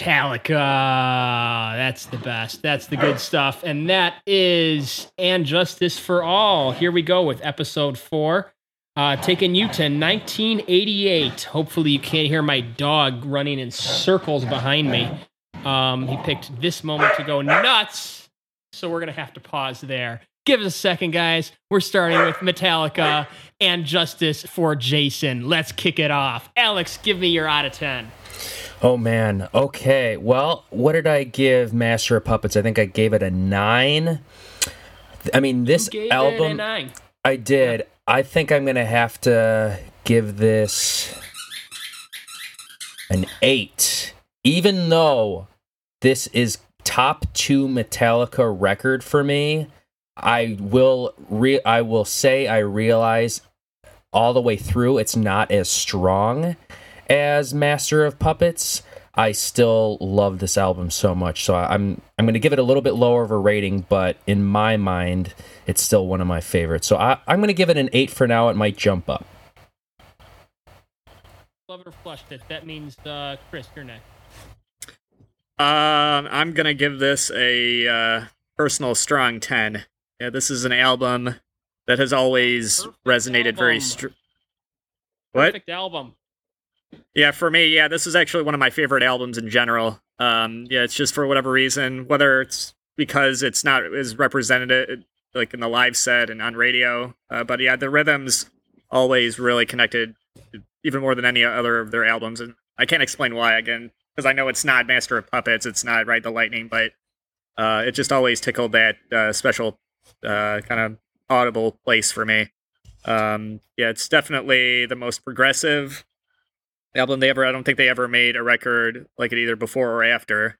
Metallica. That's the best. That's the good stuff. And that is And Justice for All. Here we go with episode four. Uh, taking you to 1988. Hopefully, you can't hear my dog running in circles behind me. Um, he picked this moment to go nuts. So we're going to have to pause there. Give us a second, guys. We're starting with Metallica and Justice for Jason. Let's kick it off. Alex, give me your out of 10. Oh man. Okay. Well, what did I give Master of Puppets? I think I gave it a nine. I mean, this You gave it a album. nine. I did. I think I'm gonna have to give this an eight, even though this is top two Metallica record for me. I will re- I will say I realize all the way through it's not as strong as Master of Puppets. I still love this album so much, so I'm I'm going to give it a little bit lower of a rating, but in my mind, it's still one of my favorites. So I, I'm going to give it an eight for now. It might jump up. Love or flushed it. That means, uh, Chris, you're next. Um, I'm gonna give this a uh, personal strong ten. Yeah, this is an album that has always Perfect resonated very. album. Str- what? Perfect album. Yeah, for me, yeah, this is actually one of my favorite albums in general. Um, yeah, it's just for whatever reason, whether it's because it's not as represented like in the live set and on radio, uh, but yeah, the rhythms always really connected, even more than any other of their albums, and I can't explain why again because I know it's not Master of Puppets, it's not Ride the Lightning, but uh, it just always tickled that uh, special uh, kind of audible place for me. Um, yeah, it's definitely the most progressive album they ever. I don't think they ever made a record like it either before or after.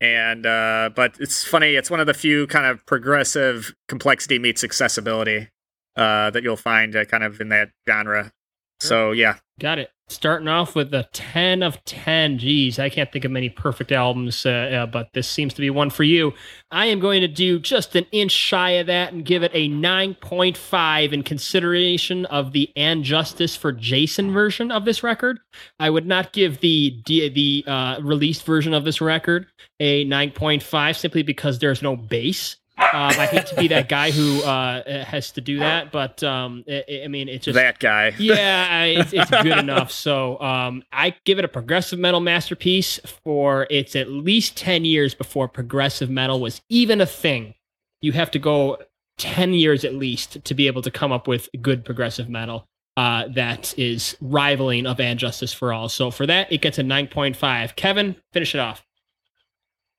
And uh, but it's funny. It's one of the few kind of progressive complexity meets accessibility uh, that you'll find uh, kind of in that genre. So yeah, Got it. Starting off with a 10 of 10. Geez, I can't think of many perfect albums, uh, uh, but this seems to be one for you. I am going to do just an inch shy of that and give it a 9.5 in consideration of the And Justice for Jason version of this record. I would not give the the, the uh, released version of this record a 9.5 simply because there's no bass. Um, I hate to be that guy who uh, has to do that, but um, I, I mean, it's just that guy. yeah, I- it's, it's good enough. So um, I give it a progressive metal masterpiece for it's at least 10 years before progressive metal was even a thing. You have to go 10 years at least to be able to come up with good progressive metal uh, that is rivaling of And Justice for All. So for that, it gets a 9.5. Kevin, finish it off.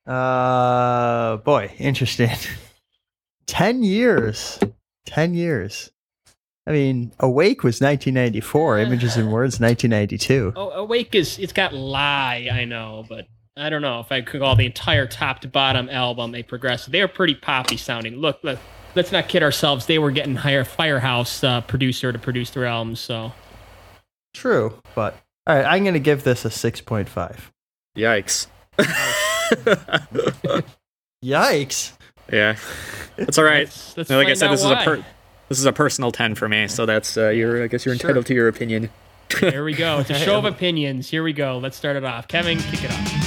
Uh, boy, interesting. 10 years. 10 years. I mean, Awake was 1994, Images and Words 1992. Oh, Awake is it's got lie, I know, but I don't know if I could call the entire top to bottom album a progressive. They're pretty poppy sounding. Look, let, let's not kid ourselves. They were getting higher Firehouse uh, producer to produce their albums. So True, but all right, I'm going to give this a 6.5. Yikes. Yikes. Yeah, that's all right. let's, let's like I said, this is a per- this is a personal ten for me. So that's uh, your. I guess you're Sure. entitled to your opinion. Here we go. It's a show of opinions. Here we go. Let's start it off. Kevin, kick it off.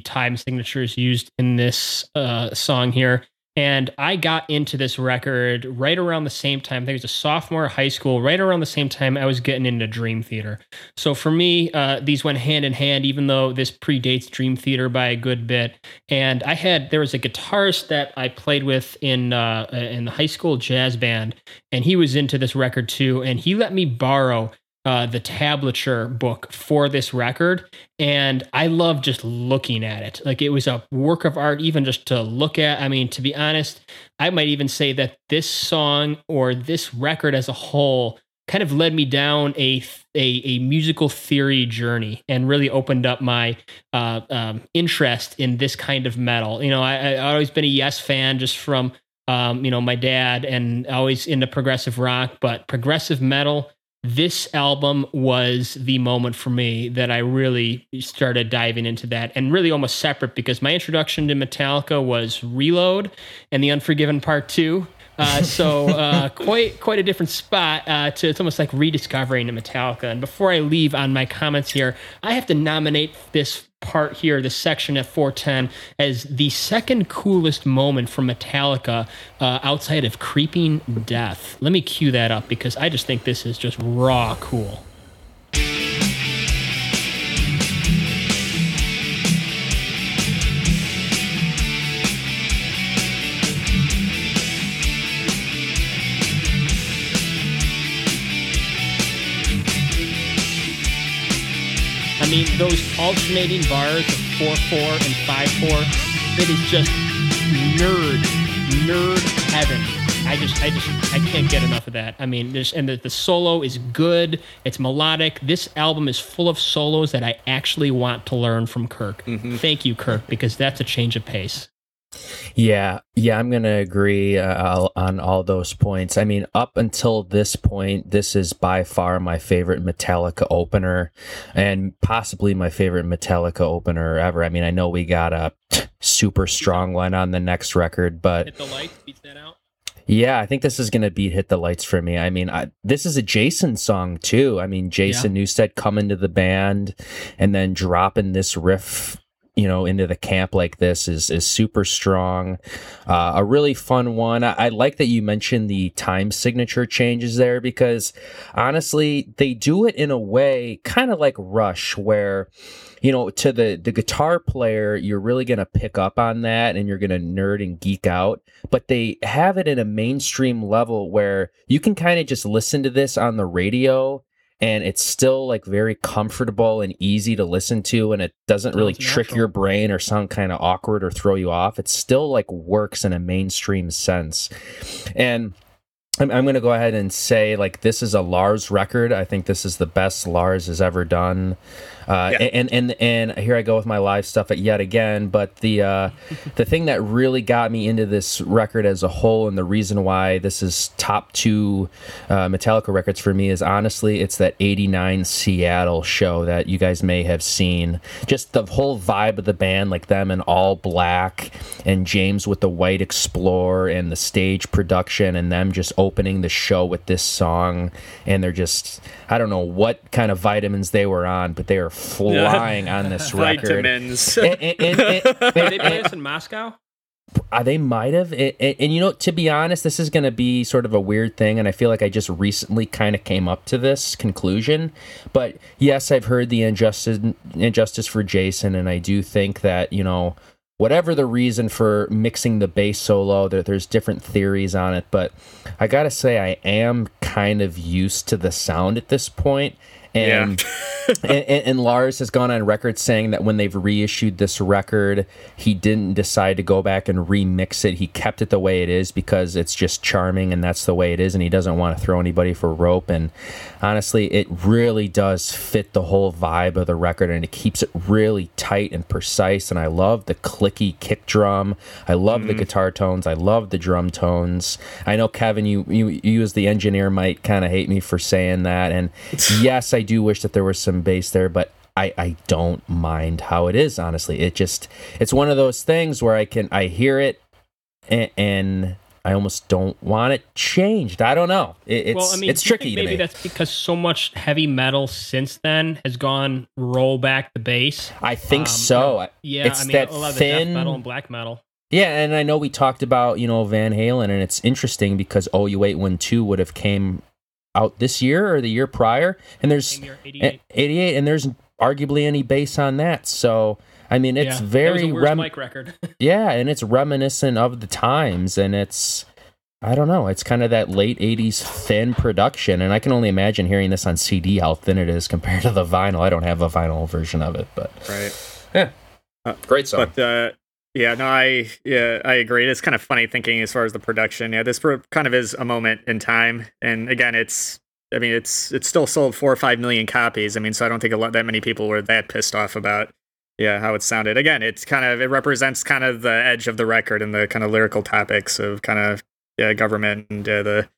Time signatures used in this uh, song here. And I got into this record right around the same time. I think it was a sophomore high school, right around the same time I was getting into Dream Theater. So for me, uh, these went hand in hand, even though this predates Dream Theater by a good bit. And I had there was a guitarist that I played with in uh, in the high school jazz band, and he was into this record too. And he let me borrow uh, the tablature book for this record, and I love just looking at it. Like it was a work of art, even just to look at. I mean, to be honest, I might even say that this song or this record as a whole kind of led me down a a, a musical theory journey and really opened up my uh, um, interest in this kind of metal. You know, I, I always been a Yes fan just from um, you know my dad and always into progressive rock, but progressive metal this album was the moment for me that I really started diving into that and really almost separate because my introduction to Metallica was Reload and The Unforgiven Part 2. Uh, so uh, quite quite a different spot uh, to it's almost like rediscovering Metallica. And before I leave on my comments here, I have to nominate this part here, this section at 410, as the second coolest moment from Metallica uh, outside of Creeping Death. Let me cue that up because I just think this is just raw cool. Mean, those alternating bars of 4 4 and 5 4, it is just nerd, nerd heaven. I just, I just, I can't get enough of that. I mean, there's, and the, the solo is good. It's melodic. This album is full of solos that I actually want to learn from Kirk. Mm-hmm. Thank you, Kirk, because that's a change of pace. Yeah, yeah, I'm gonna agree uh, on all those points. I mean, up until this point, this is by far my favorite Metallica opener, and possibly my favorite Metallica opener ever. I mean, I know we got a super strong one on the next record, but Hit the lights, beats that out. yeah, I think this is gonna beat "Hit the Lights" for me. I mean, I, this is a Jason song too. I mean, Jason Newsted coming to the band and then dropping this riff you know into the camp like this is is super strong. Uh, a really fun one. I, I like that you mentioned the time signature changes there because honestly they do it in a way kind of like rush where you know to the the guitar player you're really going to pick up on that and you're going to nerd and geek out but they have it in a mainstream level where you can kind of just listen to this on the radio and it's still like very comfortable and easy to listen to and it doesn't really trick natural. your brain or sound kind of awkward or throw you off. It still like works in a mainstream sense. And I'm, I'm going to go ahead and say like this is a lars record. I think this is the best lars has ever done uh, Yeah. and, and and here I go with my live stuff yet again. But the uh, the thing that really got me into this record as a whole, and the reason why this is top two uh, Metallica records for me is honestly it's that '89 Seattle show that you guys may have seen. Just the whole vibe of the band, like them in all black, and James with the white Explorer, and the stage production, and them just opening the show with this song, and they're just I don't know what kind of vitamins they were on, but they are flying on this record. They play this in Moscow? uh, they might have. And, and, and you know to be honest this is going to be sort of a weird thing and i feel like i just recently kind of came up to this conclusion. But yes i've heard the injustice injustice for jason and i do think that you know whatever the reason for mixing the bass solo there, there's different theories on it. But i gotta say i am kind of used to the sound at this point and and, and, and Lars has gone on record saying that when they've reissued this record, he didn't decide to go back and remix it. He kept it the way it is because it's just charming and that's the way it is, and he doesn't want to throw anybody for rope. And honestly, it really does fit the whole vibe of the record, and it keeps it really tight and precise. And I love the clicky kick drum. I love the mm. guitar tones. I love the drum tones. I know Kevin, you you, you as the engineer might kind of hate me for saying that, and yes, I do wish that there was some bass there, but I, I don't mind how it is honestly. It just it's one of those things where i can i hear it and, and i almost don't want it changed. I don't know. It, it's well, I mean, it's tricky maybe that's because so much heavy metal since then has gone roll back the bass. i think um, so. Yeah, it's I mean, that a lot of thin metal and black metal. Yeah, and I know we talked about, you know, Van Halen and it's interesting because Oh You Wait When 2 would have came out this year or the year prior and there's Same year, eh, 88. 88 and there's arguably any bass on that. So, I mean, it's Yeah, that was very a rem- Mike record. Yeah, and it's reminiscent of the times and it's I don't know, it's kind of that late 80s thin production and I can only imagine hearing this on CD how thin it is compared to the vinyl. I don't have a vinyl version of it, but Right. Yeah, great song. But uh, yeah, no, I yeah, I agree. It's kind of funny thinking as far as the production. Yeah, this kind of is a moment in time, and again, it's. I mean, it's it's still sold four or five million copies. I mean, so I don't think a lot that many people were that pissed off about. Yeah, how it sounded. Again, it's kind of it represents kind of the edge of the record and the kind of lyrical topics of kind of yeah government and uh, the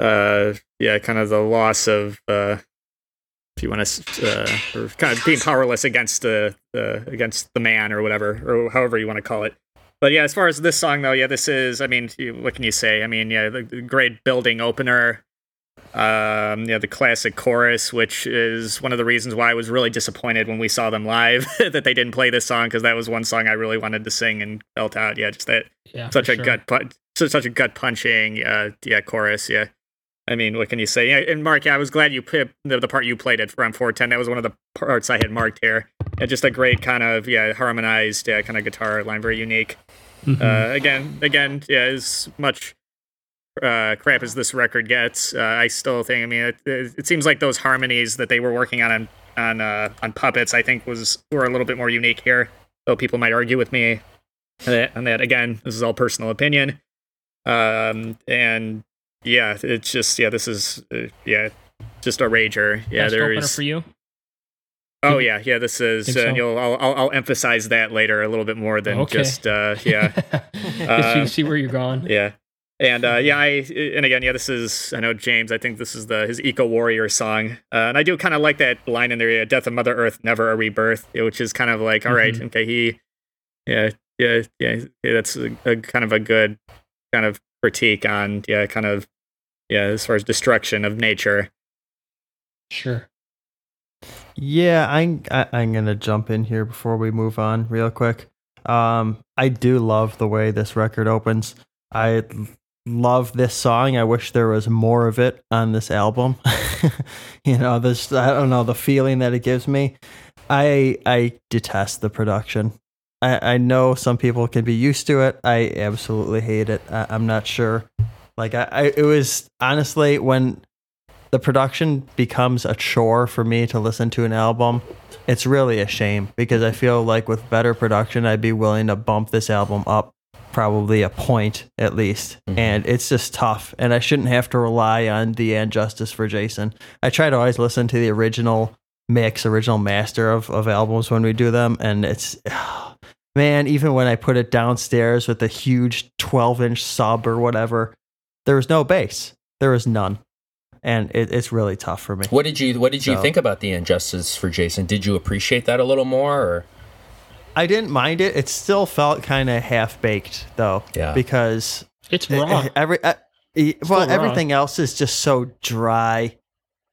uh yeah kind of the loss of uh if you want to, uh, or kind of being powerless against the, the against the man or whatever, or however you want to call it. But yeah, as far as this song though, yeah, this is. I mean, what can you say? I mean, yeah, the, the great building opener. Um, yeah, the classic chorus, which is one of the reasons why I was really disappointed when we saw them live that they didn't play this song because that was one song I really wanted to sing and felt out. Yeah, just that Yeah, such a sure. gut pun- such, such a gut punching uh yeah chorus yeah i mean what can you say? Yeah, and mark yeah, i was glad you put the, the part you played it from 410 that was one of the parts i had marked here. And just a great kind of yeah harmonized kind of guitar line very unique. Mhm. uh again again yeah as much uh crap as this record gets uh, i still think i mean it, it, it seems like those harmonies that they were working on on on uh on puppets i think was were a little bit more unique here though people might argue with me. On that, on that again this is all personal opinion. Um and yeah it's just yeah this is uh, yeah just a rager yeah Best there's for you. oh yeah yeah this is uh, so? and you'll I'll, I'll i'll emphasize that later a little bit more than Okay. just uh yeah Just so you Uh, see where you're going. yeah and uh yeah i and again yeah this is i know james i think this is the his eco warrior song uh, and i do kind of like that line in there yeah, death of mother earth never a rebirth which is kind of like all right, Mhm. okay he yeah yeah yeah, yeah that's a, a kind of a good kind of critique on yeah kind of yeah as far as destruction of nature Sure. Yeah, I'm I, I'm gonna jump in here before we move on real quick. Um, I do love the way this record opens. I love this song. I wish there was more of it on this album. you know, this I don't know the feeling that it gives me. I I detest the production. I, I know some people can be used to it. I absolutely hate it. I, I'm not sure. Like I, I, it was honestly when the production becomes a chore for me to listen to an album. It's really a shame because I feel like with better production, I'd be willing to bump this album up probably a point at least. Mhm. And it's just tough. And I shouldn't have to rely on the and justice for Jason. I try to always listen to the original mix, original master of, of albums when we do them. And it's, man, even when I put it downstairs with the huge 12 inch sub or whatever, there was no bass. There was none. And it, it's really tough for me. What did you What did you So- think about the injustice for Jason? Did you appreciate that a little more? Or I didn't mind it. It still felt kind of half baked though. Yeah. Because It's raw. Every uh, e- well, raw. everything else is just so dry.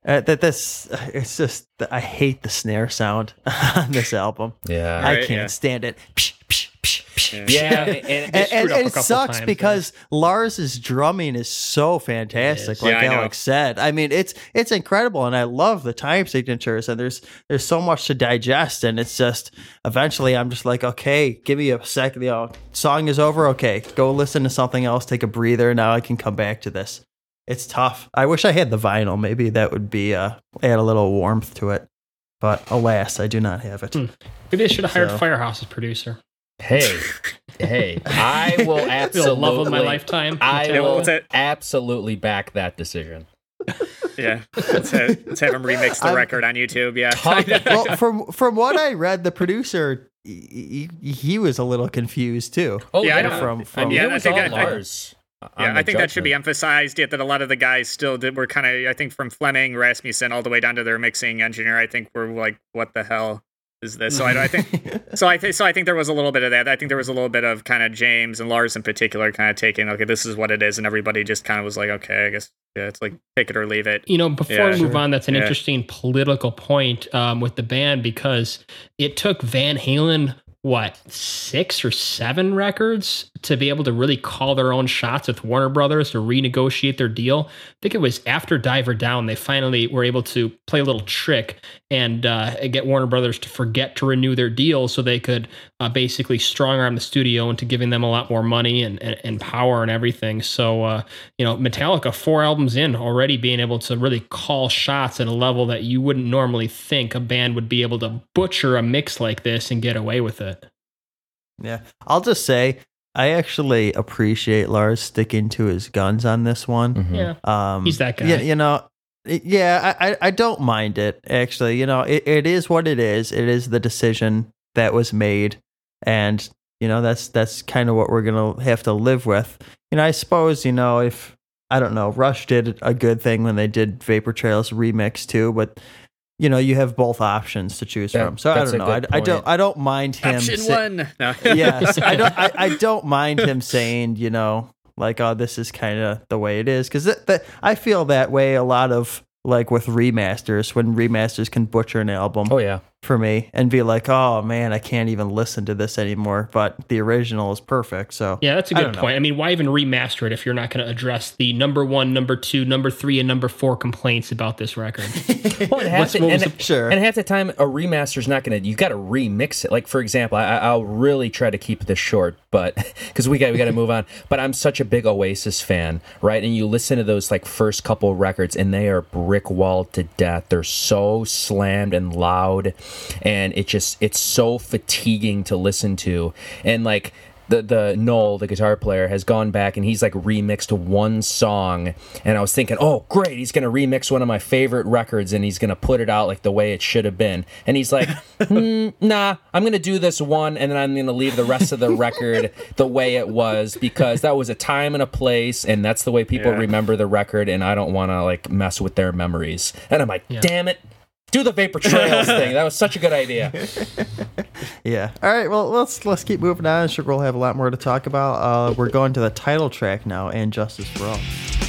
Uh, that this it's just I hate the snare sound on this album. yeah, I Right, can't yeah. stand it. Psh, psh, psh, psh, Yeah. psh. and, And, and- and it sucks times because Lars's drumming is so fantastic, is. like Yeah, I. Alex said. I mean, it's it's incredible, and I love the time signatures. And there's there's so much to digest, and it's just eventually I'm just like, okay, give me a second. You know, song is over. Okay, go listen to something else. Take a breather. Now I can come back to this. It's tough. I wish I had the vinyl. Maybe that would be uh, add a little warmth to it. But alas, I do not have it. Hmm. Maybe they should have hired So- Firehouse as producer. hey, hey, I will The absolutely love of my lifetime. I Tell- will what's that? absolutely back that decision. yeah let's have, let's have him remix the I'm- record on youtube yeah Talk- well, from from what I read, the producer he, he, he was a little confused too. Oh Yeah, yeah, know. From- I from- mean, Yeah, it I was think all I- I- Lars. On Yeah, I think that should be emphasized. Yet that a lot of the guys still did were kind of, I think, from Flemming, Rasmussen, all the way down to their mixing engineer. I think were like, "What the hell is this?" So I, I think, so I think, so I think there was a little bit of that. I think there was a little bit of kind of James and Lars in particular, kind of taking, okay, this is what it is, and everybody just kind of was like, okay, I guess, yeah, it's like take it or leave it. you know, before Yeah, we move sure. on, that's an Yeah. interesting political point um, with the band because it took Van Halen what six or seven records to be able to really call their own shots with Warner Brothers to renegotiate their deal. I think it was after Diver Down they finally were able to play a little trick and uh, get Warner Brothers to forget to renew their deal so they could uh, basically strong arm the studio into giving them a lot more money and, and, and power and everything. So uh, you know, Metallica four albums in already being able to really call shots at a level that you wouldn't normally think a band would be able to butcher a mix like this and get away with it. Yeah. I'll just say I actually appreciate Lars sticking to his guns on this one. Mhm. Yeah. Um, He's that guy. Yeah, you know, yeah, I, I, I don't mind it actually. You know, it, it is what it is. It is the decision that was made, and you know that's that's kind of what we're gonna have to live with. You know, I suppose you know if I don't know, Rush did a good thing when they did Vapor Trails remix too, but you know you have both options to choose Yeah, from. So I don't know. I, I don't. I don't mind him. Option sa- one. No. yes, I don't. I, I don't mind him saying, you know, like, oh, this is kind of the way it is, because that, that I feel that way a lot of like with remasters when remasters can butcher an album Oh yeah. For me and be like, oh man, I can't even listen to this anymore. But the original is perfect. So Yeah, that's a good don't know. point. I mean, why even remaster it if you're not going to address the number one, number two, number three, and number four complaints about this record? Well, and half the, and, the- Sure. and half the time, a remaster is not gonna. You got to remix it. Like for example, I, I'll really try to keep this short, but because we got we got to move on. But I'm such a big Oasis fan, right? And you listen to those like first couple records, and they are brick walled to death. They're so slammed and loud, and it just it's so fatiguing to listen to. And like the the Noel, the guitar player, has gone back and he's like remixed one song, and I was thinking, oh great, he's gonna remix one of my favorite records and he's gonna put it out like the way it should have been. And he's like, "Hmm, nah, I'm gonna do this one, and then I'm gonna leave the rest of the record the way it was because that was a time and a place, and that's the way people Yeah. remember the record, and I don't want to like mess with their memories. And I'm like, Yeah. damn it. Do the vapor trails thing. That was such a good idea. yeah. All right. Well, let's let's keep moving on. I'm sure we'll have a lot more to talk about. Uh, we're going to the title track now, and Justice for All.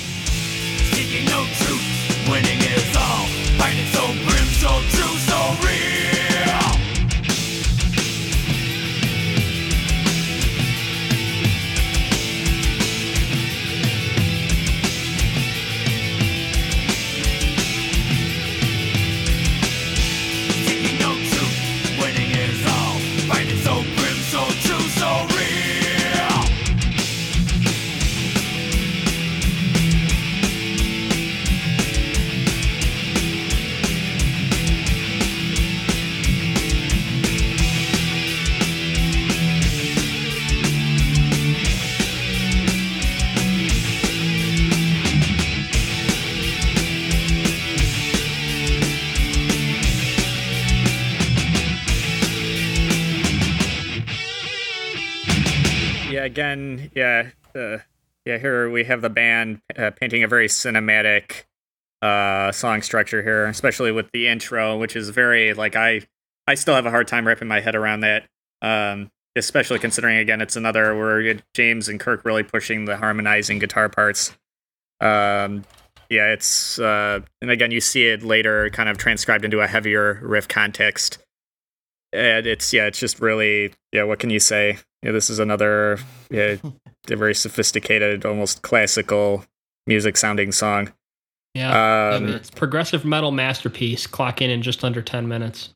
Again, yeah, uh, yeah. Here we have the band uh, painting a very cinematic uh, song structure here, especially with the intro, which is very like I I still have a hard time wrapping my head around that. Um, especially considering again it's another where James and Kirk really pushing the harmonizing guitar parts. Um, yeah, it's uh, and again you see it later, kind of transcribed into a heavier riff context. And it's yeah, it's just really yeah. What can you say? Yeah, this is another yeah, a very sophisticated, almost classical music sounding song. Yeah. Um, it's progressive metal masterpiece, clock in in just under 10 minutes.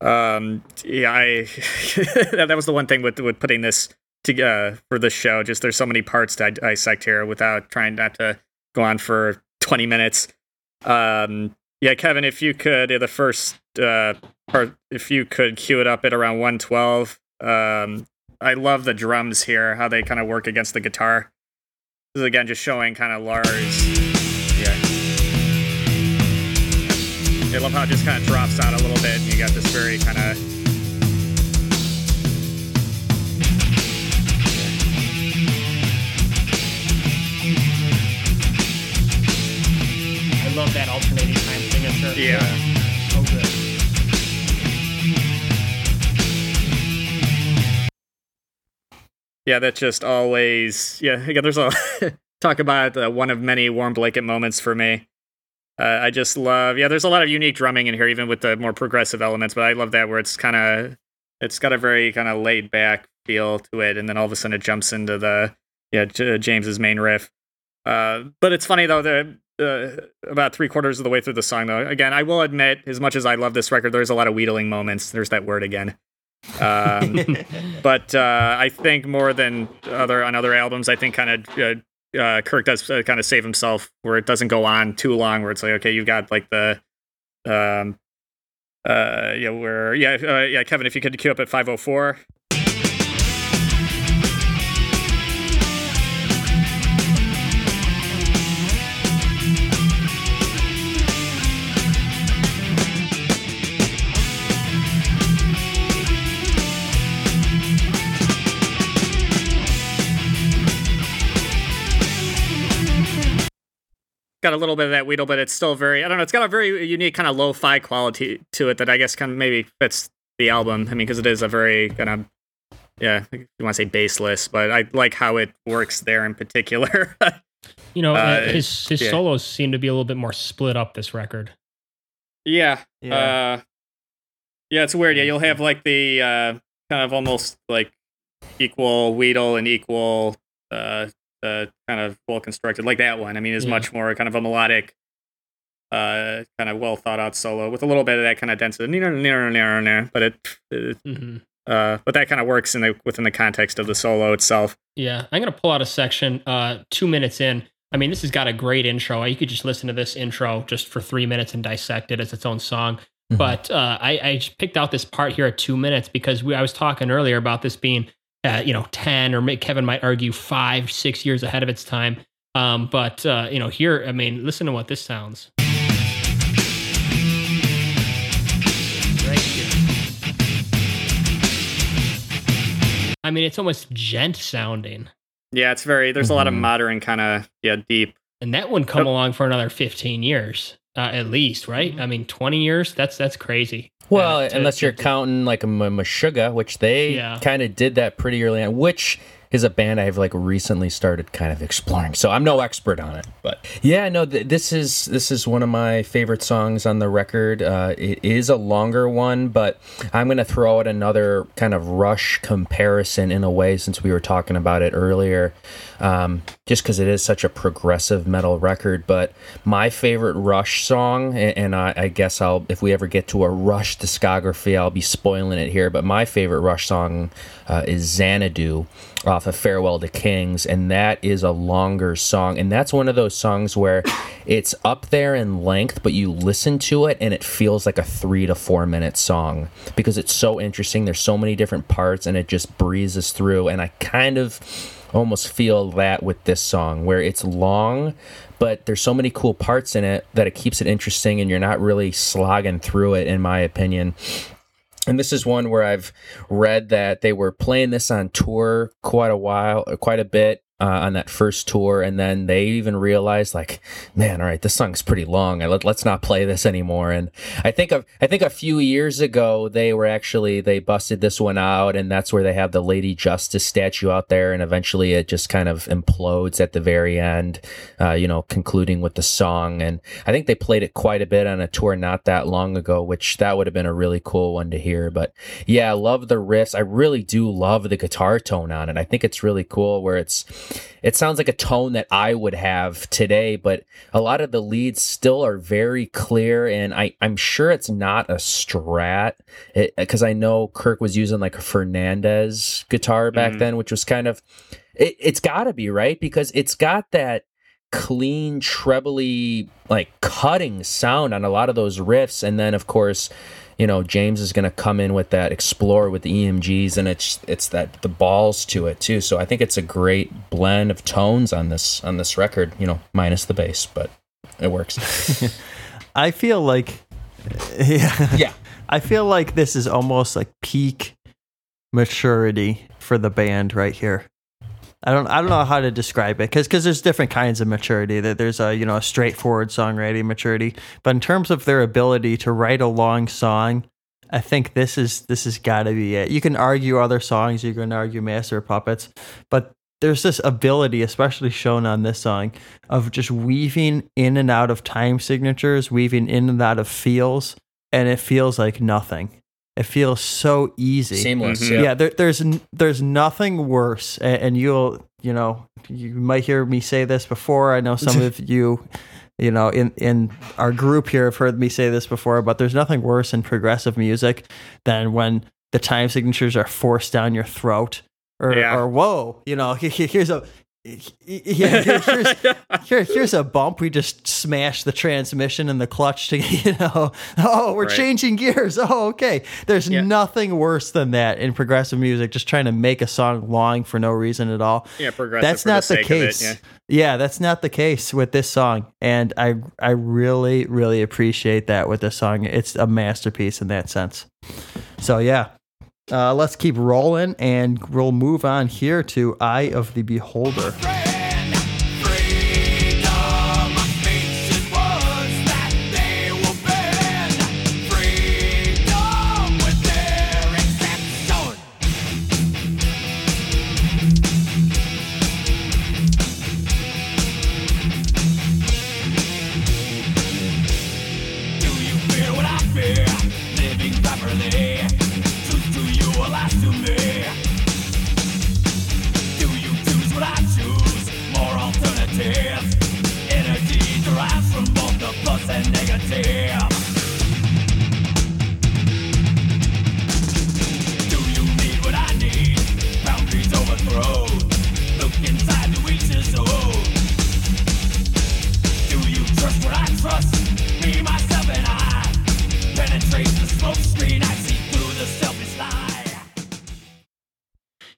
Um, yeah, I that was the one thing with with putting this to uh, for this show. Just there's so many parts to dissect here without trying not to go on for 20 minutes. Um, yeah, Kevin, if you could, uh, the first uh, part, if you could cue it up at around 112. Um, I love the drums here, how they kind of work against the guitar. This is again just showing kind of Lars. Yeah. I love how it just kind of drops out a little bit, and you got this very kind of I love that alternating time signature. Yeah. Yeah, that's just always yeah. Again, there's a talk about uh, one of many warm blanket moments for me. Uh, I just love yeah. There's a lot of unique drumming in here, even with the more progressive elements. But I love that where it's kind of It's got a very kind of laid back feel to it, and then all of a sudden it jumps into the yeah J- James's main riff. Uh, but it's funny though that uh, about three quarters of the way through the song though, again, I will admit, as much as I love this record, there's a lot of wheedling moments. There's that word again. Um, but uh, I think more than other on other albums, I think kind of uh, uh, Kirk does uh, kind of save himself where it doesn't go on too long. Where it's like, okay, you've got like the, um, uh, yeah, where yeah, uh, yeah, Kevin, if you could queue up at five oh four. Got a little bit of that Weedle, but it's still very I don't know. It's got a very unique kind of lo-fi quality to it that I guess kind of maybe fits the album. I mean, because it is a very kind of yeah, you want to say baseless, but I like how it works there in particular. You know, Uh, his his yeah. solos seem to be a little bit more split up this record. yeah, Yeah. Uh, yeah, it's weird. Yeah, you'll have like the uh, kind of almost like equal Weedle and equal uh, uh, kind of well constructed, like that one. I mean, is Yeah. much more kind of a melodic, uh, kind of well thought out solo with a little bit of that kind of density. But it, it hmm uh, but that kind of works in the within the context of the solo itself. Yeah, I'm gonna pull out a section. Uh, two minutes in. I mean, this has got a great intro. You could just listen to this intro just for three minutes and dissect it as its own song. Mhm. But uh, I, I just picked out this part here at two minutes because we, I was talking earlier about this being, uh, you know, ten or Kevin might argue five, six years ahead of its time. Um, but uh, you know, here, I mean, listen to what this sounds. Right. I mean, it's almost djent sounding. Yeah, it's very. There's a lot of Mhm. modern kind of yeah deep. and that wouldn't come along for another 15 years uh, at least right i mean 20 years that's that's crazy Well, Uh, to- unless you're to- counting like a Meshuggah, which they Yeah. kind of did that pretty early on, which is a band I've like recently started kind of exploring. So I'm no expert on it, but yeah, no, th- this is this is one of my favorite songs on the record. Uh, it is a longer one, but I'm gonna throw out another kind of Rush comparison in a way since we were talking about it earlier. Um, just because it is such a progressive metal record, but my favorite Rush song, and I, I guess I'll if we ever get to a Rush discography, I'll be spoiling it here. But my favorite Rush song uh, is Xanadu off of Farewell to Kings, and that is a longer song, and that's one of those songs where it's up there in length, but you listen to it and it feels like a three to four minute song because it's so interesting. There's so many different parts, and it just breezes through, and I kind of almost feel that with this song where it's long but there's so many cool parts in it that it keeps it interesting and you're not really slogging through it in my opinion. And this is one where I've read that they were playing this on tour quite a while, quite a bit uh, on that first tour, and then they even realized, like, man, all right, this song's pretty long. I let, let's not play this anymore. And I think of, I think a few years ago they were actually they busted this one out, and that's where they have the Lady Justice statue out there, and eventually it just kind of implodes at the very end, uh, you know, concluding with the song. And I think they played it quite a bit on a tour not that long ago, which that would have been a really cool one to hear. But yeah, I love the riffs. I really do love the guitar tone on it. I think it's really cool where it's it sounds like a tone that I would have today, but a lot of the leads still are very clear and I, I'm sure it's not a strat because I know Kirk was using like a Fernandes guitar back Mhm. then, which was kind of it, it's gotta be, right? Because it's got that clean, trebly, like cutting sound on a lot of those riffs. And then of course, you know, James is gonna come in with that explore with the EMGs and it's it's that the balls to it too. So I think it's a great blend of tones on this on this record, you know, minus the bass, but it works. I feel like, yeah, yeah. I feel like this is almost like peak maturity for the band right here. I don't I don't know how to describe it because there's different kinds of maturity. That there's a you know a straightforward songwriting maturity, but in terms of their ability to write a long song, I think this is this has got to be it. You can argue other songs, you can argue Master Puppets, but there's this ability, especially shown on this song, of just weaving in and out of time signatures, weaving in and out of feels, and it feels like nothing. It feels so easy. Seamless. Mhm. Yeah. yeah, there, there's there's nothing worse, a- and you'll you know you might hear me say this before. I know some of you, you know, in in our group here have heard me say this before, but there's nothing worse in progressive music than when the time signatures are forced down your throat, or Yeah. or whoa, you know, here's a. Yeah, here's, here, here's a bump. We just smashed the transmission and the clutch to, you know, oh, we're Right. changing gears. Oh, okay. There's Yeah. nothing worse than that in progressive music, just trying to make a song long for no reason at all. yeah, progressive. That's not the, the, of it, case. yeah. yeah, that's not the case with this song. And I I really, really appreciate that with this song. It's a masterpiece in that sense. So yeah. Uh, let's keep rolling and we'll move on here to Eye of the Beholder.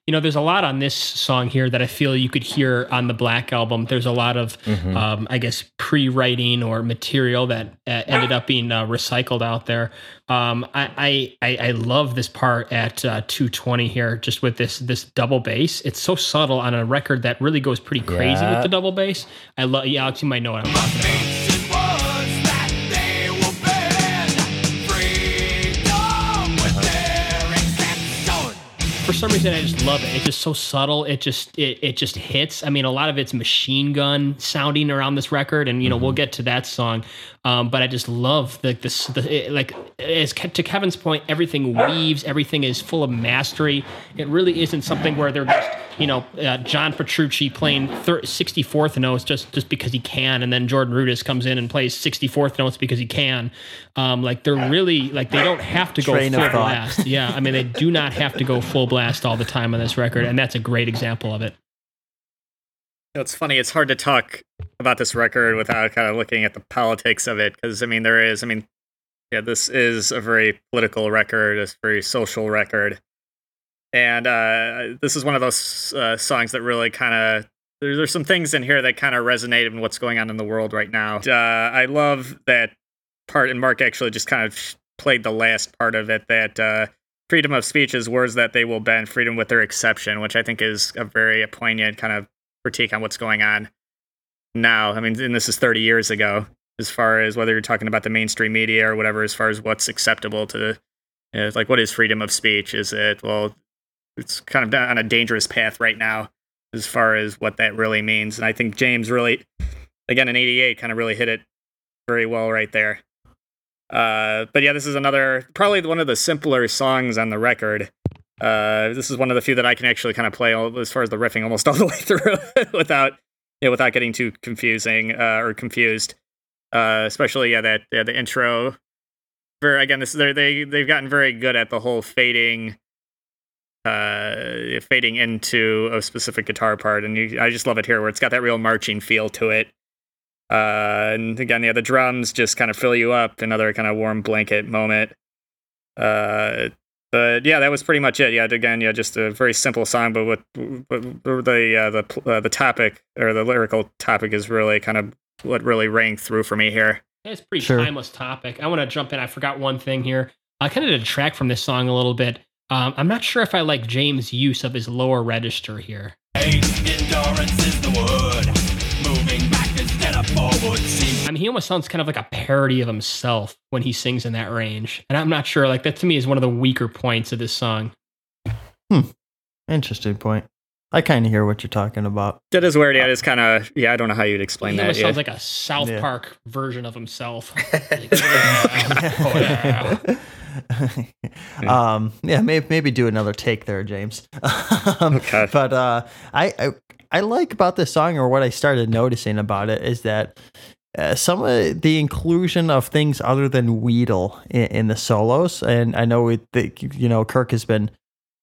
You know, there's a lot on this song here that I feel you could hear on the Black album. There's a lot of, Mhm. um, I guess, pre-writing or material that uh, ended up being uh, recycled out there. Um, I, I I I love this part at uh, 220 here, just with this this double bass. It's so subtle on a record that really goes pretty crazy Yeah. with the double bass. I love. Yeah, Alex, you might know what I'm talking about. For some reason I just love it. It's just so subtle. It just it, it just hits. I mean, a lot of it's machine gun sounding around this record, and you know we'll mm-hmm. get to that song. Um, but I just love the this the, it, like as Ke- to Kevin's point, everything weaves. Everything is full of mastery. It really isn't something where they're just you know uh, John Petrucci playing thir- 64th notes just just because he can, and then Jordan Rudess comes in and plays 64th notes because he can. Um, like they're really like they don't have to go Train of full blast. Yeah, I mean they do not have to go full blast all the time on this record, and that's a great example of it. It's funny. It's hard to talk about this record without kind of looking at the politics of it, because I mean, there is. I mean, yeah, this is a very political record. It's a very social record, and uh, this is one of those uh, songs that really kind of. There's, there's some things in here that kind of resonate in what's going on in the world right now. Uh, I love that part, and Mark actually just kind of played the last part of it. That uh, freedom of speech is words that they will bend, freedom with their exception, which I think is a very poignant kind of critique on what's going on now. I mean, and this is 30 years ago, as far as whether you're talking about the mainstream media or whatever, as far as what's acceptable to, you know, like, what is freedom of speech? Is it, well, it's kind of on a dangerous path right now as far as what that really means. And I think James really, again, in 88, kind of really hit it very well right there. Uh, but yeah, this is another, probably one of the simpler songs on the record. Uh, this is one of the few that I can actually kind of play all, as far as the riffing almost all the way through without you know, without getting too confusing uh, or confused. Uh, especially yeah, that yeah, the intro. Again, this they they they've gotten very good at the whole fading, uh, fading into a specific guitar part, and you, I just love it here where it's got that real marching feel to it. Uh, and again, yeah, the drums just kind of fill you up. Another kind of warm blanket moment. Uh, but yeah, that was pretty much it. Yeah, again, yeah, just a very simple song, but what, what the uh, the uh, the topic or the lyrical topic is really kind of what really rang through for me here. It's a pretty Sure. timeless topic. I want to jump in. I forgot one thing here. I kind of detract from this song a little bit. Um, I'm not sure if I like James' use of his lower register here. Eight forward. Seems I mean, he almost sounds kind of like a parody of himself when he sings in that range. And I'm not sure. Like that to me is one of the weaker points of this song. Hmm. Interesting point. I kind of hear what you're talking about. That is weird. Yeah, it's kind of yeah. I don't know how you'd explain he that. almost Yeah. sounds like a South Yeah. Park version of himself. Like, yeah, oh, um, yeah, maybe maybe do another take there, James. um, Okay. But uh, I, I I like about this song, or what I started noticing about it, is that uh, some of the inclusion of things other than Weedle in, in the solos, and I know it, the, you know Kirk has been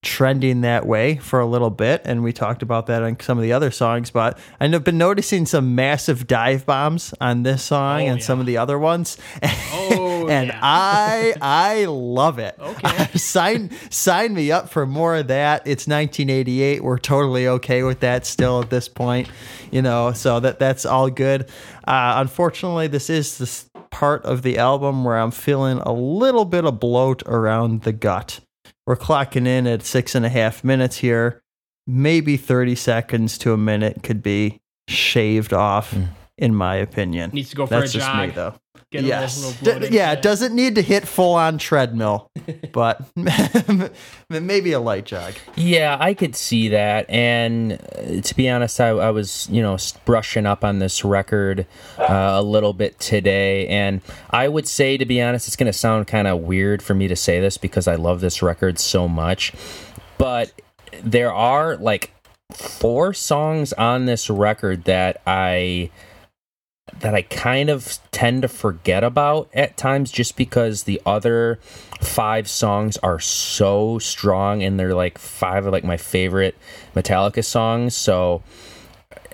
trending that way for a little bit, and we talked about that on some of the other songs. But I've been noticing some massive dive bombs on this song Oh, and some of the other ones. Oh, and yeah. I I love it. Okay. sign sign me up for more of that. It's 1988. We're totally okay with that still at this point. You know, so that that's all good. Uh, unfortunately, this is this part of the album where I'm feeling a little bit of bloat around the gut. We're clocking in at six and a half minutes here. Maybe 30 seconds to a minute could be shaved off, Mm. In my opinion. Needs to go for That's a just me, though Get yes. little, little D- yeah, it doesn't need to hit full on treadmill, but maybe a light jog. Yeah, I could see that. And uh, to be honest, I, I was, you know, brushing up on this record uh, a little bit today. And I would say, to be honest, it's going to sound kind of weird for me to say this because I love this record so much. But there are like four songs on this record that I that I kind of tend to forget about at times just because the other five songs are so strong and they're like five of like my favorite Metallica songs. So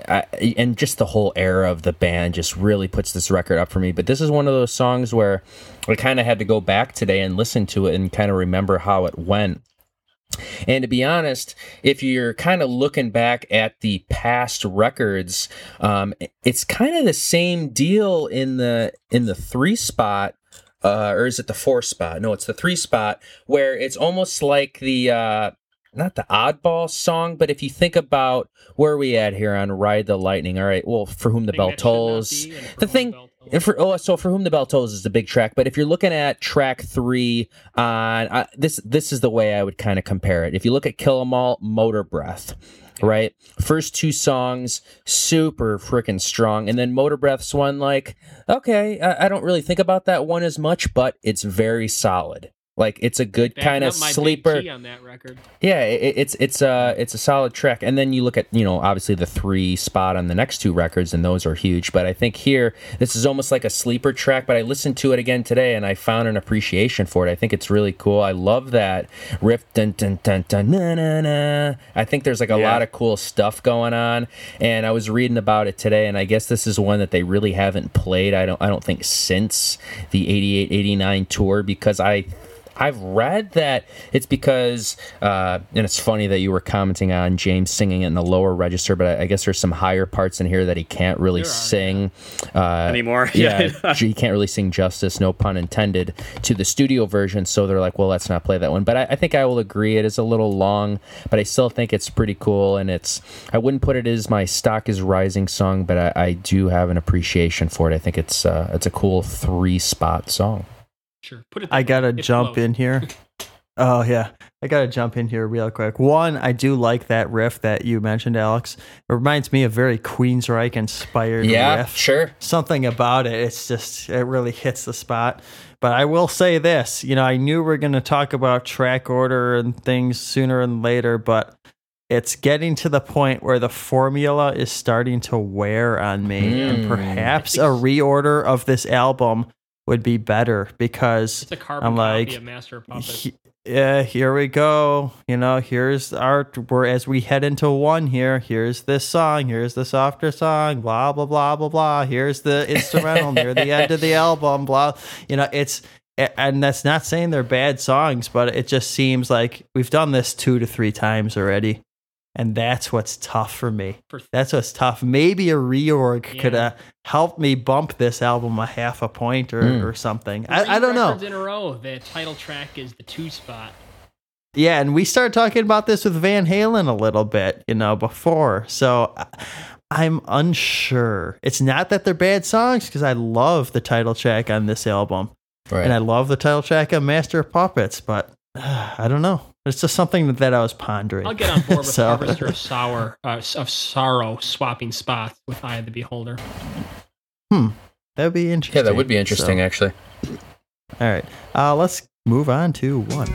I, and just the whole era of the band just really puts this record up for me. But this is one of those songs where I kind of had to go back today and listen to it and kind of remember how it went. And to be honest, if you're kind of looking back at the past records, um, it's kind of the same deal in the in the three spot, uh, or is it the four spot? No, it's the three spot where it's almost like the uh, not the oddball song, but if you think about where are we at here on Ride the Lightning, all right. Well, for whom the bell that should not tolls, the thing. And for oh, so for whom the bell tolls is the big track, but if you're looking at track three on uh, this, this is the way I would kind of compare it. If you look at Kill 'Em All, Motorbreath, right? First two songs, super freaking strong, and then Motorbreath's one like, okay, I, I don't really think about that one as much, but it's very solid. Like it's a good kind of up big sleeper. On that record. Yeah, it, it's it's a it's a solid track, and then you look at you know obviously the three spot on the next two records, and those are huge. But I think here this is almost like a sleeper track. But I listened to it again today, and I found an appreciation for it. I think it's really cool. I love that riff, dun dun dun dun na na na. I think there's like a Yeah. lot of cool stuff going on, and I was reading about it today, and I guess this is one that they really haven't played. I don't I don't think since the 88 89 tour because I I've read that it's because, uh, and it's funny that you were commenting on James singing it in the lower register, but I, I guess there's some higher parts in here that he can't really sing. Uh, Anymore. yeah, he can't really sing justice, no pun intended, to the studio version. So they're like, well, let's not play that one. But I, I think I will agree. It is a little long, but I still think it's pretty cool. And it's, I wouldn't put it as my stock is rising song, but I, I do have an appreciation for it. I think it's, uh, it's a cool three spot song. Sure. Put it I gotta way. It jump flows. in here. Oh yeah, I gotta jump in here real quick. One, I do like that riff that you mentioned, Alex. It reminds me of very Queensryche inspired Yeah, riff. sure. Something about it, it's just it really hits the spot. But I will say this, you know, I knew we are gonna talk about track order and things sooner and later, but it's getting to the point where the formula is starting to wear on me, and Mm. perhaps a reorder of this album would be better because It's a carbon I'm like, Master of Puppets. he- yeah, here we go. You know, here's our we're as we head into one here. Here's this song. Here's the softer song. Blah blah blah blah blah. Here's the instrumental near the end of the album. Blah. You know, it's and that's not saying they're bad songs, but it just seems like we've done this two to three times already, and that's what's tough for me. That's what's tough. Maybe a reorg could Yeah. uh, help me bump this album a half a point or, Mm. or something. I, I don't know. In a row, the title track is the two spot. Yeah, and we started talking about this with Van Halen a little bit, you know, before. So I- I'm unsure. It's not that they're bad songs because I love the title track on this album, Right. and I love the title track of Master of Puppets, but uh, I don't know. It's just something that I was pondering. I'll get on board with So- Harvester of Sour uh, of Sorrow swapping spots with Eye of the Beholder. Hmm, That'd be interesting. yeah, that would be interesting, So- actually. All right. Uh, let's move on to one.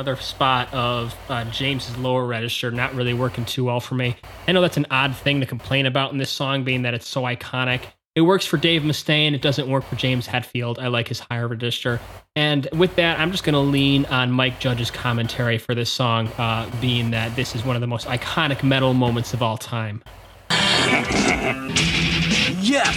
Another spot of uh, James's lower register not really working too well for me. I know that's an odd thing to complain about in this song, being that it's so iconic. It works for Dave Mustaine. It doesn't work for James Hetfield. I like his higher register. And with that, I'm just going to lean on Mike Judge's commentary for this song, uh, being that this is one of the most iconic metal moments of all time. Yes!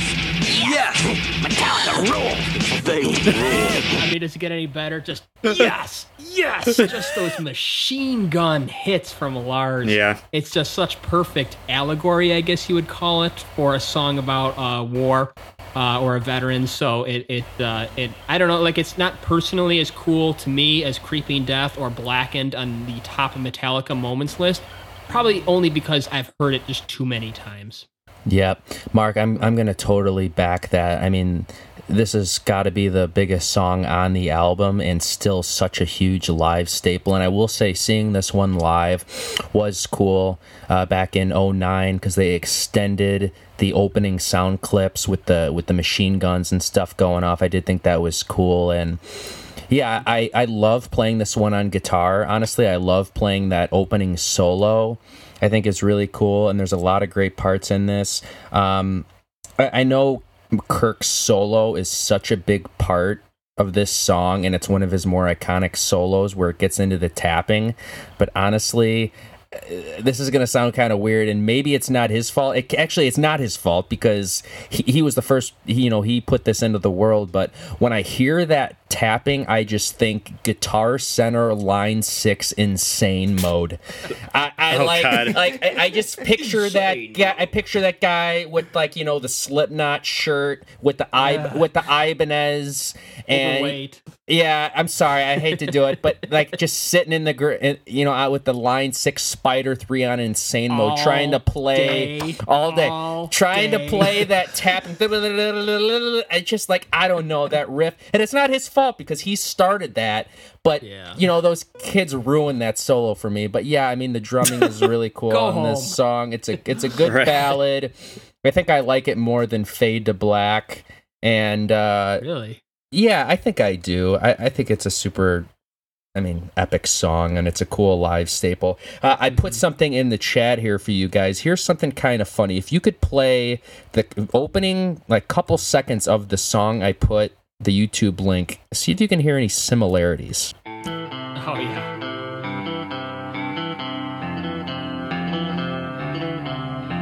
Yes! Metallica rules! They rule! I mean, does it get any better? Just yes, yes, just those machine gun hits from Lars. Yeah. it's just such perfect allegory, I guess you would call it, for a song about uh, war uh, or a veteran. So it it uh, it I don't know, like it's not personally as cool to me as Creeping Death or Blackened on the top of Metallica moments list. Probably only because I've heard it just too many times. Yep, Mark, I'm I'm gonna totally back that. I mean, this has got to be the biggest song on the album, and still such a huge live staple. And I will say, seeing this one live was cool uh, back in 09 because they extended the opening sound clips with the with the machine guns and stuff going off. I did think that was cool and. Yeah, I, I love playing this one on guitar. Honestly, I love playing that opening solo. I think it's really cool, and there's a lot of great parts in this. Um, I, I know Kirk's solo is such a big part of this song, and it's one of his more iconic solos where it gets into the tapping. But honestly, uh, this is going to sound kind of weird and maybe it's not his fault it, actually it's not his fault because he, he was the first you know he put this into the world but when i hear that tapping i just think guitar center line six insane mode i, I Oh, like God. like I, I just picture that guy i picture that guy with like you know the slipknot shirt with the I, with the ibanez and Overweight. yeah, I'm sorry. I hate to do it, but like just sitting in the gr- you know out with the line six spider three on insane mode, All trying to play day, all day, all trying day. to play that tapping. It's just like I don't know that riff, and it's not his fault because he started that. But Yeah. you know those kids ruined that solo for me. But yeah, I mean the drumming is really cool on home. this song. It's a it's a good Right. ballad. I think I like it more than Fade to Black. And uh, Really? yeah, I think I do. I, I think it's a super, I mean, epic song, and it's a cool live staple. Uh, I put something in the chat here for you guys. Here's something kind of funny. If you could play the opening, like, couple seconds of the song, I put the YouTube link. See if you can hear any similarities. Oh yeah.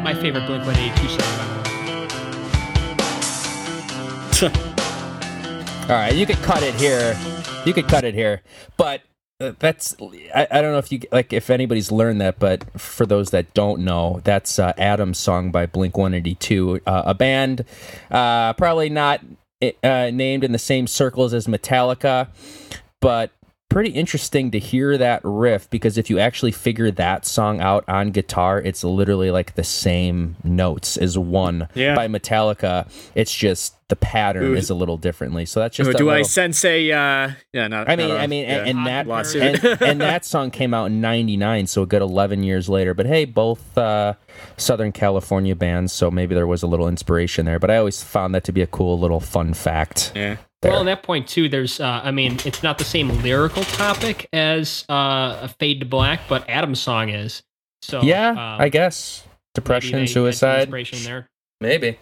My favorite Blink 182 song. by the way. All right, you could cut it here. You could cut it here, but uh, that's I, I don't know if you like if anybody's learned that, but for those that don't know, that's uh, Adam's song by Blink One Eighty Two, uh, a band uh, probably not uh, named in the same circles as Metallica, but pretty interesting to hear that riff because if you actually figure that song out on guitar, it's literally like the same notes as one Yeah. by Metallica. It's just the pattern Ooh. is a little differently. So that's just Oh, a do I sense a? Uh, yeah, not. I mean, not a- I mean, and, yeah, and that lawsuit. and, and that song came out in '99, so a good 11 years later. But hey, both uh, Southern California bands, so maybe there was a little inspiration there. But I always found that to be a cool little fun fact. yeah. there. Well, on that point too, there's, uh, I mean, it's not the same lyrical topic as uh, a Fade to Black, but Adam's song is. So yeah, um, I guess maybe depression, they suicide, inspiration there. maybe.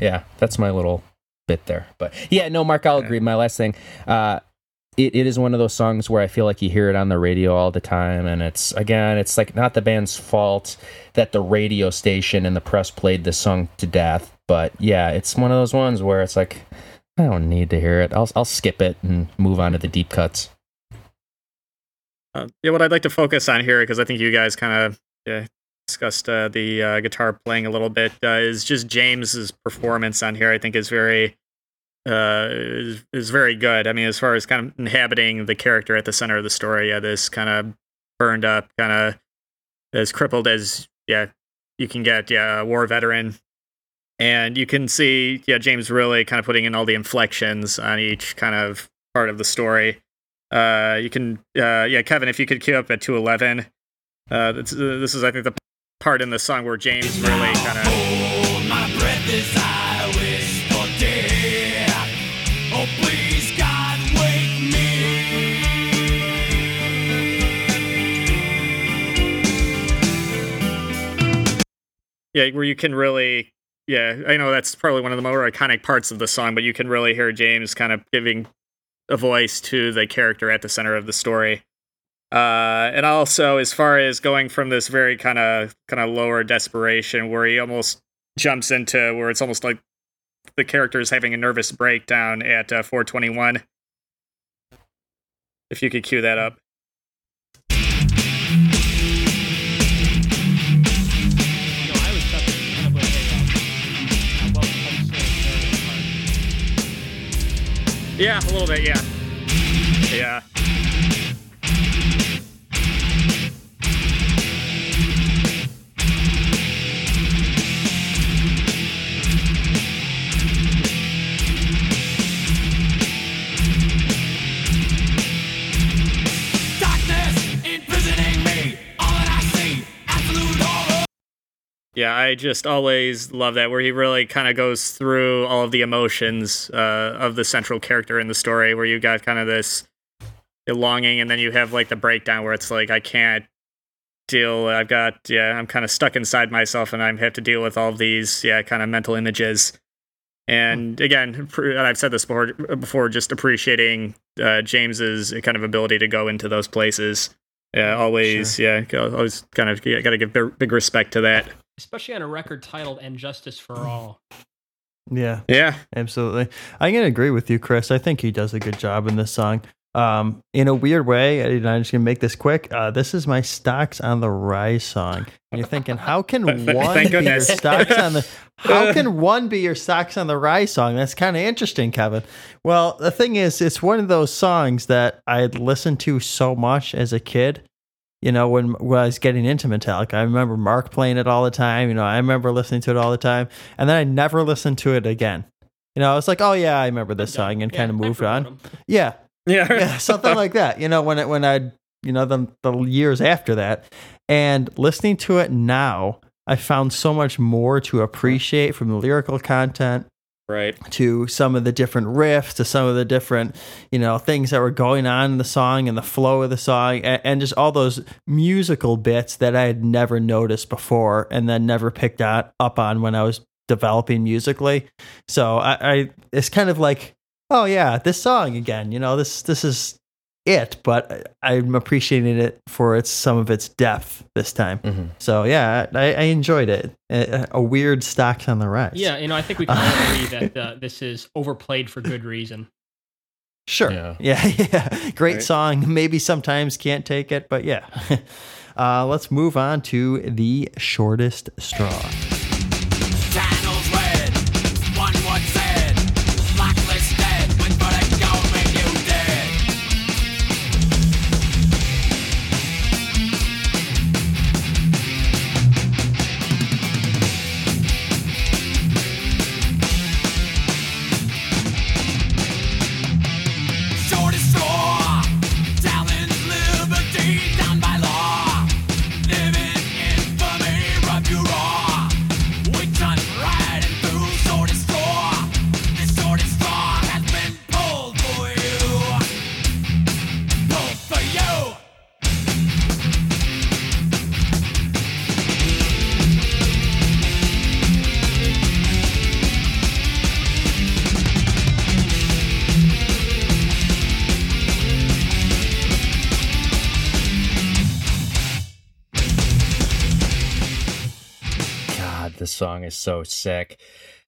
yeah, that's my little bit there. But yeah, no, Mark, I'll agree. My last thing, uh, it, it is one of those songs where I feel like you hear it on the radio all the time, and it's again, it's like not the band's fault that the radio station and the press played this song to death, but yeah, it's one of those ones where it's like I don't need to hear it. I'll I'll skip it and move on to the deep cuts. Uh, yeah, what I'd like to focus on here, because I think you guys kind of yeah, discussed uh, the uh, guitar playing a little bit, uh, is just James's performance on here. I think is very uh, is, is very good. I mean, as far as kind of inhabiting the character at the center of the story, yeah, this kind of burned up, kind of as crippled as yeah you can get, yeah, war veteran. And you can see, yeah, James really kind of putting in all the inflections on each kind of part of the story. Uh, you can, uh, yeah, Kevin, if you could queue up at 211. Uh, this, this is, I think, the part in the song where James really kind of. Yeah, where you can really, yeah, I know that's probably one of the more iconic parts of the song, but you can really hear James kind of giving a voice to the character at the center of the story. Uh, and also, as far as going from this very kind of kind of lower desperation, where he almost jumps into where it's almost like the character is having a nervous breakdown at uh, 421. If you could cue that up. Yeah, a little bit, yeah. Yeah. Yeah, I just always love that where he really kind of goes through all of the emotions uh, of the central character in the story, where you got kind of this longing, and then you have like the breakdown where it's like I can't deal. I've got yeah, I'm kind of stuck inside myself, and I have to deal with all these yeah kind of mental images. And again, and I've said this before, before just appreciating uh, James's kind of ability to go into those places. Yeah, always. Yeah, go- always kind of yeah, got to give big respect to that. Especially on a record titled "And Justice for All." Yeah, Yeah, absolutely. I'm gonna agree with you, Chris. I think he does a good job in this song. Um, in a weird way, I'm just gonna make this quick. Uh, this is my stocks on the rise song. And you're thinking, how can Th- th- one thank be your goodness. stocks on the? How can one be your stocks on the rise song? That's kind of interesting, Kevin. Well, the thing is, it's one of those songs that I would listened to so much as a kid. You know, when, when I was getting into Metallica, I remember Mark playing it all the time. You know, I remember listening to it all the time, and then I never listened to it again. You know, I was like, oh yeah, I remember this song, and Yeah, kind of moved on. on. 'em. Yeah, yeah, yeah, something like that. You know, when it when I you know the the years after that, and listening to it now, I found so much more to appreciate from the lyrical content right. to some of the different riffs, to some of the different, you know, things that were going on in the song and the flow of the song, and, and just all those musical bits that I had never noticed before, and then never picked out, up on when I was developing musically. So I, I, it's kind of like, oh yeah, this song again. You know, this this is it, but I'm appreciating it for its some of its depth this time. Mhm. So yeah, I, I enjoyed it. A, a weird stocks on the rise. Yeah, you know, I think we can all agree that uh, this is overplayed for good reason. Sure. Yeah. Yeah. Yeah. Great Right. song. Maybe sometimes can't take it, but yeah. Uh, let's move on to the shortest straw. Is so sick.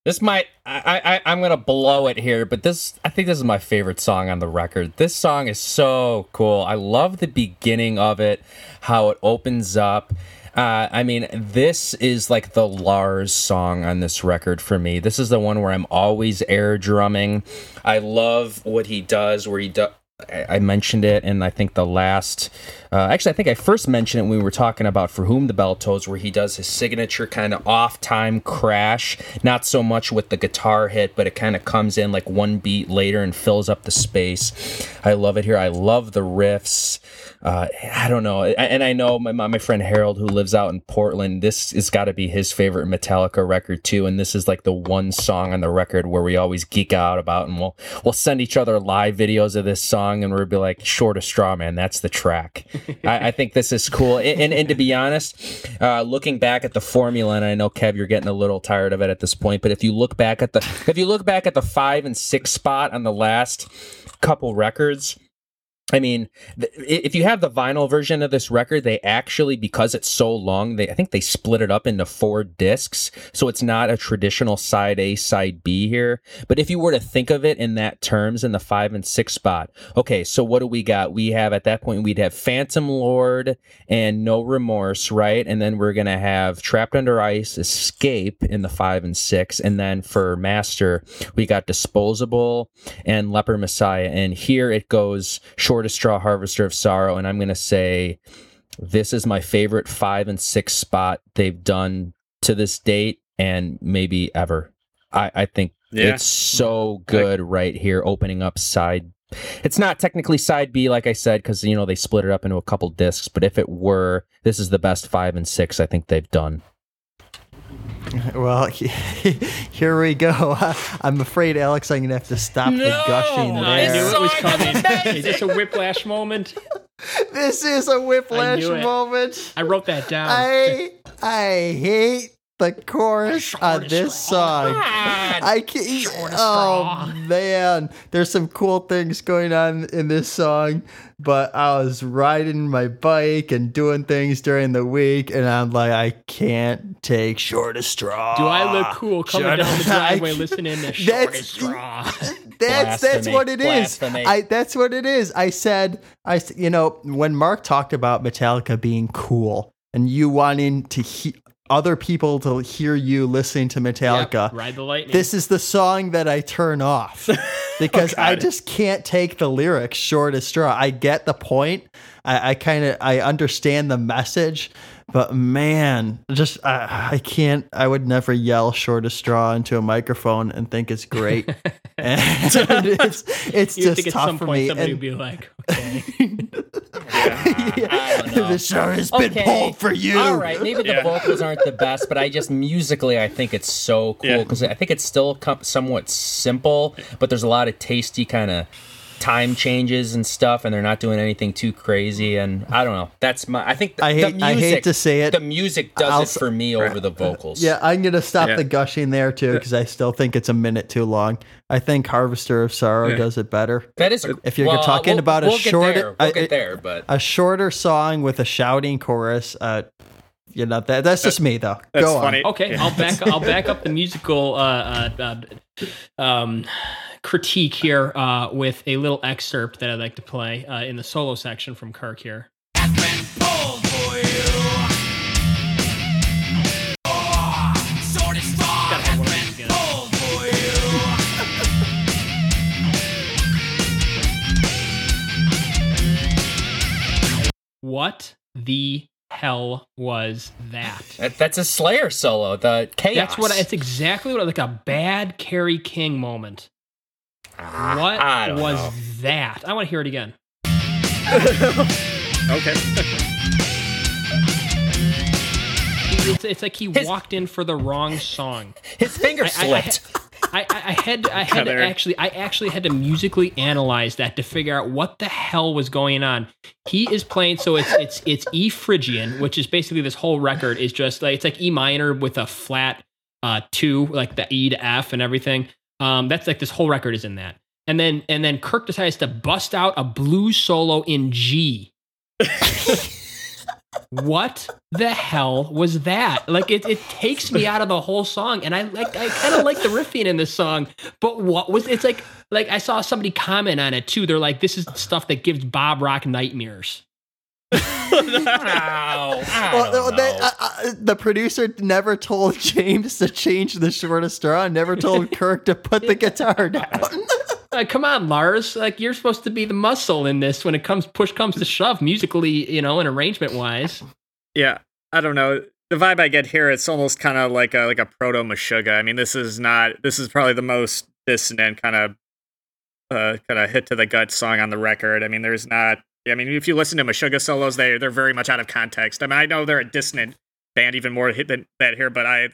This might I, I I'm gonna blow it here, but this I think this is my favorite song on the record. This song is so cool. I love the beginning of it, how it opens up. Uh, I mean, this is like the Lars song on this record for me. This is the one where I'm always air drumming. I love what he does, where he does. I mentioned it, and I think the last, uh, actually, I think I first mentioned it when we were talking about "For Whom the Bell Tolls," where he does his signature kind of off-time crash. Not so much with the guitar hit, but it kind of comes in like one beat later and fills up the space. I love it here. I love the riffs. Uh, I don't know, and I know my my friend Harold, who lives out in Portland, this has got to be his favorite Metallica record too. And this is like the one song on the record where we always geek out about, and we'll we'll send each other live videos of this song, and we'd be like, "Short of straw, man, that's the track." I, I think this is cool, and and, and to be honest, uh, looking back at the formula, and I know Kev, you're getting a little tired of it at this point, but if you look back at the if you look back at the five and six spot on the last couple records. I mean, th- if you have the vinyl version of this record, they actually, because it's so long, they I think they split it up into four discs, so it's not a traditional side A, side B here. But if you were to think of it in that terms, in the five and six spot, okay, so what do we got? We have at that point we'd have Phantom Lord and No Remorse, right? And then we're gonna have Trapped Under Ice, Escape in the five and six, and then for Master we got Disposable and Leper Messiah, and here it goes short straw harvester of sorrow and i'm going to say this is my favorite five and six spot they've done to this date and maybe ever i, I think Yeah. it's so good right here opening up side it's not technically side b like i said because you know they split it up into a couple discs but if it were this is the best five and six i think they've done Well, here we go. I'm afraid, Alex, I'm gonna have to stop the gushing I knew it was coming. Is this a whiplash moment? This is a whiplash knew it. moment. I wrote that down. I I hate the chorus on this song. I can't. Oh man, there's some cool things going on in this song, but I was riding my bike and doing things during the week, and I'm like, I can't take short of straw. Do I look cool coming Shut down the up. driveway listening to short That's- straw? That's that's what it is. Blasphemy. I that's what it is. I said I s- you know when Mark talked about Metallica being cool and you wanting to he- other people to hear you listening to Metallica. Yep, ride the lightning. This is the song that I turn off oh, because I just can't take the lyrics short as straw. I get the point. I, I kind of I understand the message, but man, just I, I can't. I would never yell short as straw into a microphone and think it's great. and it's it's you just think at tough some for point me. somebody and- would be like, okay. I don't the show has been pulled for you. All right, maybe the Yeah. vocals aren't the best, but I just musically I think it's so cool Yeah. because I think it's still somewhat simple, but there's a lot of tasty kind of time changes and stuff, and they're not doing anything too crazy. And I don't know. That's my. I think the, I hate- the I hate to say it. The music does I'll it for me over the vocals. Yeah, I'm gonna stop Yeah. the gushing there too because I still think it's a minute too long. I think Harvester of Sorrow Yeah. does it better. that is. If you're well, talking we'll- about a we'll get short- there. we'll I- get I- there, but A shorter song with a shouting chorus. Uh, you know that that's just me though. That's Go on. funny. Okay, I'll back I'll back up the musical uh, uh, uh, um, critique here uh, with a little excerpt that I'd like to play uh, in the solo section from Kirk here. has been pulled for you. Short and strong Gotta have has one of been these again. pulled for you. What the hell was that? that, that's a Slayer solo. The chaos. That's what it's exactly what like a bad Kerry King moment. Ah, what was know. that? I want to hear it again. Okay. It's, it's like he His- walked in for the wrong song. his finger I- I- slipped. I, I, I had I had Heather. actually I actually had to musically analyze that to figure out what the hell was going on. He is playing so it's it's it's E Phrygian, which is basically this whole record is just like it's like E minor with a flat uh two, like the E to F and everything. Um that's like this whole record is in that. And then and then Kirk decides to bust out a blues solo in G. what the hell was that? Like it, it takes me out of the whole song, and I like I kind of like the riffing in this song, but what was it's like like I saw somebody comment on it too. They're like, this is stuff that gives Bob Rock nightmares. Ow, I Well, they- know. uh, uh, the producer never told James to change the shortest straw. Never told Kirk to put the guitar down. Like, come on, Lars. Like you're supposed to be the muscle in this when it comes push comes to shove, musically, you know, and arrangement wise. Yeah, I don't know. The vibe I get here, it's almost kind of like a like a proto Meshuggah. I mean, this is not. This is probably the most dissonant kind of uh, kind of hit to the gut song on the record. I mean, there's not. I mean, if you listen to Meshuggah solos, they they're very much out of context. I mean, I know they're a dissonant band, even more hit than that here, but I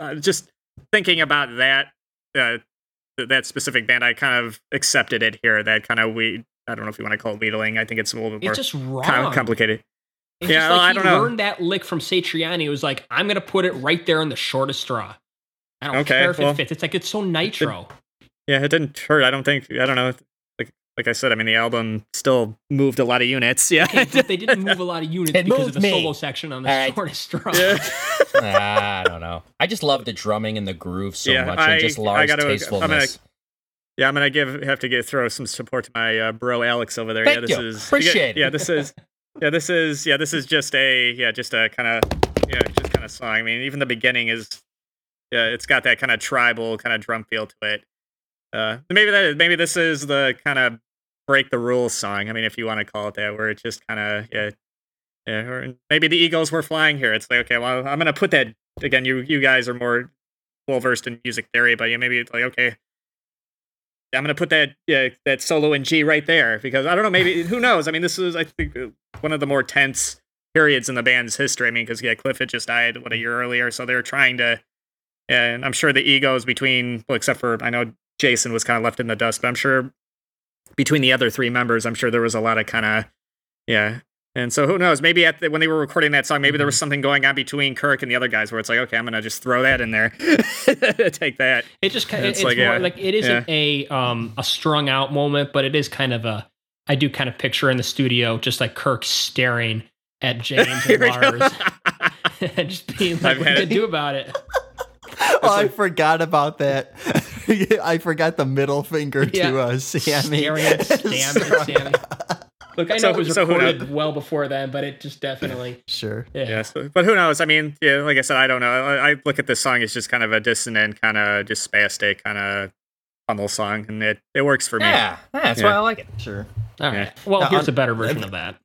uh, just thinking about that uh, that specific band, I kind of accepted it here. That kind of we. I don't know if you want to call it wheedling. I think it's a little bit more It's just wrong. kind of complicated. It's Yeah, just well, he don't know. learned that lick from Satriani. It was like, I'm gonna put it right there in the shortest straw. I don't Okay, care if well, it fits. It's like it's so nitro. Yeah, it didn't hurt. I don't think. I don't know. Like like I said, I mean, the album still moved a lot of units. Yeah. Okay, but they didn't move a lot of units It because of the me. solo section on the All right. shortest straw. yeah. I don't know. I just love the drumming and the groove so Yeah, much, I- and just I Lars' gotta- I'm gonna- tastefulness. Yeah, I'm gonna give have to get throw some support to my uh, bro Alex over there. Thank yeah, this you. is Appreciate yeah. Yeah, this is yeah, this is yeah, this is just a yeah, just a kind of yeah, just kind of song. I mean, even the beginning is yeah, it's got that kind of tribal kind of drum feel to it. Uh, maybe that maybe this is the kind of break the rules song. I mean, if you want to call it that, where it just kind of yeah, yeah, or maybe the Eagles were flying here. It's like okay, well, I'm gonna put that again. You you guys are more well versed in music theory, but yeah, maybe it's like okay, I'm gonna put that yeah, that solo in G right there because I don't know, maybe who knows? I mean, this is I think uh, one of the more tense periods in the band's history. I mean, because yeah, Cliff had just died what a year earlier, so they were trying to, and I'm sure the egos between well, except for I know Jason was kind of left in the dust, but I'm sure between the other three members, I'm sure there was a lot of kind of yeah. And so who knows? Maybe at the, when they were recording that song, maybe there was something going on between Kirk and the other guys where it's like, okay, I'm gonna just throw that in there, take that. It just kind of It's it's, like, more yeah, like it isn't a um a strung out moment, but it is kind of a I do kind of picture in the studio just like Kirk staring at James and Here we go. Lars and just being like, I've what are you gonna do about it? Oh, I forgot about that. I forgot the middle finger Yeah. to uh, Sammy. Staring at Sam Sammy. Look, I know So- it was so recorded well before then, but it just definitely Sure. yeah. Yeah, so, but who knows? I mean, yeah, like I said, I don't know. I, I look at this song as just kind of a dissonant, kind of just spastic, kind of pummel song, and it, it works for me. Yeah, yeah, that's Yeah. why I like it. Sure. All Yeah. Well, Now, here's on- a better version of that.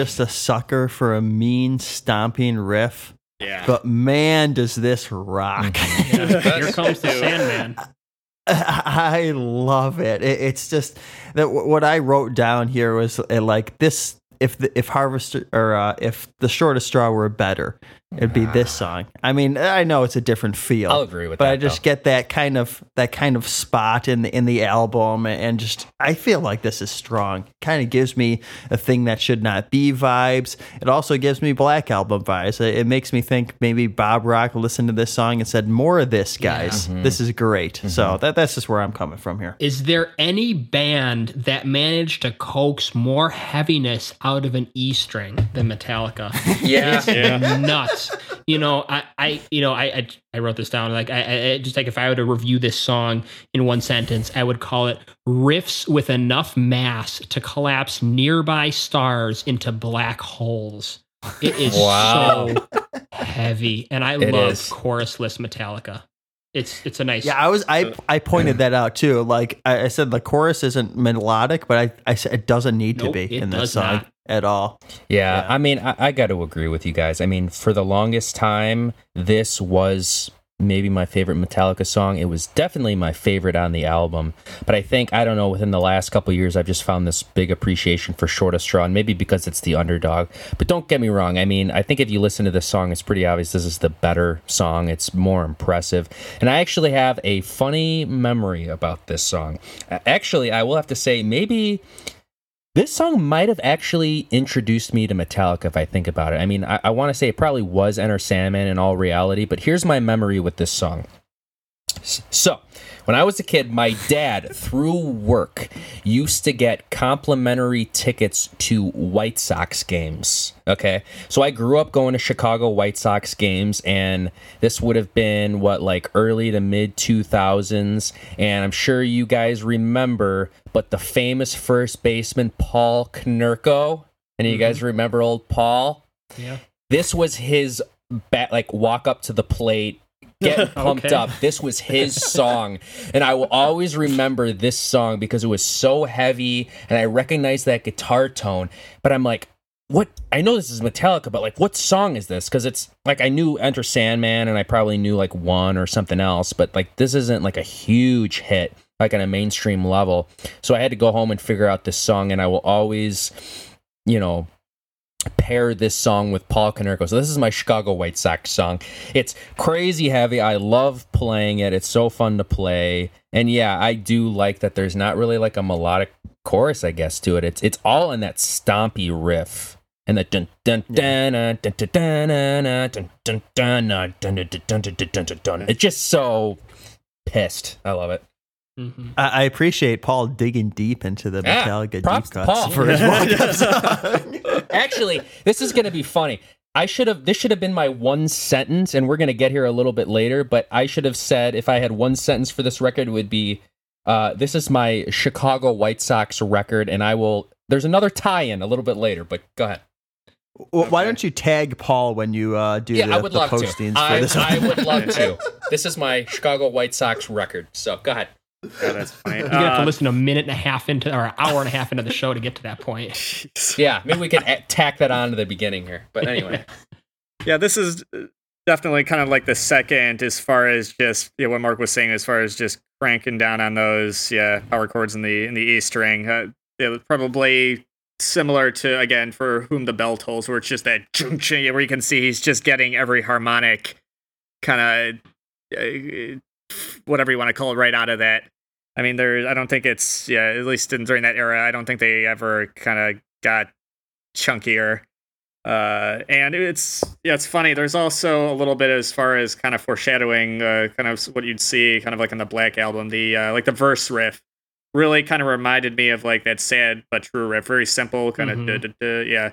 Just a sucker for a mean stomping riff, Yeah. but man, does this rock. Here comes the Sandman. I love it. it. It's just that wh- what I wrote down here was uh, like this. If the if harvester or uh, if the shortest straw were better, it'd be this song. I mean, I know it's a different feel. I'll agree with but that, I just though. get that kind of that kind of spot in the in the album, and just I feel like this is strong. Kind of gives me a thing that should not be vibes. It also gives me Black Album vibes. It, it makes me think maybe Bob Rock listened to this song and said, "More of this, guys. Mm-hmm. This is great." So that that's just where I'm coming from here. Is there any band that managed to coax more heaviness out of an E string than Metallica? Yeah. It's nuts. You know, I, I, you know, I, I, I wrote this down. Like, I, I just like if I were to review this song in one sentence, I would call it riffs with enough mass to collapse nearby stars into black holes. It is Wow. so heavy, and I It love is. chorusless Metallica. It's it's a nice. Yeah, I was I I pointed that out too. Like I, I said, the chorus isn't melodic, but I I said it doesn't need Nope, to be it in this does song not. At all. Yeah, Yeah. I mean, I, I got to agree with you guys. I mean, for the longest time, this was maybe my favorite Metallica song. It was definitely my favorite on the album. But I think, I don't know, within the last couple years, I've just found this big appreciation for Shortest Straw, and maybe because it's the underdog. But don't get me wrong. I mean, I think if you listen to this song, it's pretty obvious this is the better song. It's more impressive. And I actually have a funny memory about this song. Actually, I will have to say, maybe this song might have actually introduced me to Metallica if I think about it. I mean, I, I want to say it probably was Enter Sandman in all reality, but here's my memory with this song. So, when I was a kid, my dad, through work, used to get complimentary tickets to White Sox games. Okay. So I grew up going to Chicago White Sox games, and this would have been what, like early to mid 2000s. And I'm sure you guys remember, but the famous first baseman, Paul Konerko. And you guys mm-hmm. remember old Paul? yeah. this was his bat like walk up to the plate getting pumped Okay. up. This was his song. And i will always remember this song because it was so heavy and i recognized that guitar tone. But i'm like what? I know this is metallica but like what song is this? Because it's like i knew enter sandman and i probably knew like one or something else but like this isn't like a huge hit like on a mainstream level. So i had to go home and figure out this song and i will always you know pair this song with Paul Konerko. So this is my Chicago White Sox song. It's crazy heavy. I love playing it. It's so fun to play. And yeah, I do like that there's not really like a melodic chorus, I guess, to it. It's it's all in that stompy riff. And the dun dun dun dun dun dun dun dun dun dun dun dun dun dun dun dun dun dun dun. It's just so pissed. I love it. Mhm. I, I appreciate Paul digging deep into the Yeah, Metallica props deep to cuts Paul. for his walk-up song. Actually, this is going to be funny. I should have this should have been my one sentence and we're going to get here a little bit later, but I should have said if I had one sentence for this record it would be uh, this is my Chicago White Sox record and I will there's another tie-in a little bit later, but go ahead. Well, Why don't you tag Paul when you uh, do Yeah, the, I would the love to. postings for I, this? I would love to. This is my Chicago White Sox record. So, go ahead. Yeah, that's funny. You're gonna have to Uh, listen a minute and a half into or an hour and a half into the show to get to that point. Yeah, maybe we could tack that on to the beginning here. But anyway. Yeah, this is uh, definitely kind of like the second as far as just yeah, what Mark was saying as far as just cranking down on those yeah power chords in the in the E string. Uh, it was probably similar to again for whom the bell tolls, where it's just that chung chung, where you can see he's just getting every harmonic kind of uh, whatever you want to call it right out of that. I mean, there. I don't think it's yeah. At least in, during that era, I don't think they ever kind of got chunkier. Uh, and it's yeah, it's funny. There's also a little bit as far as kind of foreshadowing, uh, kind of what you'd see, kind of like in the Black album. The uh, like the verse riff really kind of reminded me of like that sad but true riff. Very simple, kind of Mhm. yeah,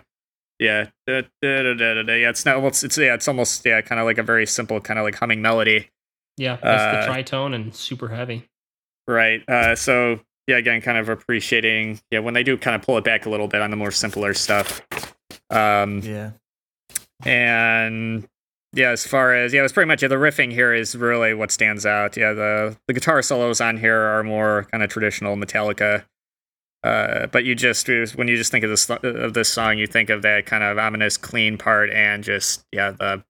yeah, da, da, da, da, da, da. yeah. It's not. It's yeah. It's almost yeah, kind of like a very simple, kind of like humming melody. Yeah, that's the Uh, tritone and super heavy. Right. Uh, so yeah, again, kind of appreciating yeah when they do kind of pull it back a little bit on the more simpler stuff. Um, yeah. and yeah, as far as yeah, it's pretty much yeah, the riffing here is really what stands out. Yeah, the the guitar solos on here are more kind of traditional Metallica. Uh, but you just when you just think of this of this song, you think of that kind of ominous, clean part, and just yeah, the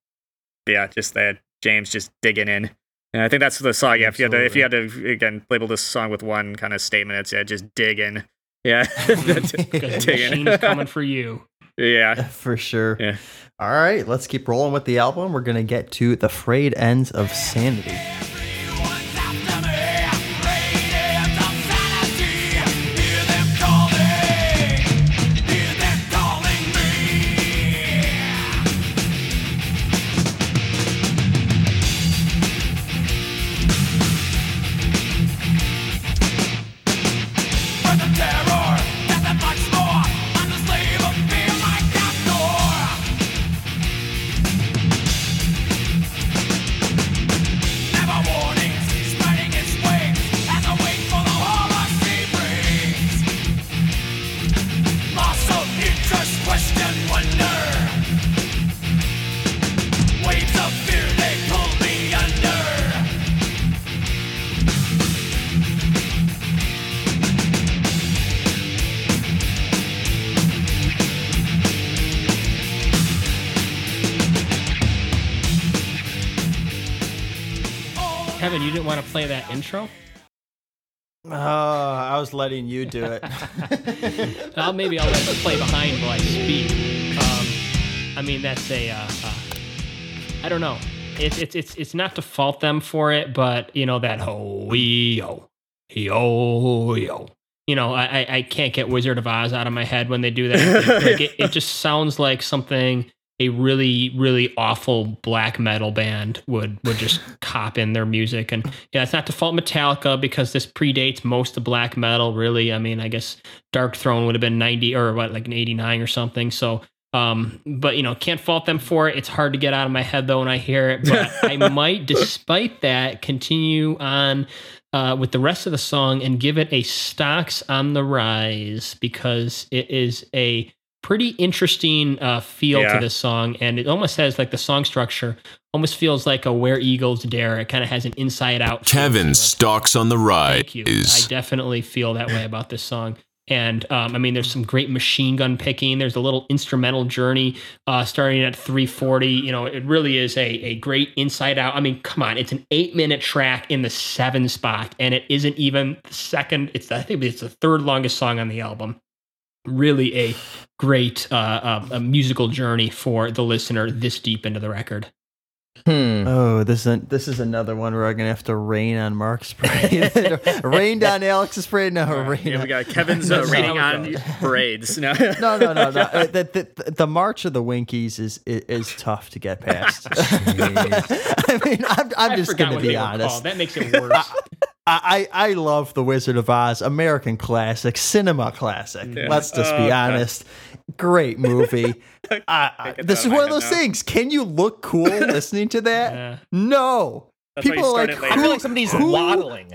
yeah, just that James just digging in. And I think that's the song. Yeah, if you had to, if you had to again label this song with one kind of statement, it's yeah, just digging. Yeah, Because digging. machine's coming for you. yeah. For sure. Yeah. All right, let's keep rolling with the album. We're going to get to The Frayed Ends of Sanity. Intro? Oh, I was letting you do it. maybe I'll let play behind while I speak. Um, I mean, that's a. Uh, uh, I don't know. It's it's it's it's not to fault them for it, but you know that ho yo yo yo. You know, I I- I can't get Wizard of Oz out of my head when they do that. like it, it just sounds like something a really really awful black metal band would would just cop in their music. And yeah it's not to fault metallica because this predates most of black metal really. I mean i guess Darkthrone would have been 90 or what like an 89 or something. So um but you know can't fault them for it. It's hard to get out of my head though when i hear it. But i might despite that continue on uh, with the rest of the song and give it a stocks on the rise because it is a pretty interesting uh, feel Yeah. to this song, and it almost has like the song structure almost feels like a Where Eagles Dare. It kind of has an inside out. Kevin stalks on the Thank you. I definitely feel that way about this song. And um, I mean, there's some great machine gun picking. There's a little instrumental journey uh, starting at 340. You know, it really is a, a great inside out. I mean, come on, it's an eight minute track in the seven spot, and it isn't even the second. It's I think it's the third longest song on the album. Really a great uh, uh, a musical journey for the listener this deep into the record. Hmm. Oh, this is this is another one where I'm gonna have to rain on Mark's parade. rain on Alex's parade. No, rain. Yeah, on- we got Kevin's uh, That's rating how on goes. parades. No, no, no, no, no. Uh, The, the, the March of the Winkies is is, is tough to get past. I mean, I'm, I'm I just gonna be honest. That makes it worse. I, I I love The Wizard of Oz, American classic, cinema classic. Yeah. Let's just Oh, be okay. honest. Great movie. I, I, this is one of of those my now. things. Can you look cool listening to that? Yeah. No. That's People are like, it later. I feel like somebody's who- waddling.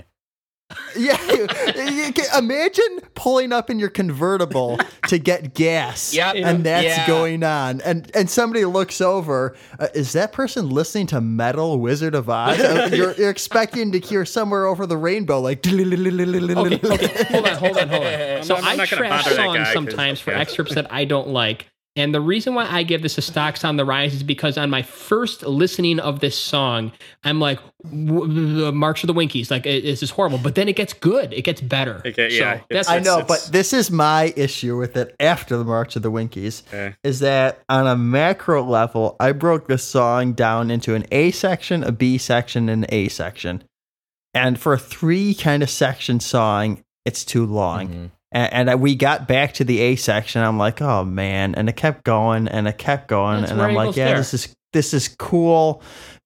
Yeah, you can- imagine pulling up in your convertible to get gas, Yep. and that's Yeah. going on, and and somebody looks over. Uh, is that person listening to Metal Wizard of Oz? Uh, you're, you're expecting to hear somewhere over the rainbow, like. okay, okay, hold on, hold on, hold on. So I'm I not gonna trash songs guy 'cause- sometimes for excerpts that I don't like. And the reason why I give this a stocks on the rise is because on my first listening of this song, I'm like, the March of the Winkies, like it- this is horrible. But then it gets good, it gets better. It get- yeah, that's I know, it's- but this is my issue with it after the March of the Winkies. Okay. Is that on a macro level, I broke this song down into an A section, a B section, and an A section. And for a three kind of section song, it's too long. Mhm. And, and I- we got back to the A section. I'm like, oh man, and it kept going and it kept going, That's and I'm like, yeah, there. this is this is cool,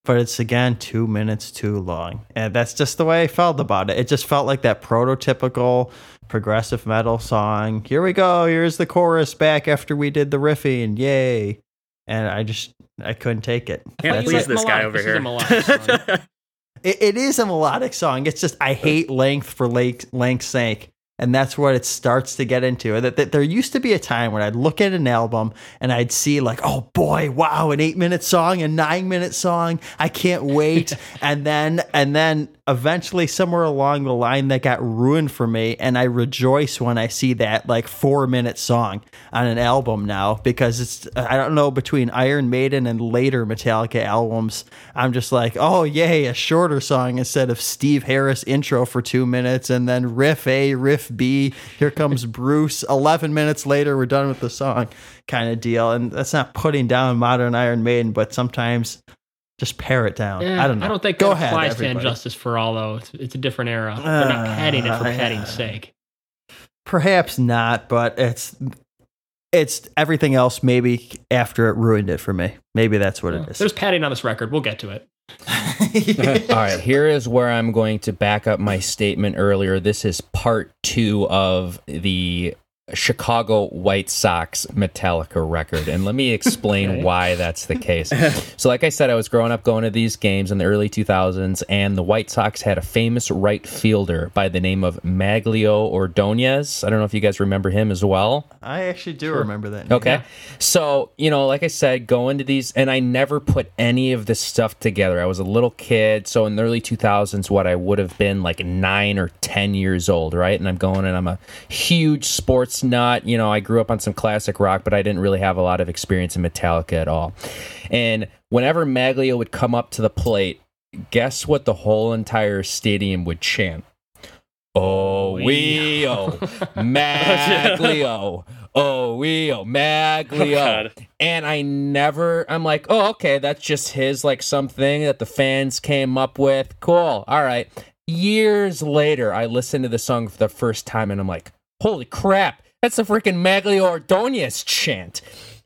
but it's again two minutes too long, and that's just the way I felt about it. It just felt like that prototypical progressive metal song. Here we go. Here's the chorus back after we did the riffing. Yay! And I just I couldn't take it. Can't But you please like this guy over This is a here. song. It, it is a melodic song. It's just I hate length for length, length's sake. And that's what it starts to get into. That, that there used to be a time when I'd look at an album and I'd see like, oh boy, wow, an eight minute song, a nine minute song. I can't wait. and then and then eventually somewhere along the line that got ruined for me. And I rejoice when I see that like four minute song on an album now because it's I don't know between Iron Maiden and later Metallica albums. I'm just like, oh yay, a shorter song instead of Steve Harris intro for two minutes and then riff A, riff B. Here comes Bruce. Eleven minutes later, we're done with the song, kind of deal. And that's not putting down modern Iron Maiden, but sometimes just pare it down. Yeah, I don't know. I don't think Go that ahead, applies to everybody. And Justice for All, though. It's, it's a different era. They're not Uh, padding it for yeah. padding's sake. Perhaps not, but it's it's everything else. Maybe after it ruined it for me. Maybe that's what it is. There's padding on this record. We'll get to it. All right, here is where I'm going to back up my statement earlier. This is part two of the Chicago White Sox Metallica record. And let me explain Okay. why that's the case. so, like I said, I was growing up going to these games in the early 2000s, and the White Sox had a famous right fielder by the name of Magglio Ordonez. I don't know if you guys remember him as well. I actually do remember that. name. Okay. So, you know, like I said, going to these, and I never put any of this stuff together. I was a little kid. So, in the early 2000s, what I would have been like nine or 10 years old, right? And I'm going and I'm a huge sports nut. You know, I grew up on some classic rock, but I didn't really have a lot of experience in Metallica at all. And whenever Magglio would come up to the plate, guess what the whole entire stadium would chant? Oh, oh we oh, Magglio. Oh, we oh, Magglio. Oh, God. and I never, I'm like, oh, okay, that's just his, like, something that the fans came up with. Cool. All right. Years later, I listened to the song for the first time and I'm like, holy crap, that's the freaking Magglio Ordonez chant.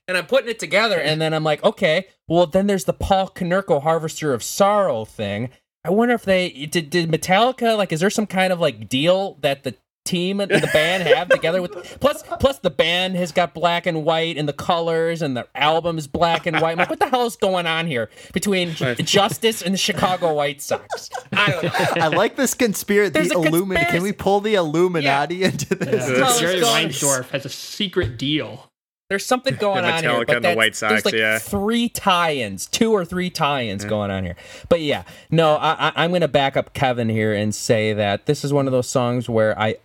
And I'm putting it together, and then I'm like, okay, well, then there's the Paul Konerko Harvester of Sorrow thing. I wonder if they did, did Metallica like, is there some kind of like deal that the team and the band have together with plus plus the band has got black and white and the colors and the album is black and white. I'm like, what the hell is going on here between Justice and the Chicago White Sox? I don't know. I like this conspiracy. The a Illuminati. Can we pull the Illuminati into this? Yeah. Colors Jerry going- Reinsdorf has a secret deal. There's something going Yeah, on here. But and the White Sox, there's like yeah. three tie-ins, two or three tie-ins going on here. But yeah, no, I, I, I'm going to back up Kevin here and say that this is one of those songs where I,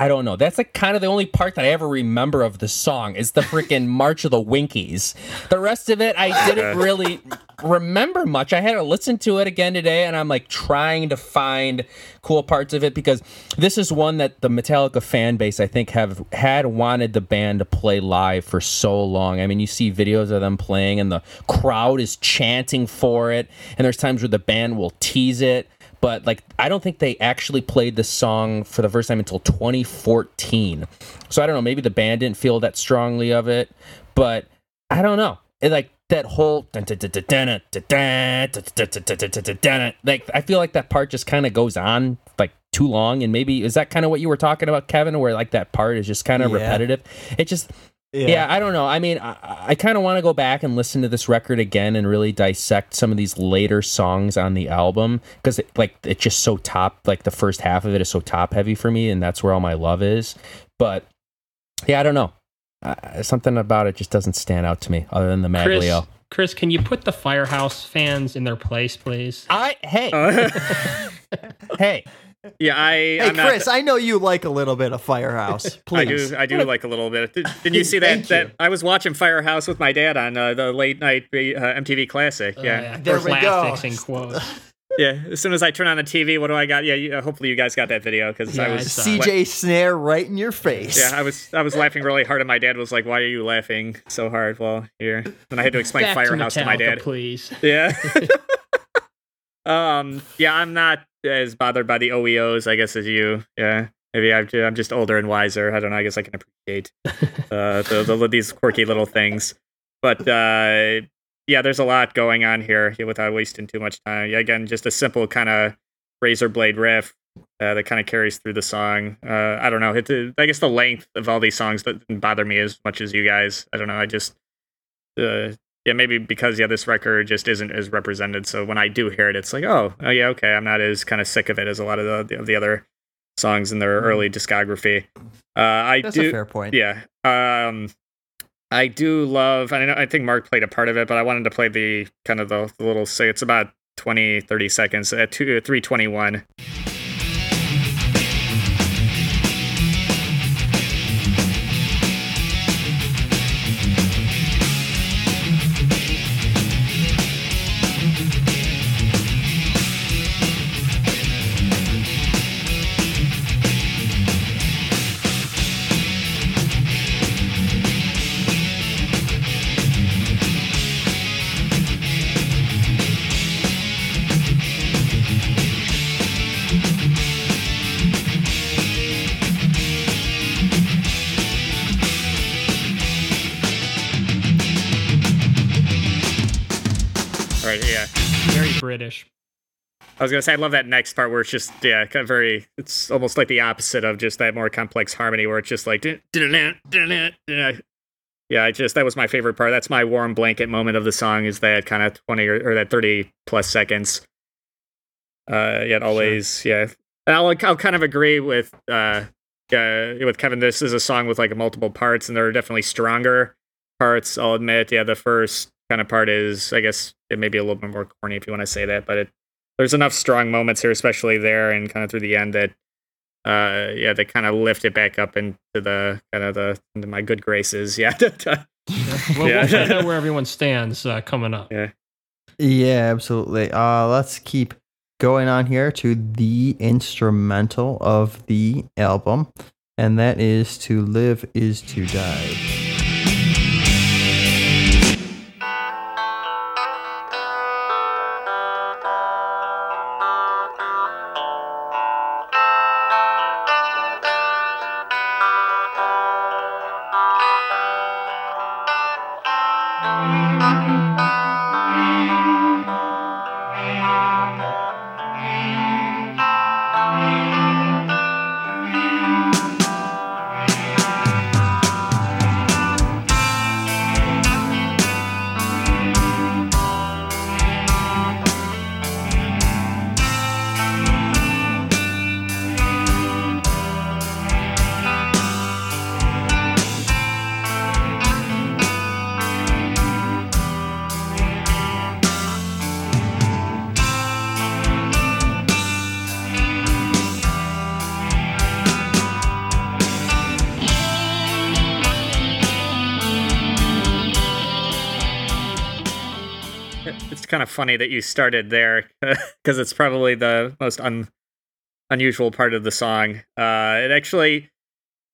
I don't know. That's like kind of the only part that I ever remember of the song is the freaking March of the Winkies. The rest of it, I didn't really remember much. I had to listen to it again today, and I'm like trying to find cool parts of it because this is one that the Metallica fan base I think have had wanted the band to play live for so long. I mean, you see videos of them playing, and the crowd is chanting for it, and there's times where the band will tease it. But like, I don't think they actually played the song for the first time until 2014. So I don't know. Maybe the band didn't feel that strongly of it, but I don't know. It like that whole like I feel like that part just kind of goes on like too long and maybe is that kind of what you were talking about Kevin where like that part is just kind of Yeah. repetitive it just yeah, I don't know. I mean I, I kind of want to go back and listen to this record again and really dissect some of these later songs on the album because it, like it's just so top like the first half of it is so top heavy for me and that's where all my love is. But yeah I don't know. Uh, something about it just doesn't stand out to me other than the Chris, Magglio. Chris, can you put the Firehouse fans in their place, please? I hey. Hey yeah, I. Hey, I'm not- Chris, I know you like a little bit of Firehouse. I Please. do. I do like a little bit. Did, did you see that? Thank that you. I was watching Firehouse with my dad on uh, the late night uh, MTV Classic. Uh, Yeah, There for we go. plastics quotes. yeah. As soon as I turn on the TV, what do I got? Yeah, you, uh, hopefully you guys got that video because Yeah, I I was saw CJ Snare right in your face. Yeah, I was I was laughing really hard, and my dad was like, "Why are you laughing so hard?" Well, here, and I had to explain Back Firehouse to, to, my dad. please. Yeah. um. Yeah, I'm not as bothered by the OEOs, I guess, as you. Yeah. Maybe I'm, I'm just older and wiser. I don't know. I guess I can appreciate uh, the, the, these quirky little things. But uh, yeah, there's a lot going on here without wasting too much time. Yeah, again, just a simple kind of razor blade riff uh, that kind of carries through the song. Uh, I don't know. It, I guess the length of all these songs doesn't bother me as much as you guys. I don't know. I just uh, yeah, maybe because yeah, this record just isn't as represented. So when I do hear it, it's like, oh, oh yeah, okay, I'm not as kind of sick of it as a lot of the of the other songs in their early discography. Uh, I That's do, a fair point. yeah. Um, I do love, and I know I think Mark played a part of it, but I wanted to play the kind of the, the little say it's about 20, 30 seconds at two, 321. Was gonna say I love that next part where it's just yeah, kind of very. It's almost like the opposite of just that more complex harmony where it's just like. Yeah, I just that was my favorite part. That's my warm blanket moment of the song is that kind of twenty or, or that thirty plus seconds. Uh, yet always yeah, and I'll I'll kind of agree with uh, uh with Kevin. This is a song with like multiple parts, and there are definitely stronger parts. I'll admit, yeah, the first kind of part is I guess it may be a little bit more corny if you want to say that, but it there's enough strong moments here, especially there and kind of through the end that uh yeah they kind of lift it back up into the kind of the into my good graces yeah Well, Yeah. we'll find out where everyone stands uh, coming up. yeah Yeah, absolutely. Uh, let's keep going on here to the instrumental of the album, and that is To Live Is to Die. Kind of funny that you started there because it's probably the most un- unusual part of the song. Uh, it actually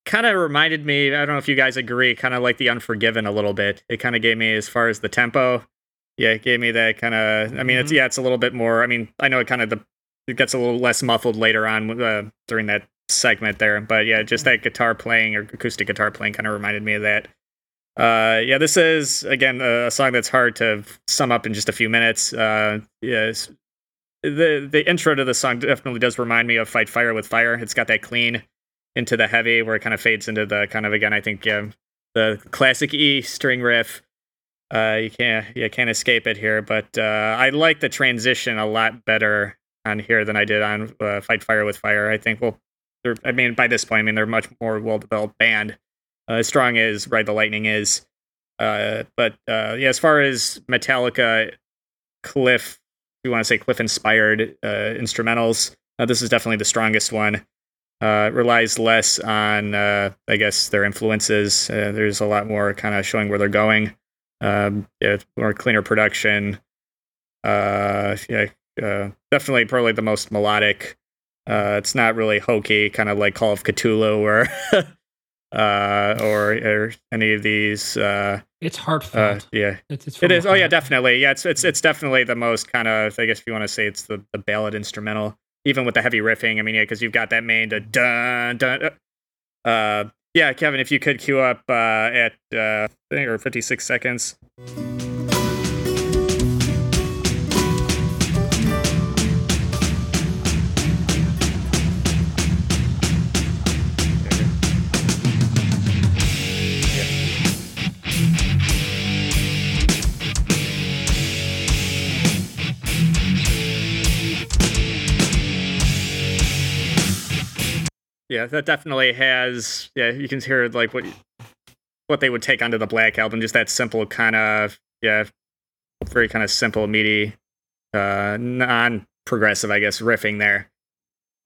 kind of reminded me, I don't know if you guys agree, kind of like The Unforgiven a little bit. It kind of gave me, as far as the tempo, yeah, it gave me that kind of, I mean, it's, yeah, it's a little bit more, I mean, I know it kind of, the, it gets a little less muffled later on uh, during that segment there, but yeah, just that guitar playing or acoustic guitar playing kind of reminded me of that. Uh, yeah, this is again a song that's hard to sum up in just a few minutes. Uh, the the intro to the song definitely does remind me of "Fight Fire with Fire." It's got that clean into the heavy where it kind of fades into the kind of again. I think the classic E string riff. Uh, you can't you can't escape it here, but uh, I like the transition a lot better on here than I did on uh, "Fight Fire with Fire." I think well, I mean by this point, I mean they're much more well developed band uh, as strong as Ride the Lightning is. Uh, but uh, yeah, as far as Metallica, Cliff, if you want to say Cliff inspired uh, instrumentals, uh, this is definitely the strongest one. Relies less on, I guess, their influences. There's a lot more kind of showing where they're going. Um, yeah, more cleaner production. Yeah, definitely probably the most melodic. Uh, it's not really hokey, kind of like Call of Ktulu or uh, or, or any of these. Uh, It's uh, heartfelt. yeah, it's, it's it is. Oh yeah, definitely. Yeah, it's it's it's definitely the most kind of. I guess if you want to say it's the the ballad instrumental, even with the heavy riffing. I mean, yeah, because you've got that main the dun dun. uh, Uh, yeah, Kevin, if you could cue up uh, at uh, I think or fifty six seconds. Yeah, that definitely has. Yeah, you can hear like what what they would take onto the Black album. Just that simple kind of yeah, very kind of simple, meaty, uh, non-progressive, I guess, riffing there.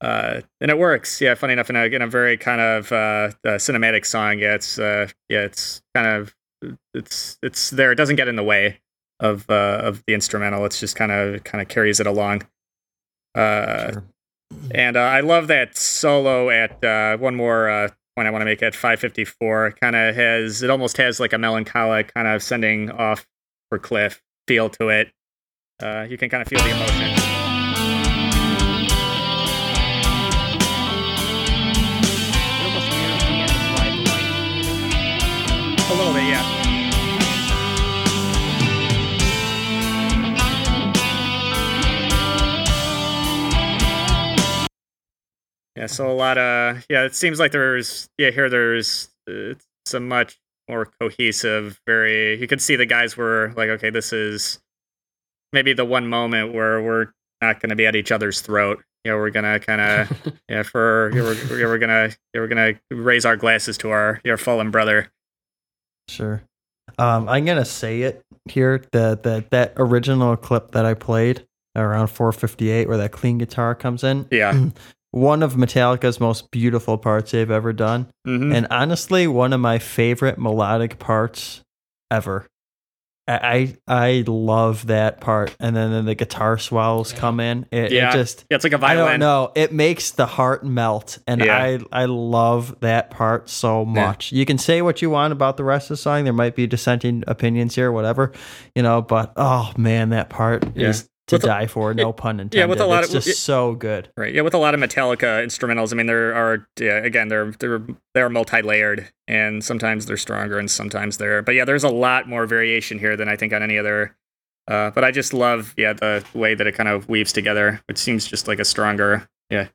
Uh, and it works. Yeah, funny enough, in a, in a very kind of uh, uh, cinematic song. Yeah, it's uh, yeah, it's kind of it's it's there. It doesn't get in the way of uh, of the instrumental. It's just kind of kind of carries it along. Uh, Sure. And uh, I love that solo at uh, one more uh, point I want to make at 554. Kind of has it almost has like a melancholic kind of sending off for Cliff feel to it. Uh, you can kind of feel the emotion. Yeah, so a lot of yeah. It seems like there's yeah here there's uh, some much more cohesive. Very you could see the guys were like, okay, this is maybe the one moment where we're not going to be at each other's throat. You know, we're gonna kind of yeah for yeah, we're, yeah, we're gonna yeah, we're gonna raise our glasses to our your fallen brother. Sure. Um, I'm gonna say it here that that that original clip that I played around 458, where that clean guitar comes in, Yeah. one of Metallica's most beautiful parts they've ever done, Mhm. and honestly, one of my favorite melodic parts ever. I I love that part, and then, then the guitar swells come in. It, Yeah. it just Yeah, it's like a violin. don't know. It makes the heart melt, and Yeah. I I love that part so much. You can say what you want about the rest of the song. There might be dissenting opinions here, whatever, you know. But oh man, that part Yeah. is to With a- die for. No pun intended. yeah, with a lot it's of- just so good. Right. Yeah, with a lot of Metallica instrumentals, I mean, there are yeah, again, they're they're they're multi-layered, and sometimes they're stronger, and sometimes they're. But yeah, there's a lot more variation here than I think on any other. Uh, but I just love yeah the way that it kind of weaves together, which seems just like a stronger. Yeah.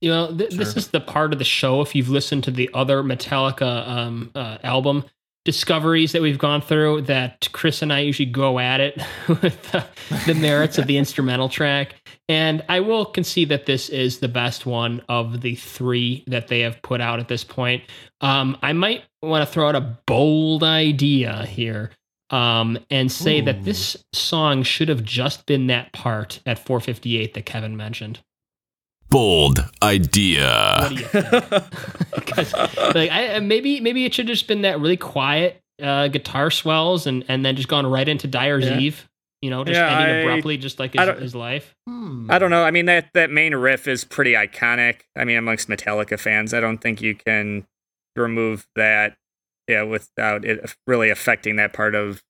You know, th- this is the part of the show. If you've listened to the other Metallica um, uh, album discoveries that we've gone through, that Chris and I usually go at it with the, the merits of the instrumental track. And I will concede that this is the best one of the three that they have put out at this point. Um, I might want to throw out a bold idea here um, and say that this song should have just been that part at 458 that Kevin mentioned. Bold What idea. do you think? 'Cause, like, I, uh, maybe maybe it should have just been that really quiet uh, guitar swells and and then just gone right into Dyer's Yeah. Eve. You know, just Yeah, ending I- abruptly, just like I his, his life. Hmm. I don't know. I mean that that main riff is pretty iconic. I mean, amongst Metallica fans, I don't think you can remove that. Yeah, without it uh, really affecting that part of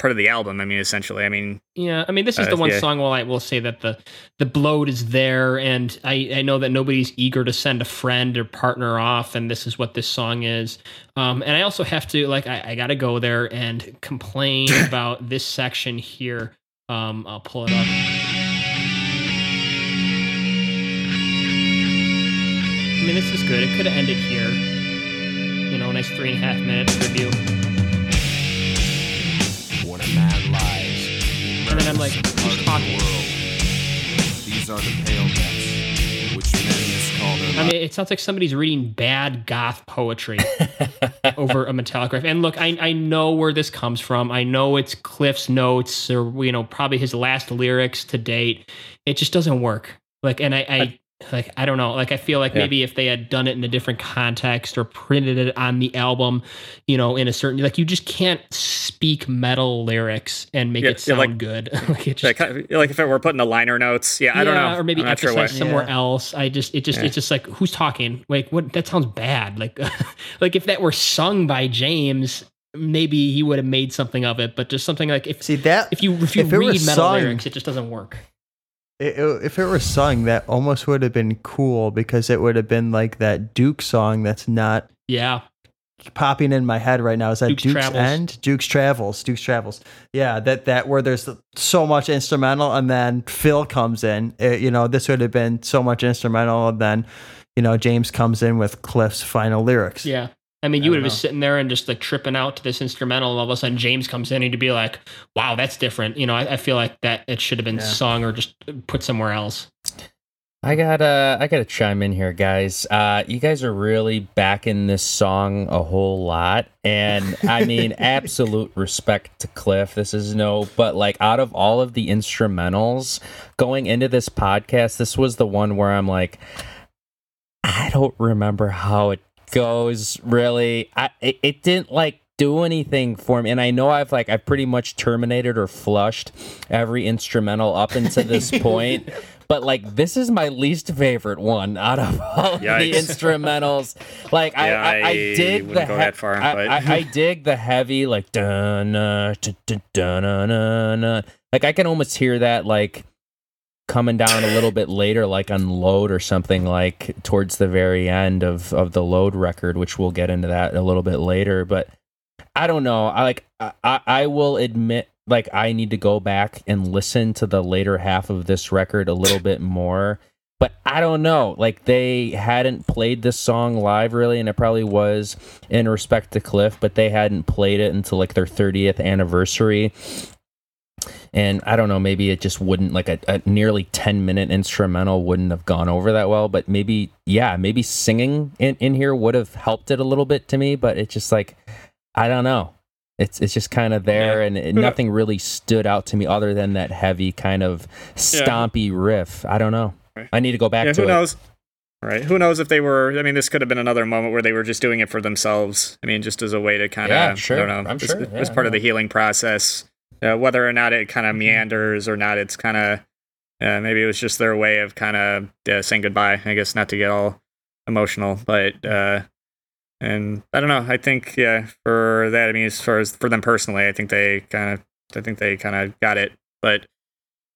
part of the album. I mean, essentially. I mean, Yeah, I mean, this is Uh, the one yeah. song. where I will say that the the bloat is there, and I I know that nobody's eager to send a friend or partner off, and this is what this song is. Um, and I also have to like I, I got to go there and complain about this section here. Um, I'll pull it up. I mean, this is good. It could have ended here. You know, a nice three and a half minute tribute. When a man lies, he And then I'm like, a who's talking? the world. These are the pale deaths, which men miscall their I mean, it sounds like somebody's reading bad goth poetry over a Metallica riff. And look, I, I know where this comes from. I know it's Cliff's notes or, you know, probably his last lyrics to date. It just doesn't work. Like, and I, I like, I don't know. Like, I feel like Yeah. maybe if they had done it in a different context or printed it on the album, you know, in a certain, like, you just can't speak metal lyrics and make Yeah, it yeah, sound like- good. like, it just, that kind of- like if it were put in the liner notes. Yeah, I don't know. or maybe I'm sure somewhere Yeah. else. I just it just Yeah. it's just like who's talking? Like what that sounds bad. Like like if that were sung by James, maybe he would have made something of it. But just something like if See that if you if you if it read metal sung- lyrics, it just doesn't work. It, it- if it were sung, that almost would have been cool because it would have been like that Duke song that's not Yeah, popping in my head right now. Is that Duke's Duke's, Travels. End? Duke's Travels. Duke's Travels. Yeah, that that where there's so much instrumental and then Phil comes in. It- you know, this would have been so much instrumental and then you know James comes in with Cliff's final lyrics. yeah. I mean, you I would have been sitting there and just like tripping out to this instrumental, and all of a sudden James comes in and you'd be like, "Wow, that's different." You know, I, I feel like that it should have been Yeah. sung or just put somewhere else. I gotta, I gotta chime in here, guys. Uh, you guys are really backing this song a whole lot, and I mean, absolute respect to Cliff. This is no, but like out of all of the instrumentals going into this podcast, this was the one where I'm like, I don't remember how it goes. Really, I it, it didn't like do anything for me, and I know I've like I've pretty much terminated or flushed every instrumental up until this point. But like this is my least favorite one out of all of the instrumentals. Like I, Yeah, I, I I dig the that far, I, I, I dig the heavy like dun dun dun dun dun. Like I can almost hear that like coming down a little bit later, like on Load or something like towards the very end of of the Load record, which we'll get into that a little bit later. But I don't know. I like I I will admit like I need to go back and listen to the later half of this record a little bit more. But I don't know. Like they hadn't played this song live really, and it probably was in respect to Cliff, but they hadn't played it until like their 30th anniversary. And I don't know, maybe it just wouldn't like a, a nearly 10 minute instrumental wouldn't have gone over that well. But maybe, yeah, maybe singing in, in here would have helped it a little bit to me. But it's just like, I don't know. It's it's just kind of there, Yeah. and it, nothing really stood out to me other than that heavy kind of stompy riff. I don't know. Right. I need to go back Yeah, to who it. knows? Right. Who knows if they were? I mean, this could have been another moment where they were just doing it for themselves. I mean, just as a way to kind of, Yeah, sure. I don't know, I'm as, sure. as Yeah, part of the healing process. Uh, whether or not it kind of meanders or not, it's kind of uh, maybe it was just their way of kind of uh, saying goodbye. I guess not to get all emotional, but uh, and I don't know. I think yeah, for that, I mean, as far as for them personally, I think they kind of, I think they kind of got it. But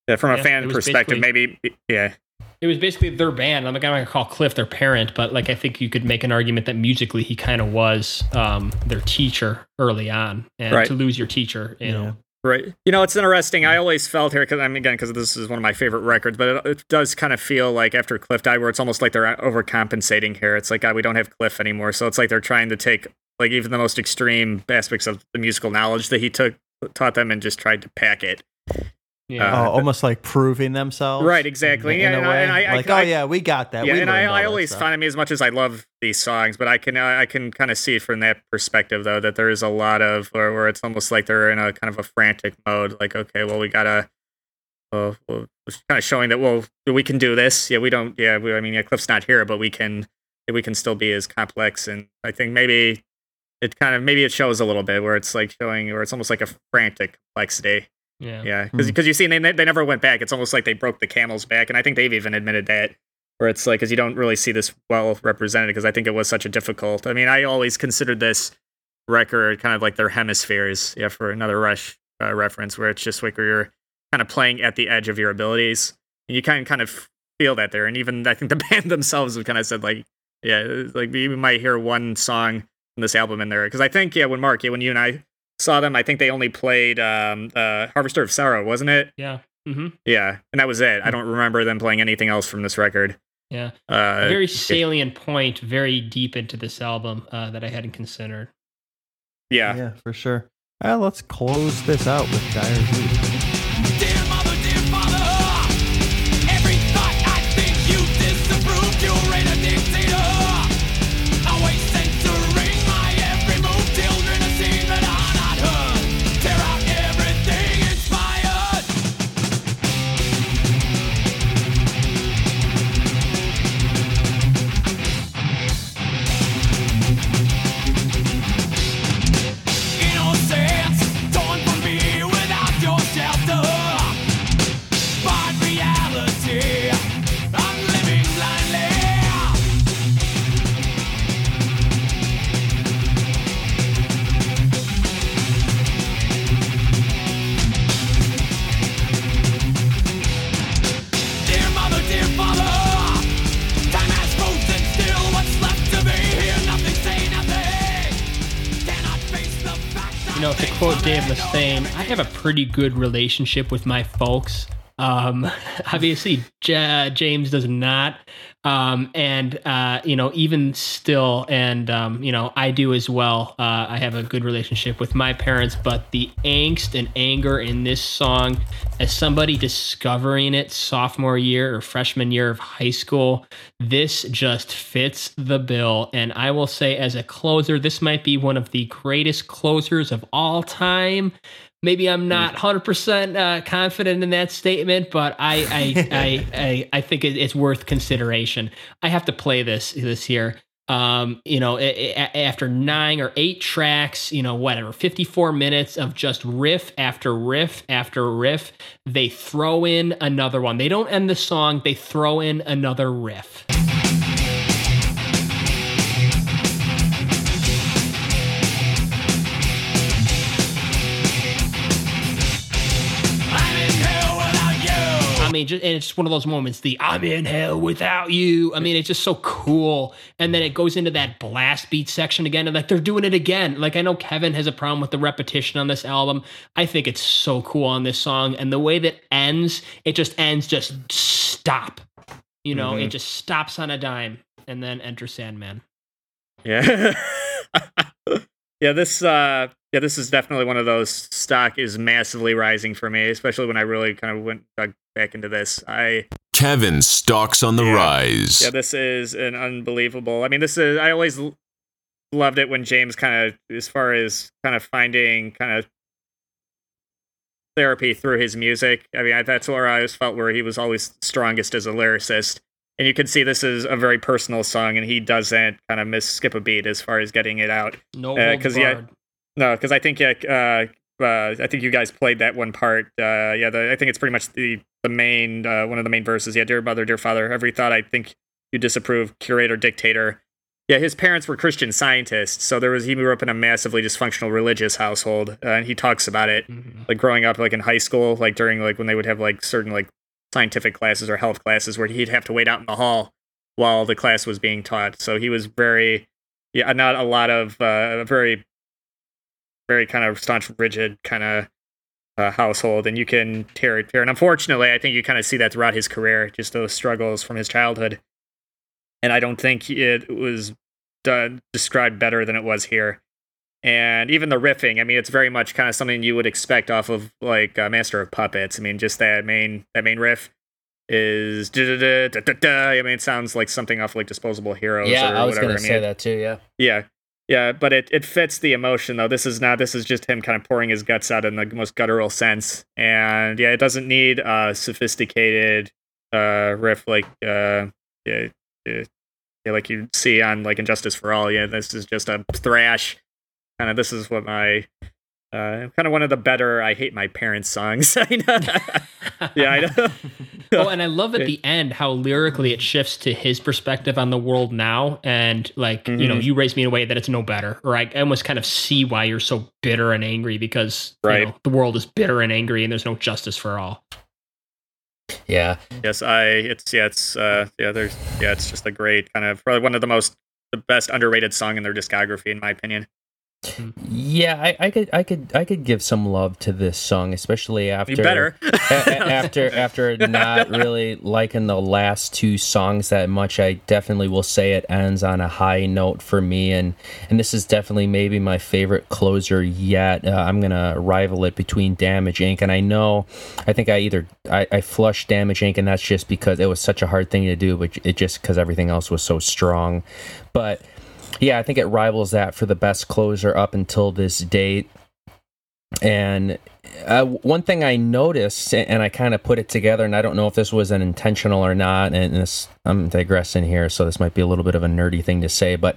yeah, from a Yeah, fan perspective, maybe yeah, It was basically their band. I'm not gonna call Cliff their parent, but like I think you could make an argument that musically he kind of was um, their teacher early on, and Right. to lose your teacher, you know, Right. You know, it's interesting. I mm. always felt here because I'm again because this is one of my favorite records, but it, it does kind of feel like after Cliff died, where it's almost like they're uh, overcompensating here. It's like God, we don't have Cliff anymore, so it's like they're trying to take like even the most extreme aspects of the musical knowledge that he took taught them and just tried to pack it. Yeah. Uh, oh, almost like proving themselves. Right, exactly. In, Yeah, in and a I- way. and I- I- like, I- oh yeah, we got that. yeah, we and I, I always stuff. find, I mean, as much as I love these songs, but I can uh, I can kind of see it from that perspective though that there is a lot of where, where it's almost like they're in a kind of a frantic mode. Like, okay, well, we gotta, well, well kind of showing that well we can do this. Yeah, we don't. Yeah, we, I mean, yeah, Cliff's not here, but we can we can still be as complex. And I think maybe it kind of maybe it shows a little bit where it's like showing where it's almost like a frantic complexity. Yeah, Yeah, because Hmm. you see, they they never went back. It's almost like they broke the camel's back, and I think they've even admitted that. Where it's like, because you don't really see this well represented, because I think it was such a difficult. I mean, I always considered this record kind of like their hemispheres. Yeah, for another Rush uh, reference, where it's just like where you're kind of playing at the edge of your abilities, and you kind of kind of feel that there. And even I think the band themselves have kind of said like, yeah, like we might hear one song from this album in there, because I think yeah, when Mark, yeah, when you and I saw them, I think they only played um, uh, Harvester of Sorrow, wasn't it? yeah, Mm-hmm. Yeah, and that was it. I don't remember them playing anything else from this record. yeah. Uh, very salient point, very deep into this album uh, that I hadn't considered. yeah. Yeah, for sure. Uh, let's close this out with Dyer's Eve. Pretty good relationship with my folks. Um, obviously, J- James does not. Um, and, uh, you know, even still, and, um, you know, I do as well. Uh, I have a good relationship with my parents, but the angst and anger in this song, as somebody discovering it sophomore year or freshman year of high school, this just fits the bill. And I will say, as a closer, this might be one of the greatest closers of all time. Maybe I'm not 100% uh, confident in that statement, but I I, I, I, I think it's worth consideration. I have to play this this year. Um, you know, a- a- after nine or eight tracks, you know, whatever, 54 minutes of just riff after riff after riff, they throw in another one. They don't end the song, they throw in another riff. Mean, just, and it's just one of those moments. The "I'm in hell without you." I mean, it's just so cool. And then it goes into that blast beat section again, and like they're doing it again. Like I know Kevin has a problem with the repetition on this album. I think it's so cool on this song, and the way that ends, it just ends just stop. You know, it just stops on a dime, and then enter Sandman. Yeah. yeah, this uh yeah, this is definitely one of those stock is massively rising for me, especially when I really kind of went dug back into this. I Kevin stocks on the Yeah. rise. yeah, this is an unbelievable. I mean, this is I always loved it when James kind of as far as kind of finding kind of therapy through his music. I mean, I, that's where I always felt where he was always strongest as a lyricist. and you can see this is a very personal song, and he doesn't kind of miss skip a beat as far as getting it out. No, Uh, yeah, barred. No, because I think yeah, uh, uh, I think you guys played that one part. Uh, yeah, the, I think it's pretty much the the main uh, one of the main verses. Yeah, dear mother, dear father, every thought I think you disapprove, curator, dictator. Yeah, his parents were Christian scientists, so there was he grew up in a massively dysfunctional religious household, uh, and he talks about it Mhm. like growing up like in high school, like during like when they would have like certain like scientific classes or health classes where he'd have to wait out in the hall while the class was being taught. So he was very yeah, not a lot of uh, very very kind of staunch, rigid kind of uh, household, and you can tear it. Tear. And unfortunately, I think you kind of see that throughout his career, just those struggles from his childhood. And I don't think it was done, described better than it was here. And even the riffing, I mean, it's very much kind of something you would expect off of like uh, Master of Puppets. I mean, just that main that main riff is da da da da da. I mean, it sounds like something off like Disposable Heroes. Yeah, or I was I mean, say that too. Yeah. yeah. Yeah, but it, it fits the emotion though. This is not this is just him kind of pouring his guts out in the most guttural sense. And yeah, it doesn't need a sophisticated uh riff like uh yeah, yeah, yeah, like you see on like And Justice for All. Yeah, this is just a thrash. Kind of this is what my uh kind of one of the better I hate my parents songs. I know. yeah, I know. oh, and I love at the end how lyrically it shifts to his perspective on the world now, and like you know, Mhm. you raised me in a way that it's no better, or I almost kind of see why you're so bitter and angry because you know, the world is bitter and angry, and there's no justice for all. Yeah. yes, I it's yeah, it's uh yeah, there's yeah, it's just a great kind of probably one of the most the best underrated song in their discography in my opinion. Yeah, I, I could, I could, I could give some love to this song, especially after You better. a- a- after after not really liking the last two songs that much. I definitely will say it ends on a high note for me, and and this is definitely maybe my favorite closer yet. Uh, I'm gonna rival it between Damage Inc. and I know, I think I either I, I flushed Damage Inc. and that's just because it was such a hard thing to do, but it just because everything else was so strong, but. Yeah, I think it rivals that for the best closer up until this date. And uh, one thing I noticed, and I kind of put it together, and I don't know if this was an intentional or not, and this, I'm digressing here, so this might be a little bit of a nerdy thing to say, but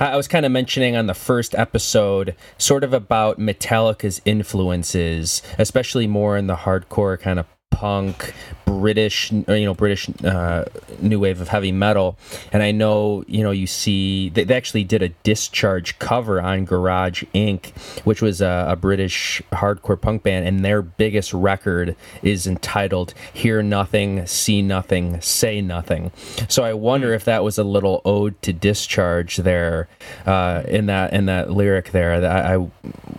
I was kind of mentioning on the first episode, sort of about Metallica's influences, especially more in the hardcore kind of punk british you know british uh, new wave of heavy metal. And i know you know you see they, they actually did a discharge cover on garage inc which was a, a british hardcore punk band. And their biggest record is entitled hear nothing see nothing say nothing. So i wonder if that was a little ode to discharge there uh, in that in that lyric there. I, I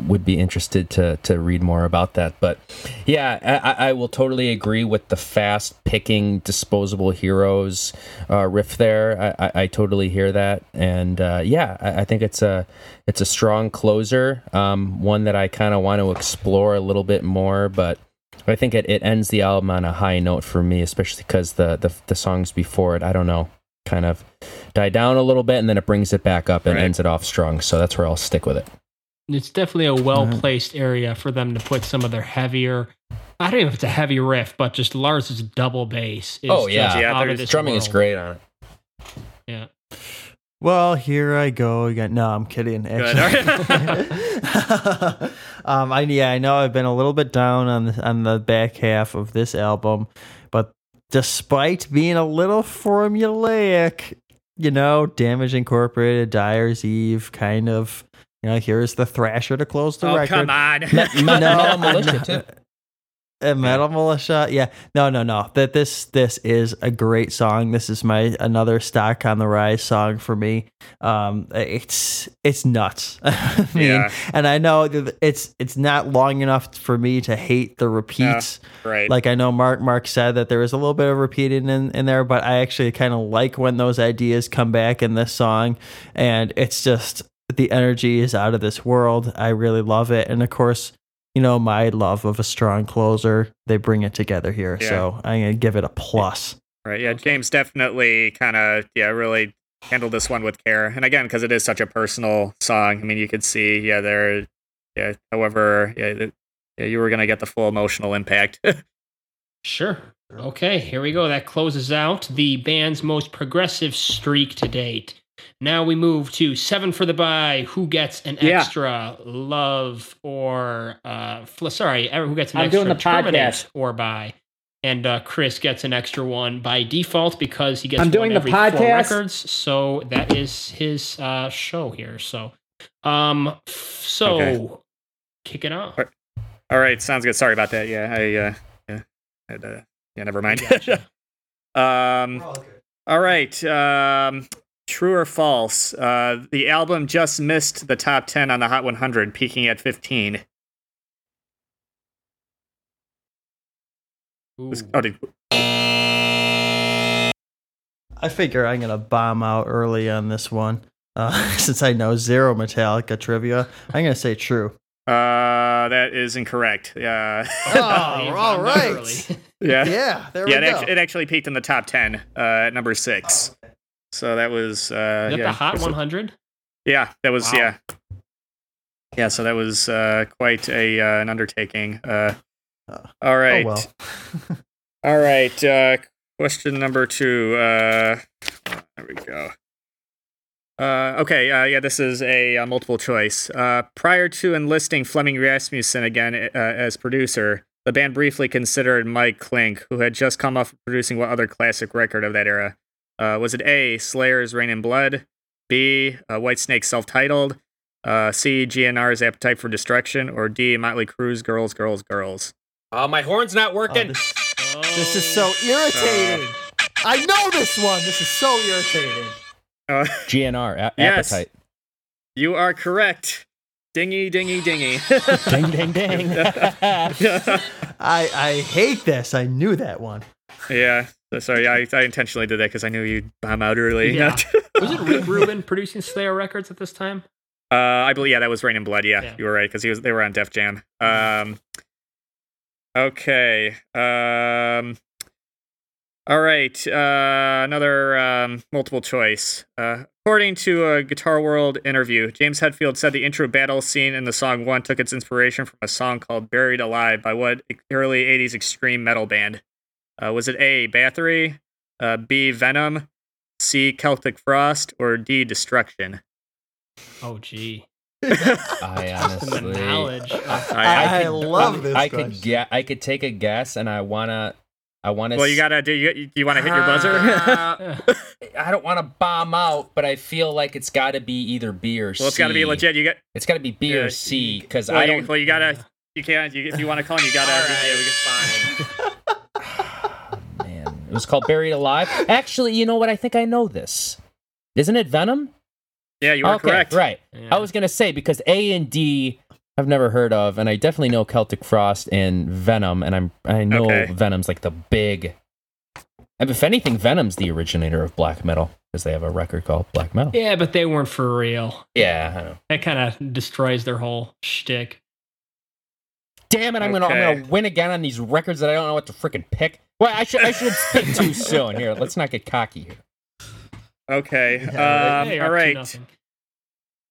would be interested to to read more about that. But yeah i, I will totally agree with the fast picking disposable heroes uh, riff there I, I, I totally hear that and uh, yeah I, I think it's a it's a strong closer um, one that i kind of want to explore a little bit more but I think it, it ends the album on a high note for me, especially because the, the the songs before it, I don't know, kind of die down a little bit and then it brings it back up and Right. ends it off strong. So that's where I'll stick with it. It's definitely a well placed area for them to put some of their heavier. I don't know if it's a heavy riff, but just Lars's double bass. Is Oh, yeah. just Yeah, out of there's- this Drumming is great on it. Yeah, Well, here I go again. No, I'm kidding. Good. Actually. um, I yeah, I know I've been a little bit down on the, on the back half of this album, but despite being a little formulaic, you know, Damage Incorporated, Dyer's Eve, kind of. You know, here's the Thrasher to close the record. oh record. come on. Me- me- Metal Militia, too. A metal militia, yeah. No, no, no. That this this is a great song. This is my another stock on the rise song for me. Um, it's it's nuts. I mean, Yeah. and I know that it's it's not long enough for me to hate the repeats. right. Like I know Mark Mark said that there was a little bit of repeating in, in there, but I actually kind of like when those ideas come back in this song, and it's just the energy is out of this world. I really love it, and of course, you know my love of a strong closer. They bring it together here, Yeah. so I'm gonna give it a plus. Right. Yeah. James definitely kind of yeah really handled this one with care, and again because it is such a personal song. I mean, you could see yeah there yeah. However, yeah, the, yeah you were gonna get the full emotional impact. sure. Okay, here we go. That closes out the band's most progressive streak to date. Now we move to seven for the buy. Who gets an Yeah. extra love or uh fl- sorry, uh, who gets an I'm extra doing the podcast. or buy? And uh, Chris gets an extra one by default because he gets I'm one doing the every four podcast. records. So that is his uh, show here. So, um, so Okay. kick it off. All All right, sounds good. Sorry about that. Yeah, I uh, yeah, had, uh, yeah, never mind. um, all right. Um, true or false? Uh, the album just missed the top ten on the Hot 100, peaking at 15. Ooh. Oh, did, I figure I'm gonna bomb out early on this one. Uh, since I know zero Metallica trivia, I'm gonna say true. uh, that is incorrect. Yeah, You all bombed out right. early. yeah, Yeah, there yeah. It, we go. act- it actually peaked in the top ten uh, at number six. So that was uh, that yeah, the Hot 100? Yeah, that was Wow. yeah. Yeah, so that was uh, quite a uh, an undertaking. Uh, Uh, all right, Oh well. all right. Uh, question number two. Uh, there we go. Uh, okay, uh, yeah, this is a, uh multiple choice. Uh, prior to enlisting Flemming Rasmussen again uh, as producer, the band briefly considered Mike Clink, who had just come off producing what other classic record of that era? Uh, was it A, Slayer's Reign in Blood, B, uh, Whitesnake's self-titled, uh, C, GNR's Appetite for Destruction, or D, Motley Crue's Girls, Girls, Girls? Oh, my horn's not Oh, working. this, this is so irritating. I know this one. This is so irritating. Uh, GNR a- Yes. appetite. you are correct. Dingy, dingy, dingy. ding, ding, ding. I I hate this. I knew that one. yeah. So Sorry, I, I intentionally did that because I knew you'd bomb out early. Yeah. Was it Rick Rubin producing Slayer records at this time? Uh, I believe yeah, that was Reign in Blood. Yeah, Yeah. you were right because he was they were on Def Jam. Um, okay. Um, all right. Uh, another um, multiple choice. Uh, according to a Guitar World interview, James Hetfield said the intro battle scene in the song "One" took its inspiration from a song called "Buried Alive" by what early '80s extreme metal band? Uh, was it A. Bathory, uh, B. Venom, C. Celtic Frost, or D. Destruction? Oh, gee. I The honestly. knowledge. of- I, I, could- love this. I could get. I could take a guess, and I wanna. I wanna. Well, you gotta do. You, do you want to hit your buzzer? Uh, I don't want to bomb out, but I feel like it's got to be either B or C. well, it's got to be legit. You get. It's got to be B Yeah, or C because Well, I don't. well, you gotta. You can't. You, if you want to call, 'em, you gotta. yeah, we can fine. It was called Buried Alive. Actually, you know what? I think I know this. Isn't it Venom? Yeah, you are okay, correct. Right. Yeah. I was gonna say because A and D I've never heard of, and I definitely know Celtic Frost and Venom, and I'm I know Okay. Venom's like the big. and If anything, Venom's the originator of black metal because they have a record called Black Metal. Yeah, but they weren't for real. Yeah, I know. That kind of destroys their whole shtick. Damn it! I'm gonna I'm gonna win again on these records that I don't know what to freaking pick. Well, I should I should pick too soon. Here, let's not get cocky here. Okay. Yeah, um, Hey, all up to right. nothing.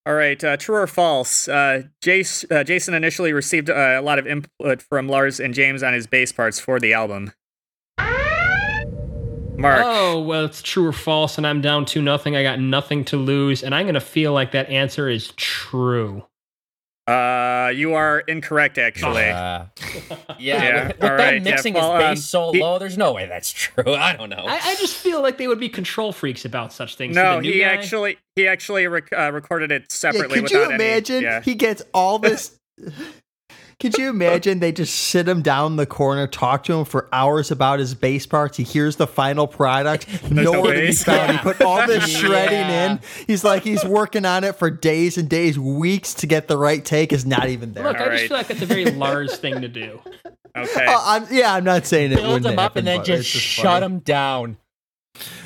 All right. Uh, true or false? Uh, Jace, uh, Jason initially received uh, a lot of input from Lars and James on his bass parts for the album. Mark. Oh, well, it's true or false, and I'm down to nothing. I got nothing to lose, and I'm going to feel like that answer is true. Uh, you are incorrect, actually. Uh, yeah, Yeah, with, with all them right, yeah, mixing well, his bass um, so he- low, there's no way that's true. I don't know. I, I just feel like they would be control freaks about such things. no, he guy- actually he actually rec- uh, recorded it Yeah, separately. could you without any- imagine? yeah. He gets all this. Could you imagine they just sit him down in the corner, talk to him for hours about his bass parts? He hears the final product, no nowhere to be found. He put all this Yeah. shredding in. He's like he's working on it for days and days, weeks to get the right take. Is not even there. Look, I All just feel like that's a very Lars thing to do. Okay. Oh, I'm, yeah, I'm not saying it Build wouldn't him up happen, and then but just shut funny. him down.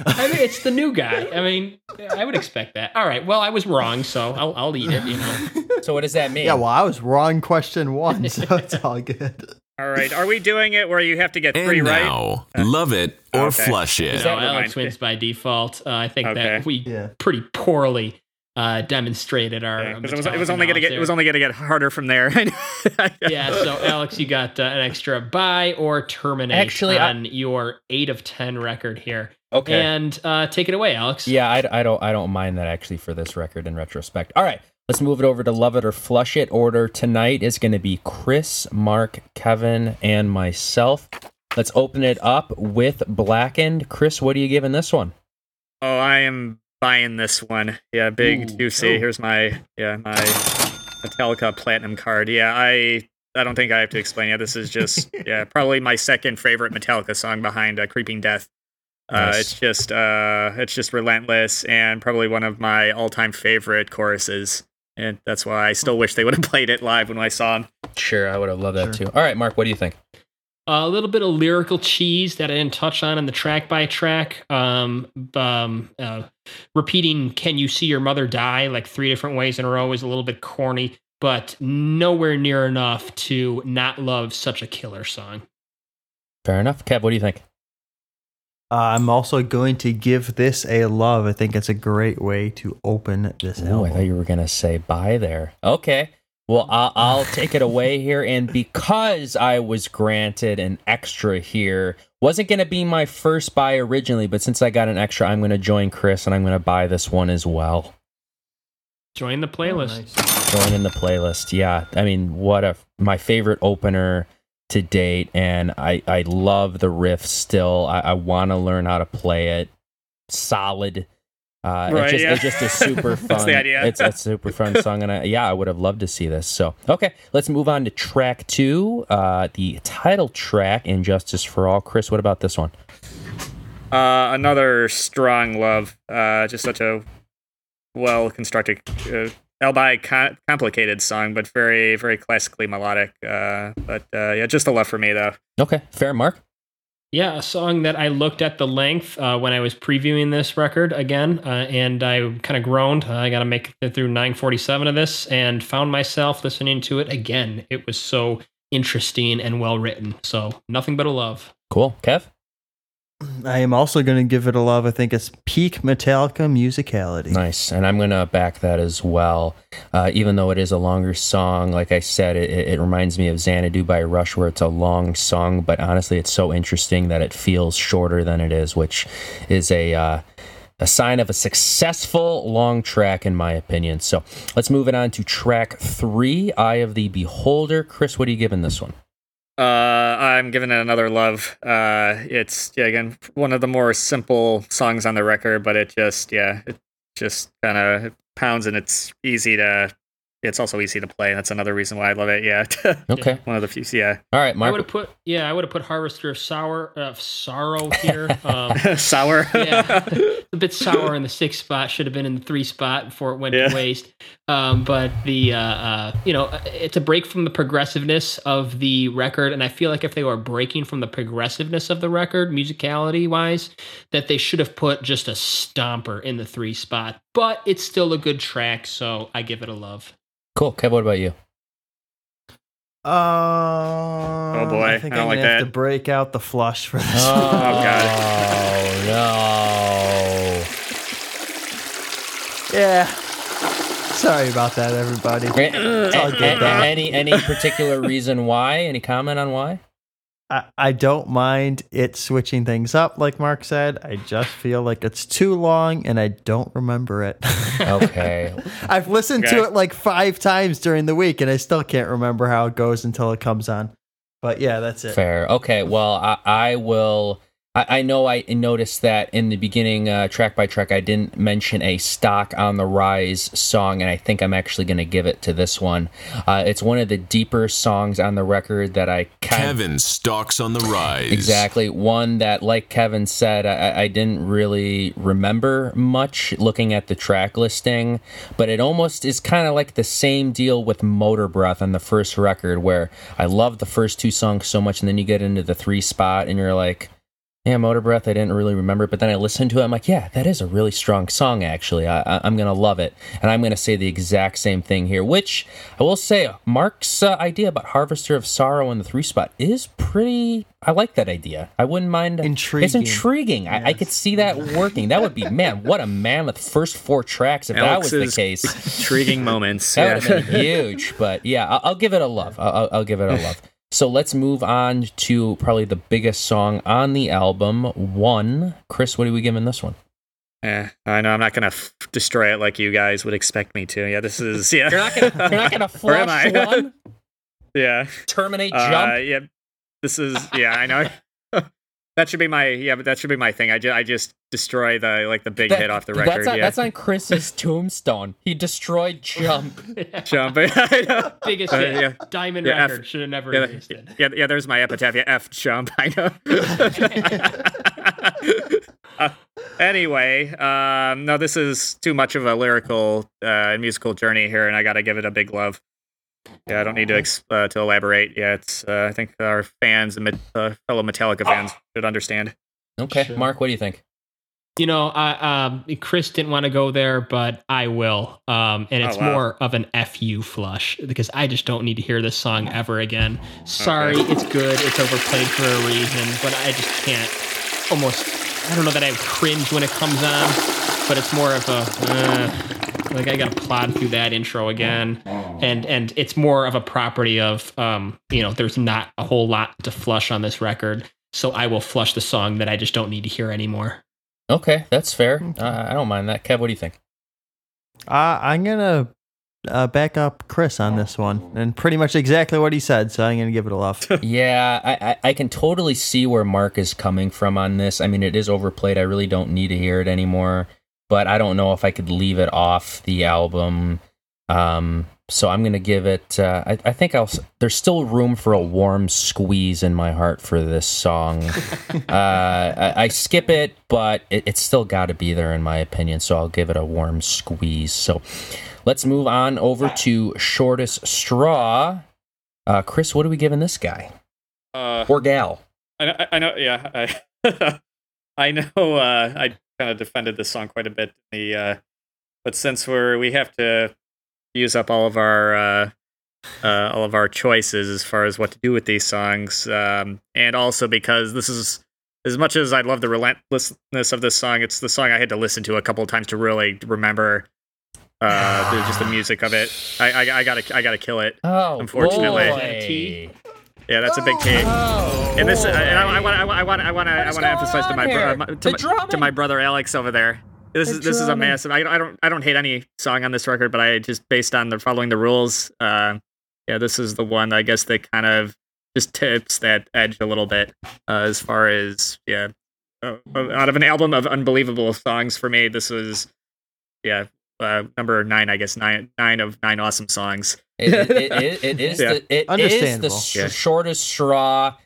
I mean, it's the new guy. I mean, I would expect that. All right. Well, I was wrong, so I'll, I'll eat it. You know. So what does that mean? Yeah, well, I was wrong. Question one, so it's all good. All right. Are we doing it where you have to get three And right? now, love it or Okay. flush it. No, Alex mind. wins by default. Uh, I think Okay. that we Yeah. pretty poorly uh, demonstrated our. because it was it was only gonna knowledge get it was only gonna get harder from there. yeah. So Alex, you got uh, an extra buy or terminate Actually, I- on your eight of ten record here. Okay. And uh, take it away, Alex. Yeah, I, I don't I don't mind that actually for this record in retrospect. All right, let's move it over to Love It or Flush It. Order tonight is going to be Chris, Mark, Kevin, and myself. Let's open it up with Blackened. Chris, what are you giving this one? oh, I am buying this one. Yeah, big Ooh. juicy. Ooh. Here's my yeah my Metallica Platinum card. Yeah, I I don't think I have to explain. Yeah, this is just yeah probably my second favorite Metallica song behind uh, Creeping Death. Uh, It's just uh, it's just relentless and probably one of my all-time favorite choruses. And that's why I still wish they would have played it live when I saw them. Sure, I would have loved that Sure. too. All right, Mark, what do you think? a little bit of lyrical cheese that I didn't touch on in the track by track. Um, um, uh, repeating "Can you see your mother die?" like three different ways in a row is a little bit corny, but nowhere near enough to not love such a killer song. Fair enough. Kev, what do you think? Uh, I'm also going to give this a love. I think it's a great way to open this Oh, I thought you were going to say bye there. Okay. Well, I'll, I'll take it away here. And because I was granted an extra here, wasn't going to be my first buy originally, but since I got an extra, I'm going to join Chris and I'm going to buy this one as well. Join the Oh, playlist. nice. Join in the playlist. Yeah. I mean, what a my favorite opener to date. And I, I love the riff still. I, I want to learn how to play it. Solid. Uh, Right, it's just yeah. it's just a super fun. That's the idea. It's a super fun song, and I, yeah, I would have loved to see this. So okay, let's move on to track two, uh, the title track, "And Justice for All." Chris, what about this one? Uh, another strong love. Uh, just such a well constructed, albeit co- complicated song, but very, very classically melodic. Uh, but uh, yeah, just a love for me though. Okay, fair, Mark. Yeah, a song that I looked at the length uh, when I was previewing this record again, uh, and I kind of groaned. Uh, I got to make it through 947 of this, and found myself listening to it again. It was so interesting and well written. So nothing but a love. Cool, Kev. I am also going to give it a love. I think it's peak Metallica musicality. Nice, and I'm gonna back that as well. Uh, even though it is a longer song, like I said, it, it it reminds me of Xanadu by Rush, where it's a long song, but honestly, it's so interesting that it feels shorter than it is, which is a uh, a sign of a successful long track, in my opinion. So let's move it on to track three, "Eye of the Beholder." Chris, what are you giving this one? Uh, I'm giving it another love. Uh, it's yeah, again one of the more simple songs on the record, but it just yeah, it just kind of pounds and it's easy to. It's also easy to play. and That's another reason why I love it. Yeah, Okay, one of the few. Yeah, all right, I would have put yeah, I would have put Harvester of Sour uh, Sorrow here. Um, sour. yeah, a bit sour in the sixth spot. Should have been in the three spot before it went Yeah. to waste. Um, but the uh, uh, you know it's a break from the progressiveness of the record, and I feel like if they were breaking from the progressiveness of the record, musicality wise, that they should have put just a stomper in the three spot. But it's still a good track, so I give it a love. Cool, Kev. What about you? Um, oh boy, I think I don't am like gonna have that. to break out the flush for this. Oh, God. Oh no. yeah. Sorry about that, everybody. A- all good, a- any any particular reason why? Any comment on why? I, I don't mind it switching things up, like Mark said. I just feel like it's too long and I don't remember it. Okay. I've listened to it like five times during the week and I still can't remember how it goes until it comes on. But yeah, that's it. Fair. Okay. Well, I, I will. I, I know I noticed that in the beginning, uh, track by track, I didn't mention a stock on the rise song, and I think I'm actually going to give it to this one. Uh, it's one of the deeper songs on the record that I Kevin stalks on the rise. Exactly. One that, like Kevin said, I, I didn't really remember much looking at the track listing, but it almost is kind of like the same deal with Motorbreath on the first record, where I love the first two songs so much, and then you get into the three spot and you're like, Yeah, Motorbreath, I didn't really remember, but then I listened to it. I'm like, yeah, that is a really strong song, actually. I, I, I'm going to love it. And I'm going to say the exact same thing here, which I will say, Mark's uh, idea about Harvester of Sorrow in the three spot is pretty. I like that idea. I wouldn't mind. Intriguing. It's Intriguing. intriguing. I, I could see that working. That would be, man, what a mammoth first four tracks if that was the case. Intriguing moments. That yeah. would have been huge. But yeah, I'll, I'll give it a love. I'll- I'll give it a love. So let's move on to probably the biggest song on the album, One. Chris, what are we giving this one? Yeah, I know. I'm not gonna f- destroy it like you guys would expect me to. Yeah, this is yeah. You're not gonna, you're not gonna flush one, yeah. terminate, Uh, jump. yeah. This is yeah. I know. That should be my yeah. But that should be my thing. I just I just destroy the like the big That- hit off the That's record. on, yeah. that's on Chris's tombstone. He destroyed jump. Jump. I know. Biggest Uh, hit. yeah. Diamond Yeah, F- record should have never Yeah, existed. yeah, yeah. There's my epitaph. Yeah, F jump. I know. Uh, anyway, um, no, this is too much of a lyrical uh, and musical journey here, and I got to give it a big love. Yeah, I don't need to ex- uh, to elaborate. Yeah, it's. Uh, I think our fans and Met- uh, fellow Metallica fans should understand. Okay, Sure. Mark, what do you think? You know, I, um, Chris didn't want to go there, but I will. Um, and it's Oh, wow. more of an fu flush because I just don't need to hear this song ever again. Sorry, it's good. It's overplayed for a reason, but I just can't. Almost, I don't know that I cringe when it comes on, but it's more of a uh, like I got to plod through that intro again, and and it's more of a property of um, you know, there's not a whole lot to flush on this record, so I will flush the song that I just don't need to hear anymore. Okay, that's fair. Uh, I don't mind that. Kev, what do you think? Uh, I'm gonna uh, back up Chris on this one, and pretty much exactly what he said. So I'm gonna give it a love. yeah, I, I, I can totally see where Mark is coming from on this. I mean, it is overplayed. I really don't need to hear it anymore, but I don't know if I could leave it off the album. Um, so I'm gonna give it. Uh, I, I think I'll. There's still room for a warm squeeze in my heart for this song. uh, I, I skip it, but it, it's still got to be there in my opinion. So I'll give it a warm squeeze. So let's move on over to shortest straw. Uh, Chris, what are we giving this guy Uh, or gal? I know, I know yeah, I, I know. Uh, I kind of defended this song quite a bit. in The uh, but since we're we have to use up all of our uh, uh, all of our choices as far as what to do with these songs, um, and also because this is as much as I love the relentlessness of this song, it's the song I had to listen to a couple of times to really remember. Uh, just the music of it. I, I, I gotta, I gotta kill it. Oh, Unfortunately. boy. Yeah, that's a big take. Oh, And this, and I want, I want, I want, I want to, I want to emphasize to my, bro- uh, my- to, my, to my brother Alex over there. This is this is a massive. I, don't- I don't I don't hate any song on this record, but I just based on the following the rules. Uh, yeah, this is the one I guess that kind of just tips that edge a little bit uh, as far as yeah. Uh, out of an album of unbelievable songs for me, this was yeah uh, number nine. I guess nine nine of nine awesome songs. It, it, it, it, it is Yeah. the it is the sh- Yeah. shortest straw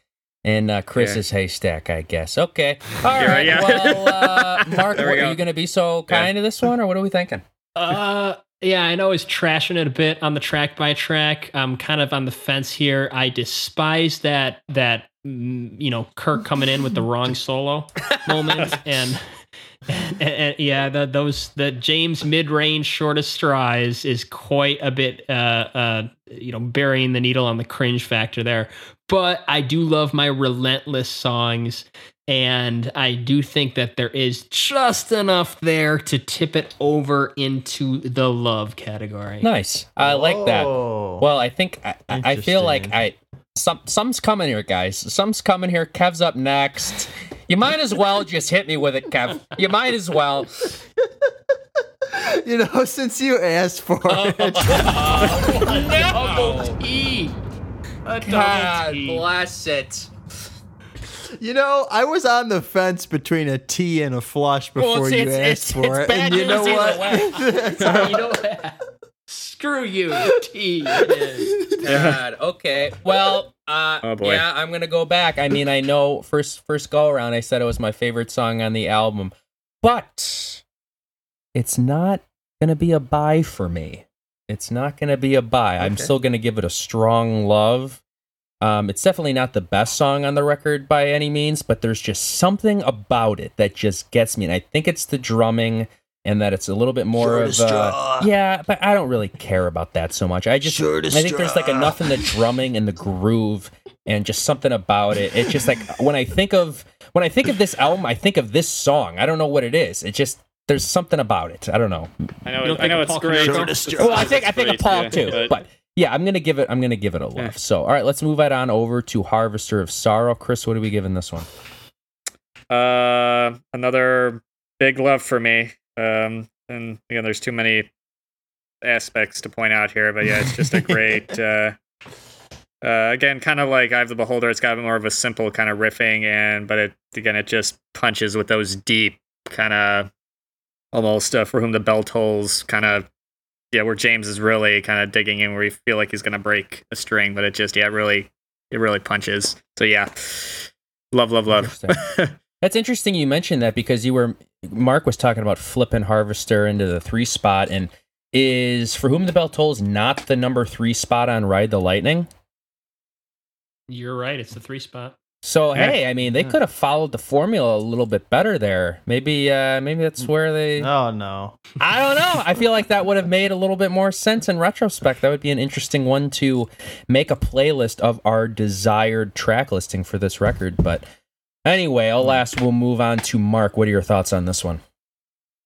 in uh, Chris's haystack, I guess. Okay, all Yeah, right. yeah. Well, uh, Mark, we what, are you going to be so kind to this one, or what are we thinking? Uh, yeah, I know he's trashing it a bit on the track by track. I'm kind of on the fence here. I despise that that mm, you know Kirk coming in with the wrong solo moment and. And, and- yeah, the, those the James mid range shortest straw is, is quite a bit, uh, uh, you know, burying the needle on the cringe factor there. But I do love my relentless songs, and I do think that there is just enough there to tip it over into the love category. Nice. I like that. Oh. Well, I think I, I I feel like I some some's coming here, guys. Some's coming here. Kev's up next. You might as well just hit me with it, Kev. You might as well. you know, since you asked for Oh, it, Double T. A double God T. bless it. you know, I was on the fence between a T and a flush before Well, it's- you it's- asked it's- for it's it, bad and you know news what? either you know what? Screw you, T. God. Okay. Well, uh, Oh, boy. yeah, I'm gonna go back. I mean, I know first first go around, I said it was my favorite song on the album, but it's not gonna be a buy for me. It's not gonna be a buy. I'm still gonna give it a strong love. Um, it's definitely not the best song on the record by any means, but there's just something about it that just gets me. And I think it's the drumming and that it's a little bit more Sure of to uh, yeah, but I don't really care about that so much. I just Sure I think there's like enough in the drumming and the groove and just something about it. It's just like when I think of when I think of this album, I think of this song. I don't know what it is. It just there's something about it. I don't know. I You know. don't I think know of it's Paul great. Konerko? It's- Well, I think I think of great, Paul yeah, too, but yeah, I'm gonna give it. I'm gonna give it a love. So, all right, let's move it on over to Harvester of Sorrow. Chris, what are we giving this one? Uh, another big love for me. Um, and again, there's too many aspects to point out here, but yeah, it's just a great. uh, uh, again, kind of like Eye of the Beholder, it's got more of a simple kind of riffing, and but it again, it just punches with those deep kind of almost uh, for whom the bell tolls kind of. Yeah, where James is really kind of digging in, where you feel like he's gonna break a string, but it just yeah, it really, it really punches. So yeah, love, love, love. That's interesting you mentioned that because you were Mark was talking about flipping Harvester into the three spot, and is for whom the bell tolls not the number three spot on Ride the Lightning. You're right. It's the three spot. So Yeah. hey, I mean, they could have followed the formula a little bit better there. Maybe, uh, maybe that's where they. Oh no. I don't know. I feel like that would have made a little bit more sense in retrospect. That would be an interesting one to make a playlist of our desired track listing for this record. But anyway, last we'll move on to Mark. What are your thoughts on this one?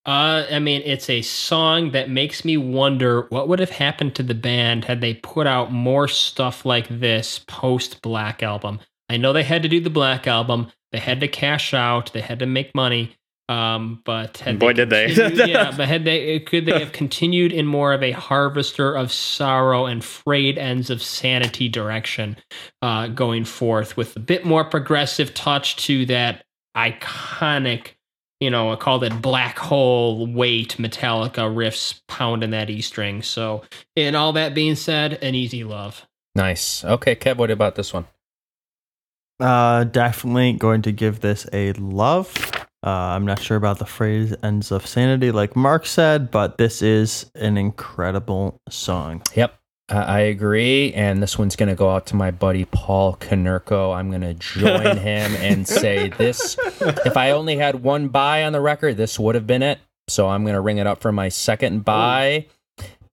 Uh, I mean, it's a song that makes me wonder what would have happened to the band had they put out more stuff like this post Black Album. I know they had to do the Black Album, they had to cash out, they had to make money. Um, but had Boy, did they. yeah, but had they could they have continued in more of a harvester of sorrow and frayed ends of sanity direction, uh, going forth with a bit more progressive touch to that iconic you know, I called it black hole weight Metallica riffs pounding that E string. So, and all that being said, an easy love. Nice. Okay, Kev, what about this one? Uh, definitely going to give this a love. Uh, I'm not sure about the frayed ends of sanity, like Mark said, but this is an incredible song. Yep. Uh, I agree, and this one's going to go out to my buddy Paul Konerko. I'm going to join him and say this. If I only had one buy on the record, this would have been it. So I'm going to ring it up for my second buy.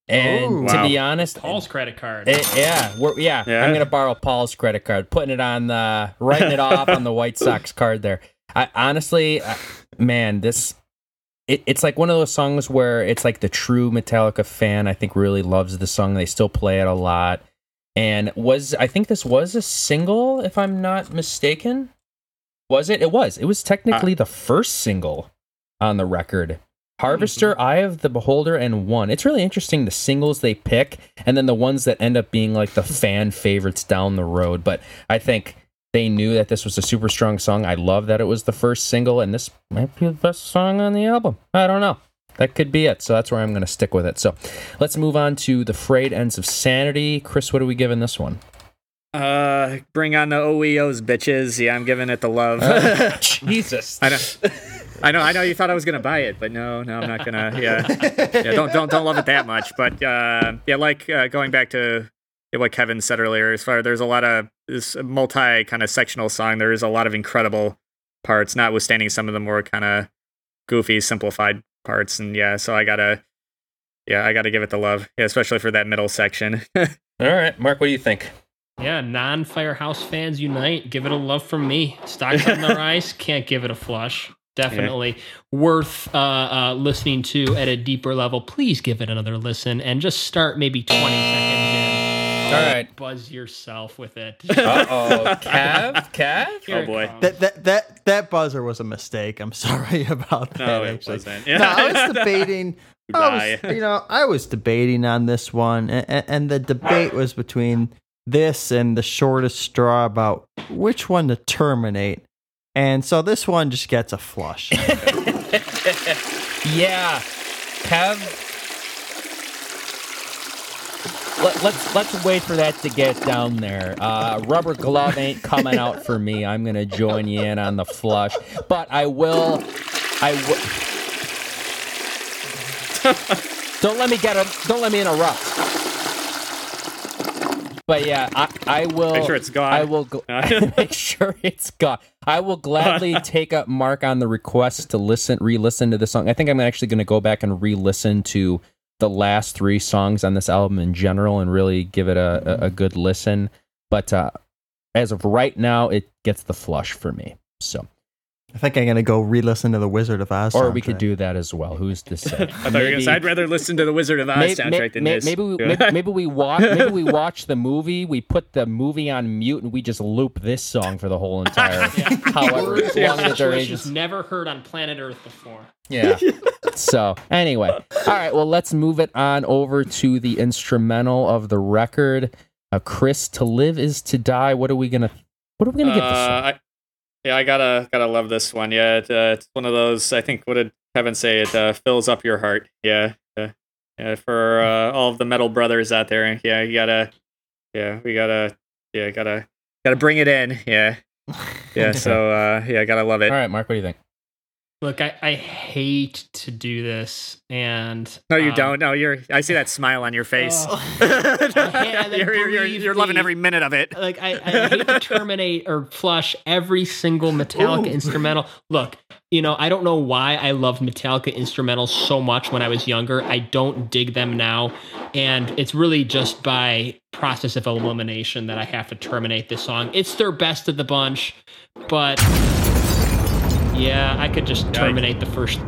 And Ooh. to Wow. be honest, Paul's credit card. it, yeah, we're, yeah, Yeah. I'm going to borrow Paul's credit card, putting it on the, writing it off on the White Sox card there. I honestly, uh, man, this it, it's like one of those songs where it's like the true Metallica fan I think really loves the song. They still play it a lot. And was I think this was a single if I'm not mistaken. Was it? It was. It was technically the first single on the record. Harvester, Eye of the Beholder, and One. It's really interesting the singles they pick and then the ones that end up being like the fan favorites down the road. But I think they knew that this was a super strong song. I love that it was the first single, and this might be the best song on the album. I don't know. That could be it. So that's where I'm going to stick with it. So let's move on to the frayed ends of sanity. Chris, what are we giving this one? Uh, bring on the OEOs, bitches. Yeah, I'm giving it the love. Jesus. I know. I know. I know. You thought I was gonna buy it, but no, no, I'm not gonna. Yeah, yeah. Don't don't don't love it that much. But uh, yeah, like uh, going back to what Kevin said earlier, as far there's a lot of this multi kind of sectional song. There is a lot of incredible parts, notwithstanding some of the more kind of goofy, simplified parts. And yeah, so I gotta, yeah, I gotta give it the love, yeah, especially for that middle section. All right, Mark, what do you think? Yeah, non Firehouse fans unite. Give it a love from me. Stocks on the rise. Can't give it a flush. Definitely worth uh, uh, listening to at a deeper level. Please give it another listen and just start maybe 20 seconds in. All right. Buzz yourself with it. Uh oh. Cav? Cav? Here Oh, boy. That that that that buzzer was a mistake. I'm sorry about that. No, it actually. wasn't. No, I was debating. I was, you know, I was debating on this one, and, and the debate was between this and the shortest straw about which one to terminate. And so this one just gets a flush. Yeah. Kev. Let, let's let's wait for that to get down there. Uh, rubber glove ain't coming out for me. I'm gonna join you in on the flush, but I will. I will. don't let me get a. Don't let me interrupt. but yeah, I, I will. Make sure it's gone. I will gl- make sure it's gone. I will gladly take up Mark on the request to listen, re-listen to the song. I think I'm actually going to go back and re-listen to the last three songs on this album in general and really give it a, a, a good listen. But uh, as of right now, it gets the flush for me. So, I think I'm gonna go re-listen to the Wizard of Oz. or we could do that as well. Who's to say? I thought you were gonna say I'd rather listen to the Wizard of Oz May- soundtrack may- than may- this. Maybe we, maybe, maybe we watch maybe we watch the movie. We put the movie on mute and we just loop this song for the whole entire however Words long and the duration. situations never heard on planet Earth before. Yeah. so anyway, all right. Well, let's move it on over to the instrumental of the record. Uh, Chris, to live is to die. What are we gonna? What are we gonna give this? Uh, One? I, yeah, I gotta gotta love this one. Yeah, it, uh, it's one of those. I think what did Kevin say? It uh, fills up your heart. Yeah, uh, yeah. For uh, all of the metal brothers out there, yeah, you gotta, yeah, we gotta, yeah, gotta, gotta bring it in. Yeah, yeah. So uh, yeah, gotta love it. All right, Mark. What do you think? Look, I, I hate to do this, and No, you um, don't. No, you're. I see that smile on your face. Oh. I you're, you're, you're, you're loving every minute of it. Like I, I hate to terminate or flush every single Metallica instrumental. Look, you know, I don't know why I loved Metallica instrumentals so much when I was younger. I don't dig them now, and it's really just by process of elimination that I have to terminate this song. It's their best of the bunch, but yeah, I could just terminate the first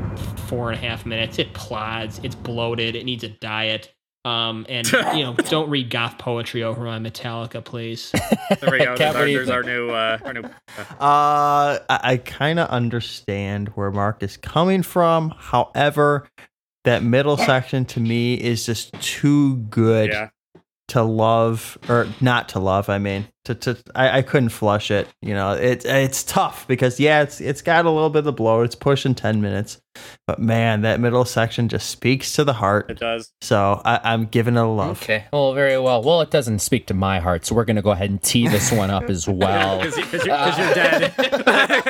four and a half minutes. It plods, it's bloated, it needs a diet. Um, and you know, don't read goth poetry over my Metallica, please. There we go. There's, our, there's our new, uh, our new. Uh, Uh, I, I kind of understand where Mark is coming from. However, that middle section to me is just too good yeah. To love or not to love. I mean, to to I, I couldn't flush it. You know, it it's tough because yeah, it's it's got a little bit of the blow. It's pushing ten minutes, but man, that middle section just speaks to the heart. It does. So I, I'm giving it a love. Okay. Well, very well. Well, it doesn't speak to my heart, so we're gonna go ahead and tee this one up as well. Because you, you're, 'cause you're dead.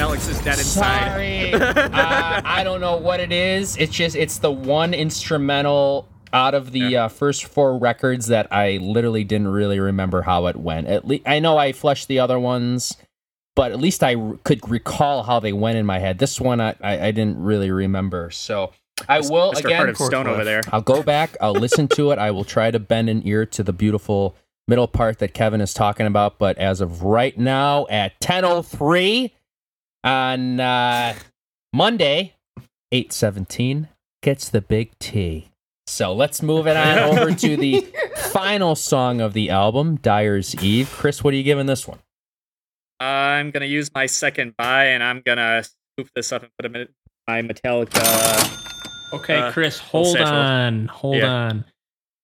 Alex is dead inside. Sorry. uh, I don't know what it is. It's just it's the one instrumental out of the uh, first four records that I literally didn't really remember how it went. At least I know I flushed the other ones, but at least I r- could recall how they went in my head. This one I, I, I didn't really remember. So I will Mr. again. Heart of Stone over there. I'll go back. I'll listen to it. I will try to bend an ear to the beautiful middle part that Kevin is talking about. But as of right now, at 10:03 on uh, Monday, 8:17 gets the big T. So let's move it on over to the final song of the album, Dyer's Eve. Chris, what are you giving this one? I'm gonna use my second buy, and I'm gonna scoop this up and put it in my Metallica. Okay, Uh, Chris, hold satchel. on, hold Yeah. on.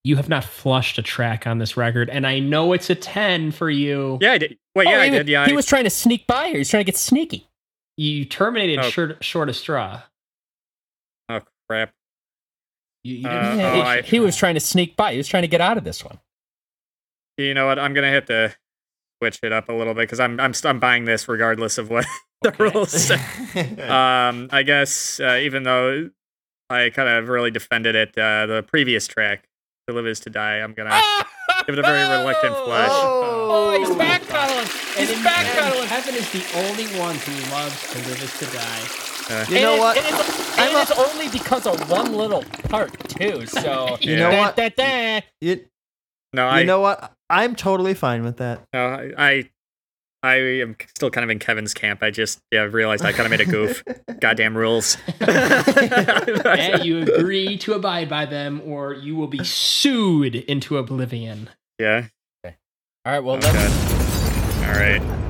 You have not flushed a track on this record, and I know it's a ten for you. Yeah, I did. Wait, yeah, Oh, I he, did. Yeah, he I- was trying to sneak by here. He's trying to get sneaky. You terminated Oh. short, short of straw. oh crap. You, you Uh, Yeah, oh, he, I- he was trying to sneak by. He was trying to get out of this one. You know what? I'm gonna have to switch it up a little bit because I'm I'm I'm buying this regardless of what the Okay. rules say. um, I guess uh, even though I kind of really defended it, uh, the previous track, "To Live Is to Die," I'm gonna give it a very reluctant flush. Oh, oh he's backpedaling. And He's in- backpedaling. and Kevin is the only one who loves to live is to die. You know and what? It, and it's, and it's only because of one little part too. So You know Da, what? da, da. you, No, I you know what? I'm totally fine with that. no, I, I I am still kind of in Kevin's camp. I just yeah realized I kind of made a goof. Goddamn rules. yeah, you agree to abide by them, or you will be sued into oblivion. yeah. All right. Well, Oh, let's. All right.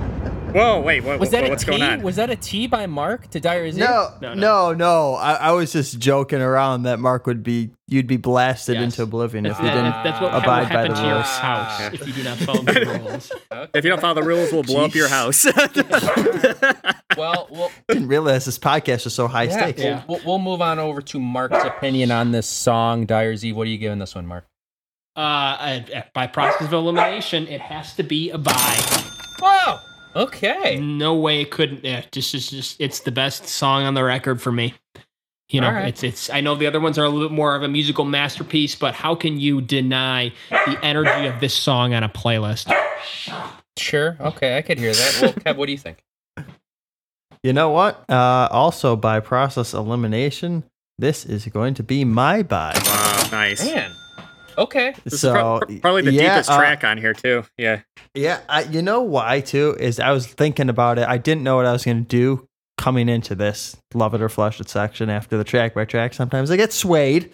Whoa! Wait. What, Was that what- a what's going on? Was that a T by Mark to Dyer's Eve? No, No, no, no. no, I, I was just joking around that Mark would be you'd be blasted Yes. into oblivion if That's, you didn't. that's what abide by the to your rules. house Yeah. if you do not follow the rules. If you don't follow the rules, we'll blow up your house. Well, we'll, didn't realize this podcast was so high yeah, stakes. we'll, we'll, we'll move on over to Mark's opinion on this song, Dyer's Eve. What are you giving this one, Mark? Uh, uh, by process of elimination, it has to be a buy. Whoa. Okay. No way it couldn't. Yeah, just, just, just, it's the best song on the record for me. You know, All right. it's it's. I know the other ones are a little bit more of a musical masterpiece, but how can you deny the energy of this song on a playlist? Sure. Okay, I could hear that. Well, Kev, what do you think? You know what? Uh, also, by process elimination, this is going to be my buy. Wow, nice. Man. Okay. This so is pro- pro- probably the yeah, deepest uh, track on here too. Yeah. Yeah, I, you know why too is I was thinking about it. I didn't know what I was going to do coming into this love it or flush it section after the track by track. Sometimes I get swayed,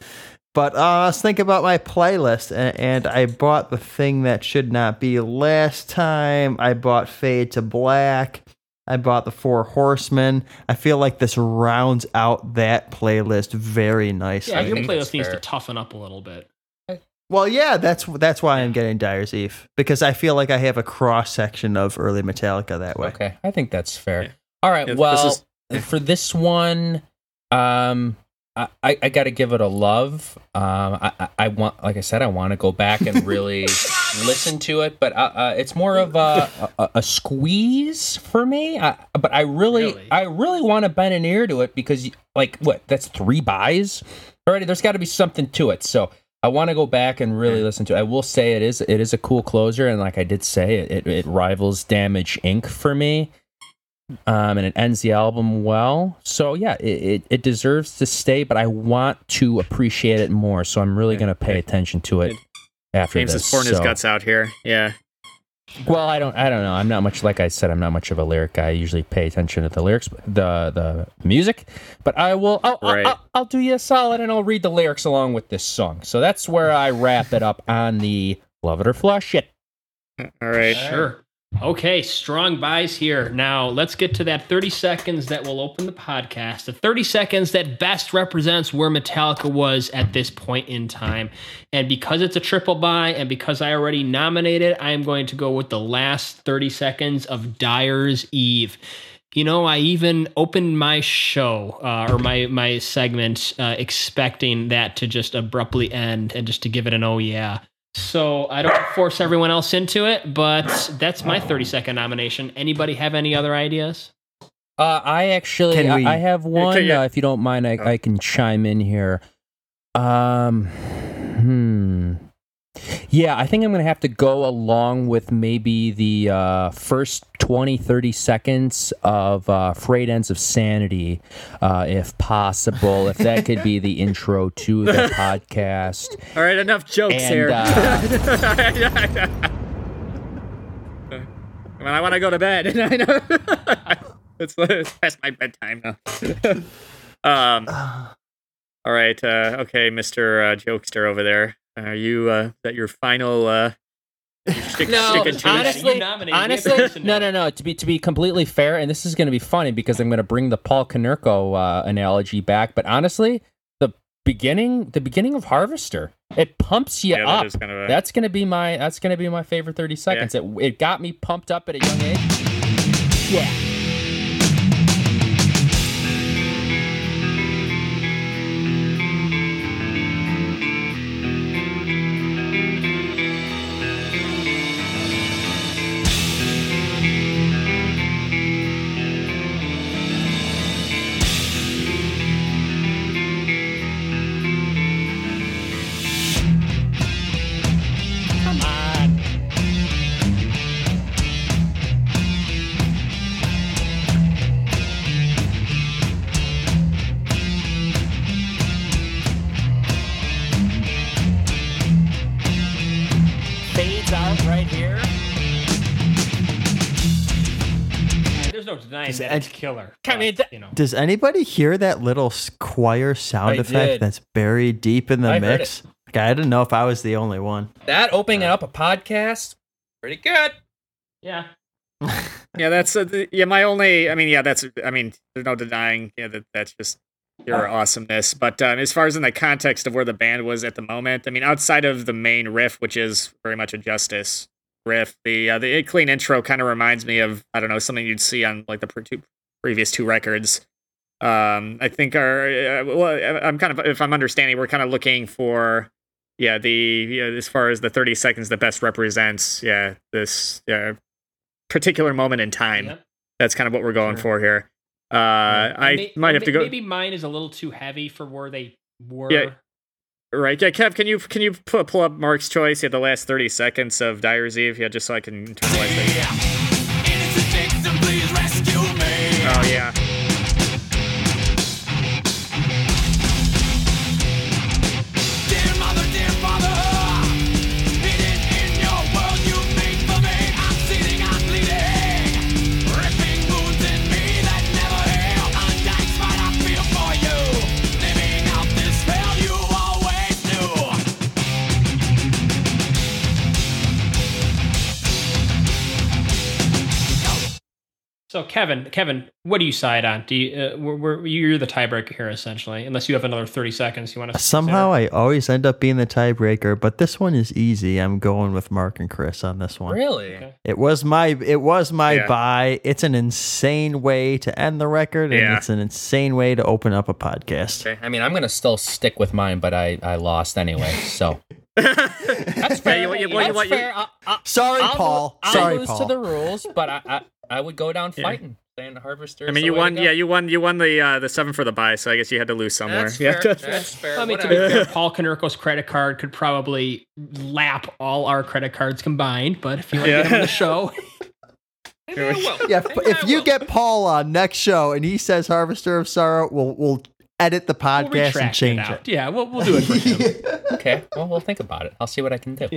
but uh, I was thinking about my playlist and, and I bought the thing that should not be. Last time I bought Fade to Black. I bought the Four Horsemen. I feel like this rounds out that playlist very nicely. Yeah, your playlist needs to toughen up a little bit. Well, yeah, that's that's why I'm getting Dyer's Eve because I feel like I have a cross section of early Metallica that way. Okay, I think that's fair. Yeah. All right. Yeah, this well, is- for this one, um, I, I, I got to give it a love. Um, I, I, I want, like I said, I want to go back and really listen to it, but uh, uh, it's more of a, a, a squeeze for me. I, but I really, Really? I really want to bend an ear to it because, like, what? That's three buys already. There's got to be something to it. So. I want to go back and really listen to it. I will say it is it is a cool closer, and like I did say, it it, it rivals Damage Inc. for me um, and it ends the album well. So yeah, it, it, it deserves to stay, but I want to appreciate it more. So I'm really to pay attention to it after James this. is pouring his guts out here. Yeah. Well, I don't, I don't know. I'm not much like I said. I'm not much of a lyric guy. I usually pay attention to the lyrics, the the music. But I will. I'll, I'll- I'll, I'll do you a solid, and I'll read the lyrics along with this song. So that's where I wrap it up on the love it or flush it. All right. Sure. Okay, strong buys here. Now let's get to that 30 seconds that will open the podcast. The 30 seconds that best represents where Metallica was at this point in time. And because it's a triple buy and because I already nominated, I am going to go with the last 30 seconds of Dyer's Eve. You know, I even opened my show uh, or my my segment uh, expecting that to just abruptly end and just to give it an oh yeah. So I don't force everyone else into it, but that's my 30 second nomination. Anybody have any other ideas? Uh, I actually, Can I, I have one. yeah. Uh, if you don't mind, I, I can chime in here. Um, hmm. Yeah, I think I'm going to have to go along with maybe the uh, first 20, 30 seconds of uh, Frayed Ends of Sanity, uh, if possible. if that could be the intro to the podcast. All right. Enough jokes And, here. uh, Come on, I want to go to bed. I know. it's, it's past my bedtime now. um. All right. Uh, okay, Mister uh, Jokester over there. Are you? Uh, that your final? Uh, stick, No, sticking to honestly, You nominated. You honestly, have to listen to no, no, no. To be to be completely fair, and this is going to be funny because I'm going to bring the Paul Konerko uh, analogy back. But honestly, the beginning, the beginning of Harvester, it pumps you Yeah, up. that is kind of a. That's gonna be my that's gonna be my favorite 30 seconds. It it got me pumped up at a young age. Yeah. Denying Does that Ed- it's killer. I mean, but, that- you know. Does anybody hear that little s- choir sound I effect did. that's buried deep in the I mix? Like, I didn't know if I was the only one. That opening up a podcast, pretty good. Yeah. yeah, that's uh, the, yeah. My only. I mean, yeah, that's. I mean, there's no denying. Yeah, that that's just your awesomeness. But um, as far as in the context of where the band was at the moment, I mean, outside of the main riff, which is very much a Justice riff, the uh, the clean intro kind of reminds me of I don't know something you'd see on like the pre- two, previous two records. Um, I think our uh, well, I'm kind of if I'm understanding, we're kind of looking for yeah the yeah, as far as the 30 seconds that best represents yeah this yeah particular moment in time. Yep. That's kind of what we're going Sure. for here. Uh, I May- might have to go. Maybe mine is a little too heavy for where they were. Yeah. Right, yeah, Kev, can you can you pu- pull up Mark's choice? Yeah, the last thirty seconds of Dyer's Eve, yeah, just so I can internalize that. Innocent victim, please rescue me. Oh yeah, So Kevin, Kevin, what do you side on? Do you uh, we're, we're, you're the tiebreaker here essentially, unless you have another thirty seconds you want to Somehow I always end up being the tiebreaker, but this one is easy. I'm going with Mark and Chris on this one. Really? Okay. It was my it was my Yeah. buy. It's an insane way to end the record, and Yeah. it's an insane way to open up a podcast. Okay. I mean, I'm gonna still stick with mine, but I I lost anyway. So that's fair. you- you- That's well, you- well, fair. I, I, Sorry, I'll, Paul. I'll Sorry, lose Paul. to the rules, but I I, I would go down Yeah. fighting. Saying the harvester. I mean, you won. Yeah, you won. You won the uh, the seven for the buy, so I guess you had to lose somewhere. That's yeah, fair. That's fair. I mean, to be fair, Paul Konerko's credit card could probably lap all our credit cards combined. But if you want to get him on the show, Maybe I will. Yeah, if, Maybe if you get Paul on next show and he says "Harvester of Sorrow," we'll we'll edit the we'll podcast and change it it. Yeah, we'll we'll do it for him. okay, well, we'll think about it. I'll see what I can do.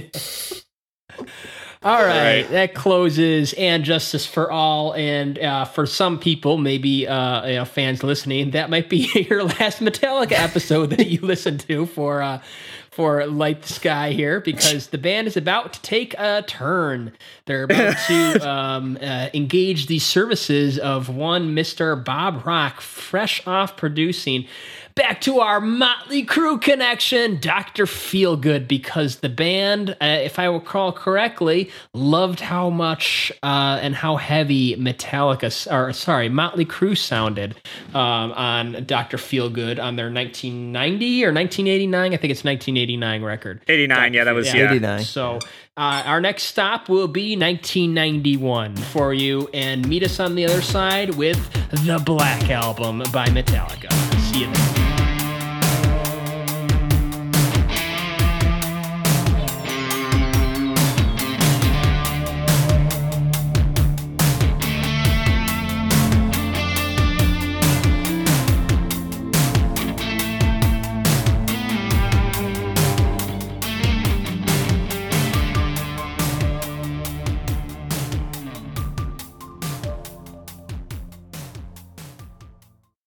All right, right. that closes and justice for all. And uh, for some people, maybe uh, you know, fans listening, that might be your last Metallica episode that you listen to for uh, for Light the Sky here, because the band is about to take a turn. They're about to um, uh, engage the services of one Mister Bob Rock, fresh off producing. Back to our Motley Crue connection, Dr. Feelgood, because the band, uh, if I recall correctly, loved how much uh, and how heavy Metallica, or sorry, Motley Crue sounded um, on Dr. Feelgood on their 1990 or 1989, I think it's 1989 record. eighty nine. Yeah, that was Yeah. yeah. 89. So uh, our next stop will be 1991 for you, and meet us on the other side with the Black Album by Metallica. See you then.